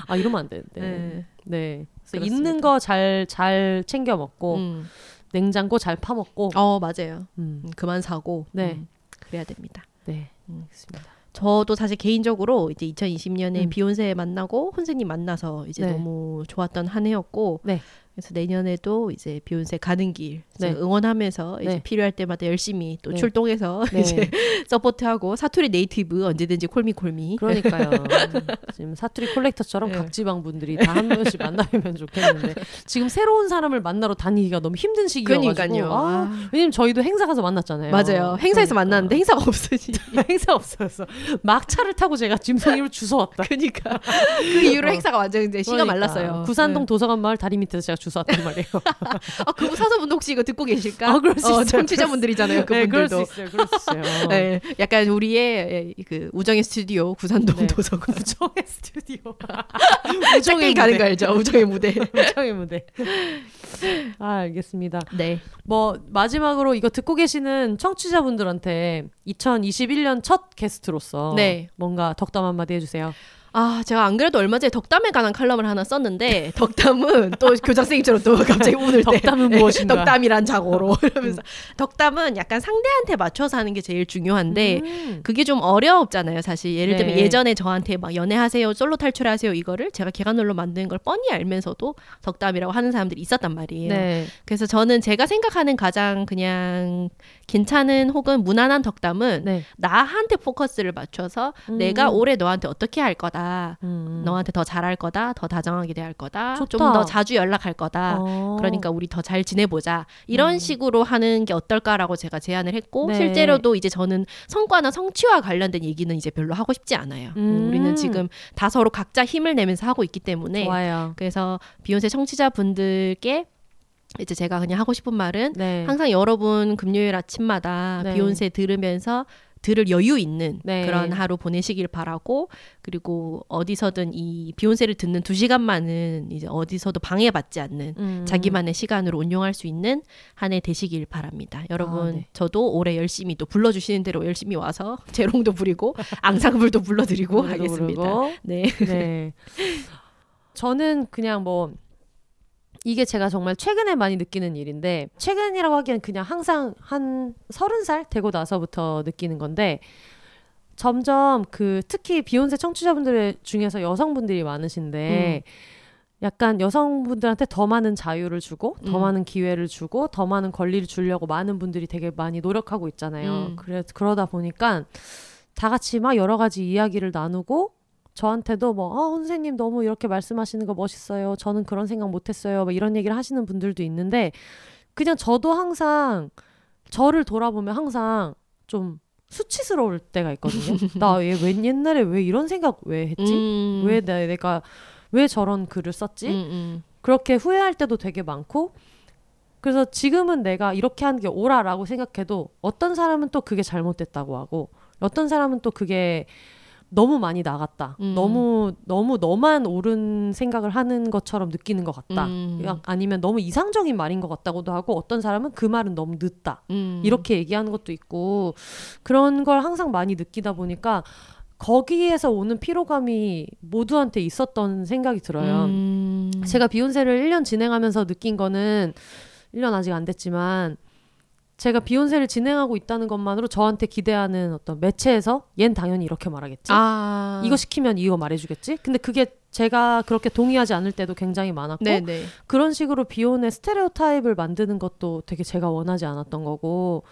아 이러면 안 되는데. 네. 네. 그래서. 있는 거 잘잘 챙겨 먹고 음. 냉장고 잘 파먹고. 어 맞아요. 음. 음, 그만 사고. 네. 음, 그래야 됩니다. 네. 음. 알겠습니다. 저도 사실 개인적으로 이제 2020년에 음. 비혼세 만나고 혼세님 만나서 이제 네. 너무 좋았던 한 해였고 네. 그래서 내년에도 이제 비혼세 가는 길 네. 응원하면서 이제 네. 필요할 때마다 열심히 또 네. 출동해서 네. 이제 support하고 사투리 native 언제든지 call me call me 그러니까요. 지금 사투리 collector처럼 네. 각 지방 분들이 다 한 번씩 만나면 좋겠는데 지금 새로운 사람을 만나러 다니기가 너무 힘든 시기여가지고. 그러니까요. 아, 아. 왜냐면 저희도 행사 가서 만났잖아요. 맞아요. 행사에서 그러니까. 만났는데 행사가 없으니. 행사 없어서 막차를 타고 제가 짐송이로 주워 왔다. 그러니까 그 이후로 어. 행사가 완전 이제 그러니까. 말랐어요. 구산동 네. 도서관 마을 다리 밑에서 제가 주워 왔단 말이에요. 아, 그분 사서분도 혹시 이거 듣고 계실까? 아, 그럴 수 어, 있어요. 청취자분들이잖아요. 네, 그럴 그분들도. 수 있어요. 그럴 수 있어요. 네, 약간 우리의 예, 그 우정의 스튜디오 구산동 네. 도서관. 우정의 스튜디오. 짧게 가는 거 알죠? 우정의 무대. 우정의 무대. 아 알겠습니다. 네. 뭐 마지막으로 이거 듣고 계시는 청취자분들한테 2021년 첫 게스트로서 네. 뭔가 덕담 한마디 해주세요. 아, 제가 안 그래도 얼마 전에 덕담에 관한 칼럼을 하나 썼는데 덕담은 또 교장 선생님처럼 또 갑자기 때 덕담은 네, 무엇인가? 덕담이란 자고로 이러면서 덕담은 약간 상대한테 맞춰서 하는 게 제일 중요한데 음. 그게 좀 어렵잖아요, 사실. 예를 들면 네. 예전에 저한테 막 연애하세요, 솔로 탈출하세요 이거를 제가 개관놀로 만드는 걸 뻔히 알면서도 덕담이라고 하는 사람들이 있었단 말이에요. 네. 그래서 저는 제가 생각하는 가장 그냥 괜찮은 혹은 무난한 덕담은 네. 나한테 포커스를 맞춰서 음. 내가 올해 너한테 어떻게 할 거다. 음. 너한테 더 잘할 거다. 더 다정하게 대할 거다. 좀 더 자주 연락할 거다. 어. 그러니까 우리 더 잘 지내보자. 이런 음. 식으로 하는 게 어떨까라고 제가 제안을 했고 네. 실제로도 이제 저는 성과나 성취와 관련된 얘기는 이제 별로 하고 싶지 않아요. 음. 우리는 지금 다 서로 각자 힘을 내면서 하고 있기 때문에 좋아요. 그래서 비욘세 청취자분들께 이제 제가 그냥 하고 싶은 말은 네. 항상 여러분 금요일 아침마다 네. 비욘세 들으면서 들을 여유 있는 네. 그런 하루 보내시길 바라고 그리고 어디서든 이 비욘세를 듣는 두 시간만은 이제 어디서도 방해받지 않는 음. 자기만의 시간으로 운용할 수 있는 한 해 되시길 바랍니다. 여러분 아, 네. 저도 올해 열심히 또 불러주시는 대로 열심히 와서 재롱도 부리고 앙상블도 불러드리고 하겠습니다. 부르고. 네. 네. 저는 그냥 뭐 이게 제가 정말 최근에 많이 느끼는 일인데 최근이라고 하기엔 그냥 항상 한 서른 살 되고 나서부터 느끼는 건데 점점 그 특히 비욘세 청취자분들 중에서 여성분들이 많으신데 약간 여성분들한테 더 많은 자유를 주고 더 음. 많은 기회를 주고 더 많은 권리를 주려고 많은 분들이 되게 많이 노력하고 있잖아요. 음. 그래 그러다 보니까 다 같이 막 여러 가지 이야기를 나누고 저한테도 뭐, 어, 선생님 너무 이렇게 말씀하시는 거 멋있어요. 저는 그런 생각 못 했어요. 뭐 이런 얘기를 하시는 분들도 있는데, 그냥 저도 항상 저를 돌아보면 항상 좀 수치스러울 때가 있거든요. 나왜 옛날에 왜 이런 생각 왜 했지? 음. 왜 내, 내가 왜 저런 글을 썼지? 음, 음. 그렇게 후회할 때도 되게 많고, 그래서 지금은 내가 이렇게 하는 게 옳아라고 생각해도 어떤 사람은 또 그게 잘못됐다고 하고, 어떤 사람은 또 그게 너무 많이 나갔다. 음. 너무 너무 너만 옳은 생각을 하는 것처럼 느끼는 것 같다. 음. 야, 아니면 너무 이상적인 말인 것 같다고도 하고 어떤 사람은 그 말은 너무 늦다. 음. 이렇게 얘기하는 것도 있고 그런 걸 항상 많이 느끼다 보니까 거기에서 오는 피로감이 모두한테 있었던 생각이 들어요. 음. 제가 비욘세를 1년 진행하면서 느낀 거는 1년 아직 안 됐지만 제가 비욘세를 진행하고 있다는 것만으로 저한테 기대하는 어떤 매체에서 얜 당연히 이렇게 말하겠지. 아. 이거 시키면 이거 말해주겠지. 근데 그게 제가 그렇게 동의하지 않을 때도 굉장히 많았고 네네. 그런 식으로 비혼의 스테레오 타입을 만드는 것도 되게 제가 원하지 않았던 거고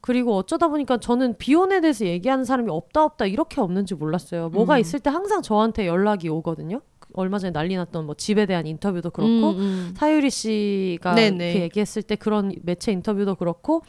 그리고 어쩌다 보니까 저는 비혼에 대해서 얘기하는 사람이 없다 없다 이렇게 없는지 몰랐어요. 뭐가 음. 있을 때 항상 저한테 연락이 오거든요. 얼마 전에 난리 났던 뭐 집에 대한 인터뷰도 그렇고 음, 음. 사유리 씨가 네네. 그 얘기했을 때 그런 매체 인터뷰도 그렇고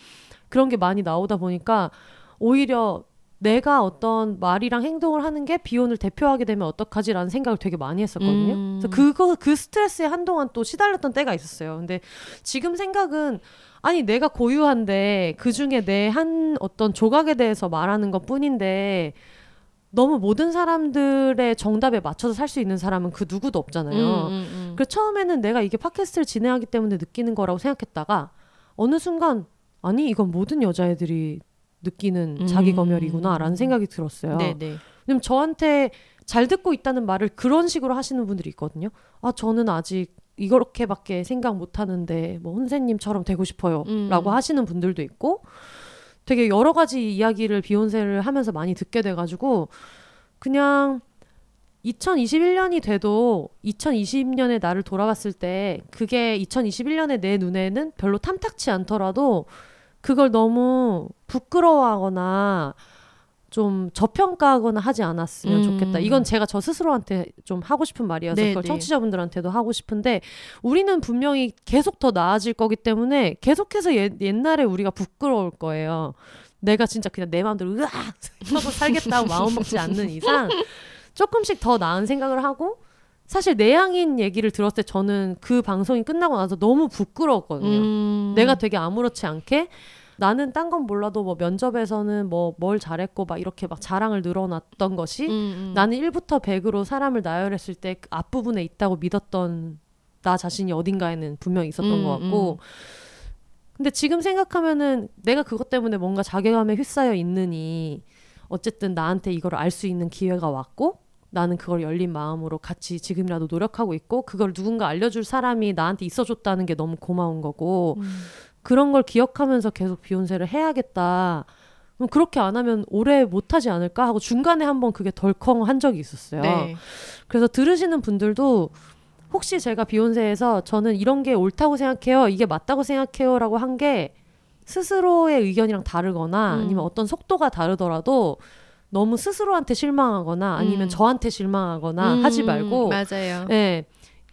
그런 게 많이 나오다 보니까 오히려 내가 어떤 말이랑 행동을 하는 게 비혼을 대표하게 되면 어떡하지라는 생각을 되게 많이 했었거든요. 음. 그래서 그거 그 스트레스에 한동안 또 시달렸던 때가 있었어요. 근데 지금 생각은 아니 내가 고유한데 그 중에 내 한 어떤 조각에 대해서 말하는 것 뿐인데 너무 모든 사람들의 정답에 맞춰서 살 수 있는 사람은 그 누구도 없잖아요. 음, 음, 음. 그 처음에는 내가 이게 팟캐스트를 진행하기 때문에 느끼는 거라고 생각했다가 어느 순간 아니 이건 모든 여자애들이 느끼는 음. 자기 검열이구나라는 생각이 들었어요. 네네. 왜냐면 저한테 잘 듣고 있다는 말을 그런 식으로 하시는 분들이 있거든요. 아 저는 아직 이렇게밖에 생각 못 하는데 뭐 혼세님처럼 되고 싶어요라고 음. 하시는 분들도 있고 되게 여러 가지 이야기를 비욘세를 하면서 많이 듣게 돼가지고 그냥 2021년이 돼도 2020년에 나를 돌아봤을 때 그게 2021년에 내 눈에는 별로 탐탁치 않더라도 그걸 너무 부끄러워하거나 좀 저평가하거나 하지 않았으면 음. 좋겠다. 이건 제가 저 스스로한테 좀 하고 싶은 말이어서 네, 그걸 네. 청취자분들한테도 하고 싶은데 우리는 분명히 계속 더 나아질 거기 때문에 계속해서 옛, 옛날에 우리가 부끄러울 거예요. 내가 진짜 그냥 내 마음대로 으악 하고 살겠다고 마음 먹지 않는 이상 조금씩 더 나은 생각을 하고 사실 내향인 얘기를 들었을 때 저는 그 방송이 끝나고 나서 너무 부끄러웠거든요. 음. 내가 되게 아무렇지 않게 나는 딴 건 몰라도 뭐 면접에서는 뭐 뭘 잘했고 막 이렇게 막 자랑을 늘어놨던 것이 음, 음. 나는 1부터 100으로 사람을 나열했을 때 그 앞부분에 있다고 믿었던 나 자신이 어딘가에는 분명히 있었던 음, 것 같고 근데 지금 생각하면은 내가 그것 때문에 뭔가 자괴감에 휩싸여 있느니 어쨌든 나한테 이걸 알 수 있는 기회가 왔고 나는 그걸 열린 마음으로 같이 지금이라도 노력하고 있고 그걸 누군가 알려줄 사람이 나한테 있어줬다는 게 너무 고마운 거고 음. 그런 걸 기억하면서 계속 비욘세를 해야겠다. 그럼 그렇게 안 하면 오래 못 하지 않을까 하고 중간에 한번 그게 덜컹 한 적이 있었어요. 네. 그래서 들으시는 분들도 혹시 제가 비욘세에서 저는 이런 게 옳다고 생각해요, 이게 맞다고 생각해요라고 한 게 스스로의 의견이랑 다르거나 음. 아니면 어떤 속도가 다르더라도 너무 스스로한테 실망하거나 아니면 음. 저한테 실망하거나 음, 하지 말고 맞아요. 예.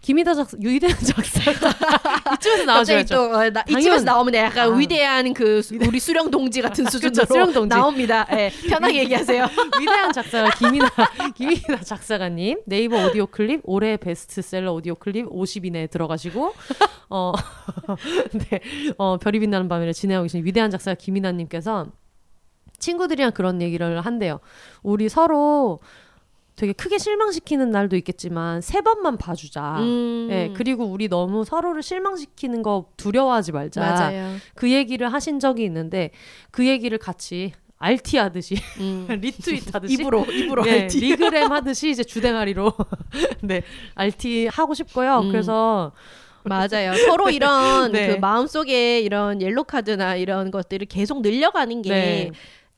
김희다 작사, 유희대 작사가 이쯤에서 나와줘야죠. 또 어, 나, 이쯤에서 나오면 약간 아. 위대한 그 수- 우리 수령 동지 같은 수준으로 수령 동지. 나옵니다. 예, 편하게 얘기하세요. 위대한 작사가 김이나 김이나 작사가님 네이버 오디오 클립 올해 베스트셀러 오디오 클립 50 이내에 들어가시고 어, 네, 어 별이 빛나는 밤을 진행하고 계신 위대한 작사가 김이나님께서 친구들이랑 그런 얘기를 한대요. 우리 서로 되게 크게 실망시키는 날도 있겠지만 세 번만 봐주자. 음, 예, 그리고 우리 너무 서로를 실망시키는 거 두려워하지 말자. 맞아요. 그 얘기를 하신 적이 있는데 그 얘기를 같이 RT 하듯이 음. 리트윗 하듯이 입으로 입으로 네, RT. regram 하듯이 이제 주댕아리로 네 RT 하고 싶고요. 음. 그래서 맞아요. 서로 이런 네. 그 마음속에 이런 옐로 카드나 이런 것들을 계속 늘려가는 게 네.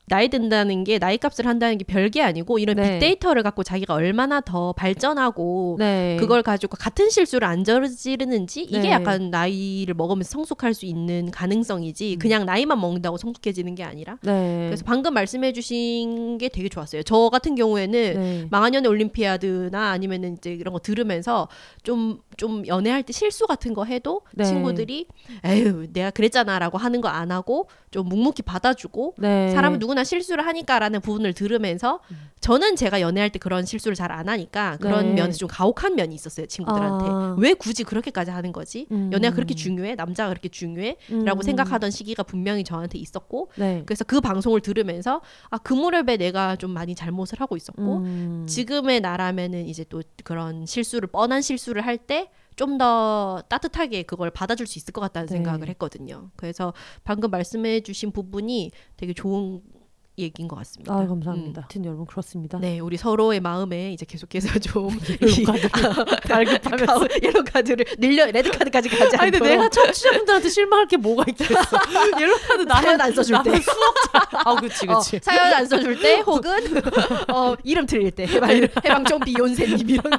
나이 든다는 게 나이 값을 한다는 게 별게 아니고 이런 네. 빅데이터를 갖고 자기가 얼마나 더 발전하고 네 그걸 가지고 같은 실수를 안 저지르는지 이게 네. 약간 나이를 먹으면서 성숙할 수 있는 가능성이지 그냥 나이만 먹는다고 성숙해지는 게 아니라 네. 그래서 방금 말씀해 주신 게 되게 좋았어요. 저 같은 경우에는 네. 망한연의 올림피아드나 아니면은 이제 이런 거 들으면서 좀좀 연애할 때 실수 같은 거 해도 네. 친구들이 에휴 내가 그랬잖아라고 하는 거 안 하고 좀 묵묵히 받아주고 네. 사람은 누구나 실수를 하니까라는 부분을 들으면서 저는 제가 연애할 때 그런 실수를 잘 안 하니까 그런 네. 면에서 좀 가혹한 면이 있었어요 친구들한테 아. 왜 굳이 그렇게까지 하는 거지 음. 연애가 그렇게 중요해 남자가 그렇게 중요해?라고 음. 생각하던 시기가 분명히 저한테 있었고 네. 그래서 그 방송을 들으면서 아그 무렵에 내가 좀 많이 잘못을 하고 있었고 음. 지금의 나라면은 이제 또 그런 실수를 뻔한 실수를 할때 좀더 따뜻하게 그걸 받아줄 수 있을 것 같다는 네. 생각을 했거든요. 그래서 방금 말씀해 주신 부분이 되게 좋은 얘기인 것 같습니다. 아 감사합니다. 음. 하여튼 여러분 그렇습니다. 네, 우리 서로의 마음에 이제 계속해서 좀 발급하면서. 옐로 카드를 늘려 레드 카드까지 가지 아니 근데 않도록 내가 청취자분들한테 실망할 게 뭐가 있겠어. 옐로 카드 나만 안 써줄 때. 수업자. 아 그치 어, 그치. 사연 안 써줄 때 혹은 어, 이름 틀릴 때 해방, 해방종 비욘세님 이런 거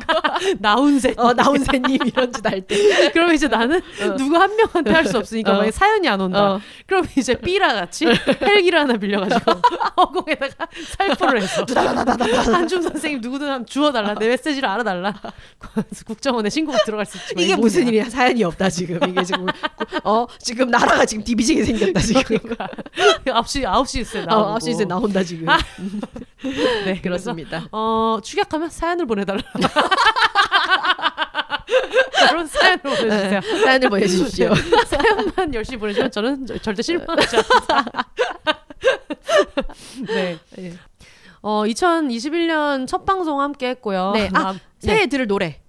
나운세. 어, 나운세님 이런 짓 할 때. 그러면 이제 나는 누구 한 명한테 할 수 없으니까 어. 만약에 사연이 안 온다. 어. 그럼 이제 삐라 같이 헬기를 하나 빌려가지고 허공에다가 살포를 해서 한줌 선생님 누구든 한 주워달라 내 메시지를 알아달라 국정원에 신고가 들어갈 수 있지 이게 무슨 일이야? 사연이 없다 지금. 이게 지금 어 지금 나라가 지금 디비지게 생겼다 지금. 그러니까 9시 9시 있어요 어, 나오고 9시에 나온다 지금. 네 그래서 그렇습니다. 어 축약하면 사연을 보내달라 그런 사연을 보내주세요 네, 사연을 보내주십시오. 사연만 열심히 보내주면 저는 저- 절대 실망하지 않습니다 네. 어 2021년 첫 방송 함께 했고요 네. 아, 새해 들을 노래.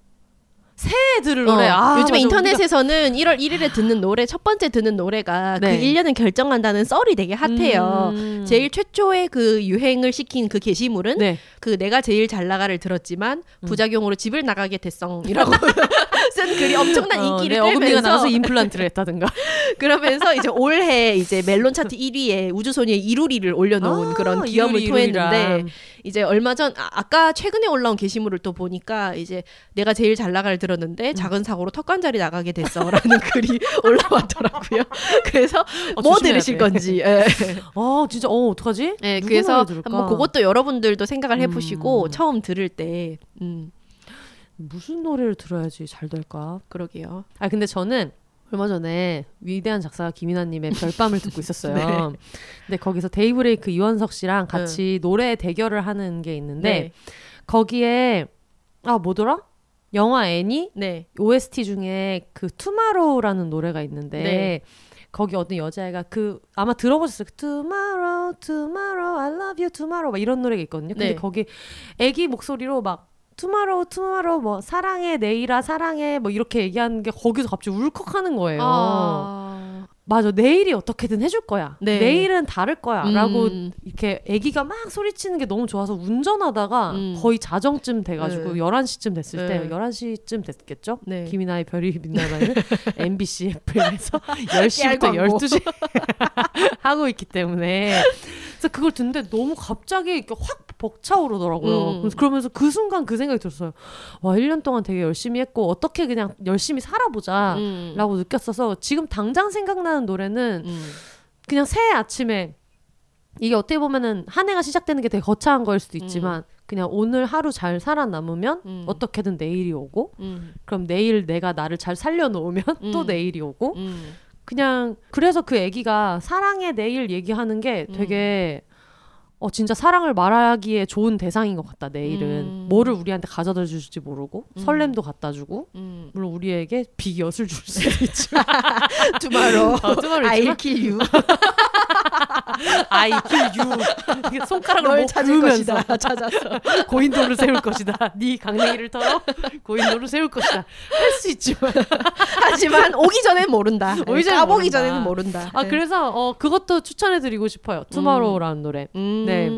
새해 들을 노래. 어, 아, 맞아. 인터넷에서는 1월 1일에 듣는 노래 첫 번째 듣는 노래가 네. 그 1년을 결정한다는 썰이 되게 핫해요. 음. 제일 최초의 그 유행을 시킨 그 게시물은 네. 그 내가 제일 잘 나가를 들었지만 음. 부작용으로 집을 나가게 됐성이라고 쓴 글이 엄청난 어, 인기를 네, 어금니가 끌면서 나가서 임플란트를 했다든가. 그러면서 이제 올해 이제 멜론 차트 1위에 우주소녀의 이루리를 올려놓은 아, 그런 기염을 이루리, 토했는데. 이제 얼마 전 아, 아까 최근에 올라온 게시물을 또 보니까 이제 내가 제일 잘 나가를 들었는데 음. 작은 사고로 턱관절이 나가게 됐어라는 글이 올라왔더라고요. 그래서 어, 뭐 들으실 돼. 건지. 예. 어, 진짜 어, 어떡하지? 예, 그래서? 한번 그것도 여러분들도 생각을 해보시고 음. 처음 들을 때, 음, 무슨 노래를 들어야지 잘 될까? 그러게요. 아, 근데 저는 얼마 전에 위대한 작사 김이나님의 별밤을 듣고 있었어요. 네. 근데 거기서 데이브레이크 이원석 씨랑 같이 노래 대결을 하는 게 있는데 네, 거기에 아 뭐더라? 영화 애니 네, OST 중에 그 Tomorrow라는 노래가 있는데 네. 거기 어떤 여자애가 그 아마 들어보셨어요. Tomorrow, Tomorrow, I love you, Tomorrow 막 이런 노래가 있거든요. 근데 네. 거기 애기 목소리로 막 Tomorrow, Tomorrow 뭐 사랑해 내일아 사랑해 뭐 이렇게 얘기하는 게 거기서 갑자기 울컥하는 거예요. 아, 맞아 내일이 어떻게든 해줄 거야 네. 내일은 다를 거야라고 음. 이렇게 아기가 막 소리치는 게 너무 좋아서 운전하다가 음. 거의 자정쯤 돼가지고 네. 11시쯤 됐을 때 네. 11시쯤 됐겠죠 네. 김이나의 별이 빛나는 MBC 애플에서 10시부터 광고. 12시 하고 있기 때문에 그래서 그걸 듣는데 너무 갑자기 이렇게 확 벅차오르더라고요. 음. 그래서 그러면서 그 순간 그 생각이 들었어요. 와, 1년 동안 되게 열심히 했고 어떻게 그냥 열심히 살아보자 음. 라고 느꼈어서 지금 당장 생각 나는 노래는 음. 그냥 새해 아침에 이게 어떻게 보면은 한 해가 시작되는 게 되게 거창한 거일 수도 있지만 그냥 오늘 하루 잘 살아남으면 음. 어떻게든 내일이 오고 음. 그럼 내일 내가 나를 잘 살려놓으면 또 음. 내일이 오고 음. 그냥 그래서 그 애기가 사랑의 내일 얘기하는 게 음. 되게 어 진짜 사랑을 말하기에 좋은 대상인 것 같다 내일은 음. 뭐를 우리한테 가져다 줄지 모르고 음. 설렘도 갖다 주고 음. 물론 우리에게 비엿을 줄 수도 있지만 투마로 어, 투마로 I'll kill you. I kill you 손가락으로 찾을 그으면서 것이다. 찾았어. 고인돌을 세울 것이다 네 강냉이를 털어 고인돌을 세울 것이다 할 수 있지만 하지만 오기 전엔 모른다. 오기 전엔 까보기 모른다. 전에는 모른다. 아 네. 그래서 어 그것도 추천해드리고 싶어요 Tomorrow라는 노래 음. 네.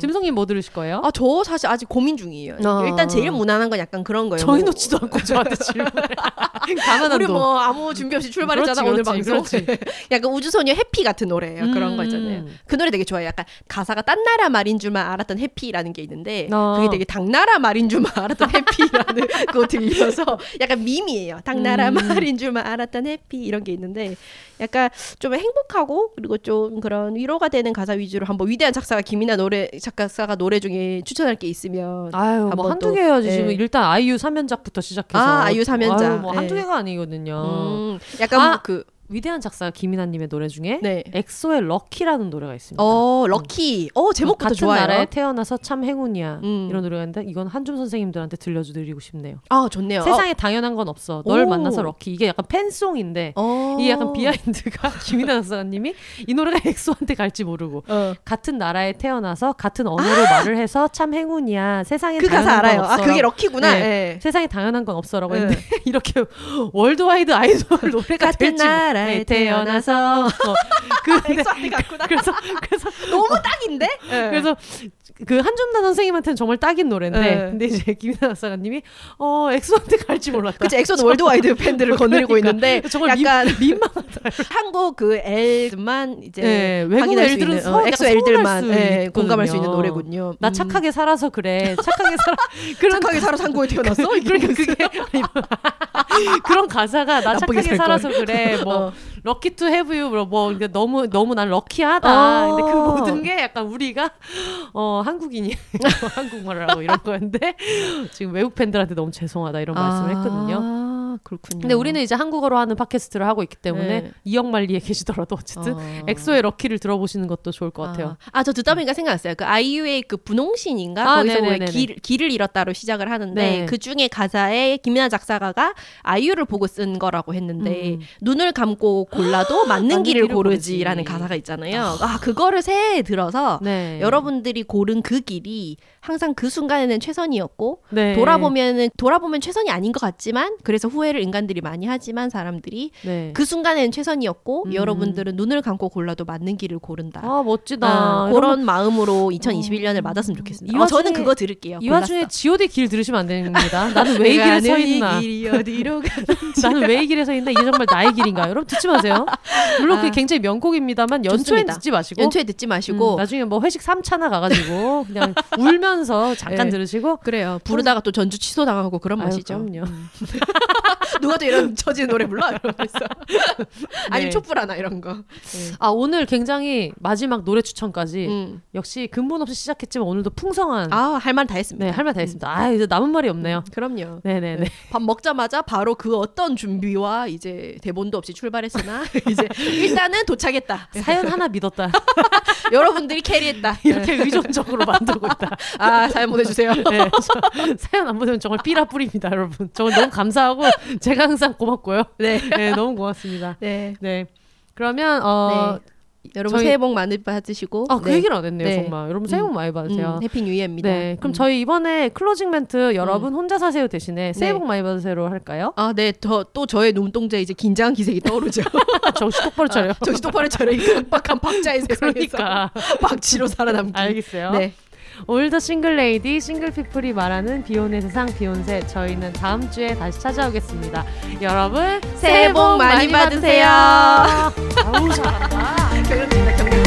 짐송님 뭐 들으실 거예요? 아, 저 사실 아직 고민 중이에요. 어. 일단 제일 무난한 건 약간 그런 거예요. 정해 뭐. 놓지도 않고 저한테 질문을 우리 뭐 아무 준비 없이 출발했잖아 그렇지, 오늘 그렇지, 방송. 그렇지. 약간 우주소녀 Happy 같은 노래예요. 그런 거 음. 있잖아요. 그 노래 되게 좋아요. 약간 가사가 딴 나라 말인 줄만 알았던 Happy라는 게 있는데 어. 그게 되게 당나라 말인 줄만 알았던 Happy라는 거 들려서 약간 밈이에요. 당나라 음. 말인 줄만 알았던 Happy 이런 게 있는데 약간 좀 행복하고 그리고 좀 그런 위로가 되는 가사 위주로 한번 위대한 작사가 김이나 노래 작가가 노래 중에 추천할 게 있으면 아유 뭐 한번 한두 또, 개야지 예. 지금 일단 아이유 3연작부터 시작해서 아, 아이유 삼연작. 아유, 뭐 한두 예. 개가 아니거든요 음, 약간 아, 뭐 그 위대한 작사 김이나님의 노래 중에 네. 엑소의 Lucky라는 노래가 있습니다 어 Lucky. 어 제목부터 같은 좋아요. 나라에 태어나서 참 행운이야 음. 이런 노래가 있는데 이건 한줌 선생님들한테 들려드리고 싶네요 아 좋네요. 세상에 당연한 건 없어 널 오. 만나서 Lucky 이게 약간 팬송인데 어. 이게 약간 비하인드가 김이나 작사님이 이 노래가 엑소한테 갈지 모르고 어. 같은 나라에 태어나서 같은 언어로 말을 해서 참 행운이야. 세상에 그 당연한 알아요. 건아 없어. 그게 Lucky구나. 네. 예. 세상에 당연한 건 없어라고 네. 했는데 이렇게 worldwide 아이돌 노래가 같은 될지 모- 나라에 네, 태어나서 어, 그 엑소한테 갔구나. 그래서 그래서 너무 딱인데? 예. 그래서 그 한줌다 선생님한테는 정말 딱인 노래인데 네. 근데 이제 김이나 작사가님이 어 엑소한테 갈지 몰랐다. 그치 엑소는 worldwide 팬들을 거느리고 그러니까. 있는데 정말 약간 민, 만 한국 그 L만 이제 네, 외국 L들은 서- 어, 엑소 L들만 수 예. 공감할 수 있는 노래군요. 나 음. 착하게 살아서 그래. 착하게 살아. 그런 착하게 살아서 한국에 태어났어? 그러니까 그게 그런 가사가 나 착하게 살 살아서 그래. 뭐 어. Lucky to have you 뭐 이게 너무 너무 난 lucky하다. 어. 근데 그 모든 게 약간 우리가 어 한국인이 한국말을 하고 이런 거였는데 지금 외국 팬들한테 너무 죄송하다 이런 말씀을 했거든요 아, 그렇군요. 근데 우리는 이제 한국어로 하는 팟캐스트를 하고 있기 때문에 네. 이역만리에 계시더라도 어쨌든 어. 엑소의 럭키를 들어보시는 것도 좋을 것 같아요 아, 저 듣다 보니까 생각났어요. 그 아이유의 그 분홍신인가? 아, 거기서 네네네네. 길, 길을 잃었다로 시작을 하는데 네. 그 중에 가사에 김연아 작사가가 아이유를 보고 쓴 거라고 했는데 음. 눈을 감고 골라도 맞는 길을 고르지라는 고르지. 가사가 있잖아요. 아, 그거를 새해에 들어서 네 여러분들이 고른 그 길이 항상 그 순간에는 최선이었고 네. 돌아보면은 돌아보면 최선이 아닌 것 같지만 그래서 후회 를 인간들이 많이 하지만 사람들이 네. 그 순간에는 최선이었고 음. 여러분들은 눈을 감고 골라도 맞는 길을 고른다. 아 멋지다 아, 그런 마음으로 2021년을 맞았으면 좋겠습니다. 이 어, 저는 와중에- 그거 들을게요. 이 와중에 G.O.D 길 들으시면 안 됩니다. 나는 왜 이 길에 서 있나? 나는 왜 이 길에 서 있나? 이게 정말 나의 길인가? 여러분 듣지 마세요. 물론 그게 아. 굉장히 명곡입니다만 좋습니다. 듣지 마시고 연초에 듣지 마시고 음, 나중에 뭐 회식 3차나 가가지고 그냥 울면서 잠깐 네. 들으시고 그래요. 부르다가 또 전주 취소 당하고 그런 맛이죠. 그럼요. 누가 또 이런 처지의 노래 불러? 이러면서 아니면 네. 촛불 하나 이런 거. 아 오늘 굉장히 마지막 노래 추천까지 음. 역시 근본 없이 시작했지만 오늘도 풍성한 아, 할 말 다 했습니다. 네 할 말 다 했습니다. 아 이제 남은 말이 없네요. 그럼요. 네네네. 네. 밥 먹자마자 바로 그 어떤 준비와 이제 대본도 없이 출발했으나 이제 일단은 도착했다. 사연 하나 믿었다. 여러분들이 캐리했다. 이렇게 의존적으로 만들고 있다. 아 사연 보내주세요. 네, 저 사연 안 보내면 정말 삐라 뿌립니다, 여러분. 정말 너무 감사하고 제가 항상 고맙고요. 네. 네, 너무 고맙습니다. 네. 네. 그러면 어 여러분 저희- 새해 복 많이 받으시고. 아, 그 네. 얘기를 안 했네요, 네. 정말. 여러분 새해 복 많이 받으세요. 음, happy new year입니다. 네, 그럼 음. 저희 이번에 closing 멘트 여러분 혼자 사세요 대신에 새해 네. 복 많이 받으세요로 할까요? 아, 네. 더, 또 저의 눈동자에 이제 긴장한 기색이 떠오르죠. 정신 똑바로 차려. 아, 정신 똑바로 차려. 이 깜빡한 박자의 세상에서 그러니까 박치로 살아남기. 알겠어요. 네. All the single lady single people이 말하는 비혼의 세상 비혼세 저희는 다음 주에 다시 찾아오겠습니다. 여러분 새해 복 많이 받으세요. 아우 잘한다.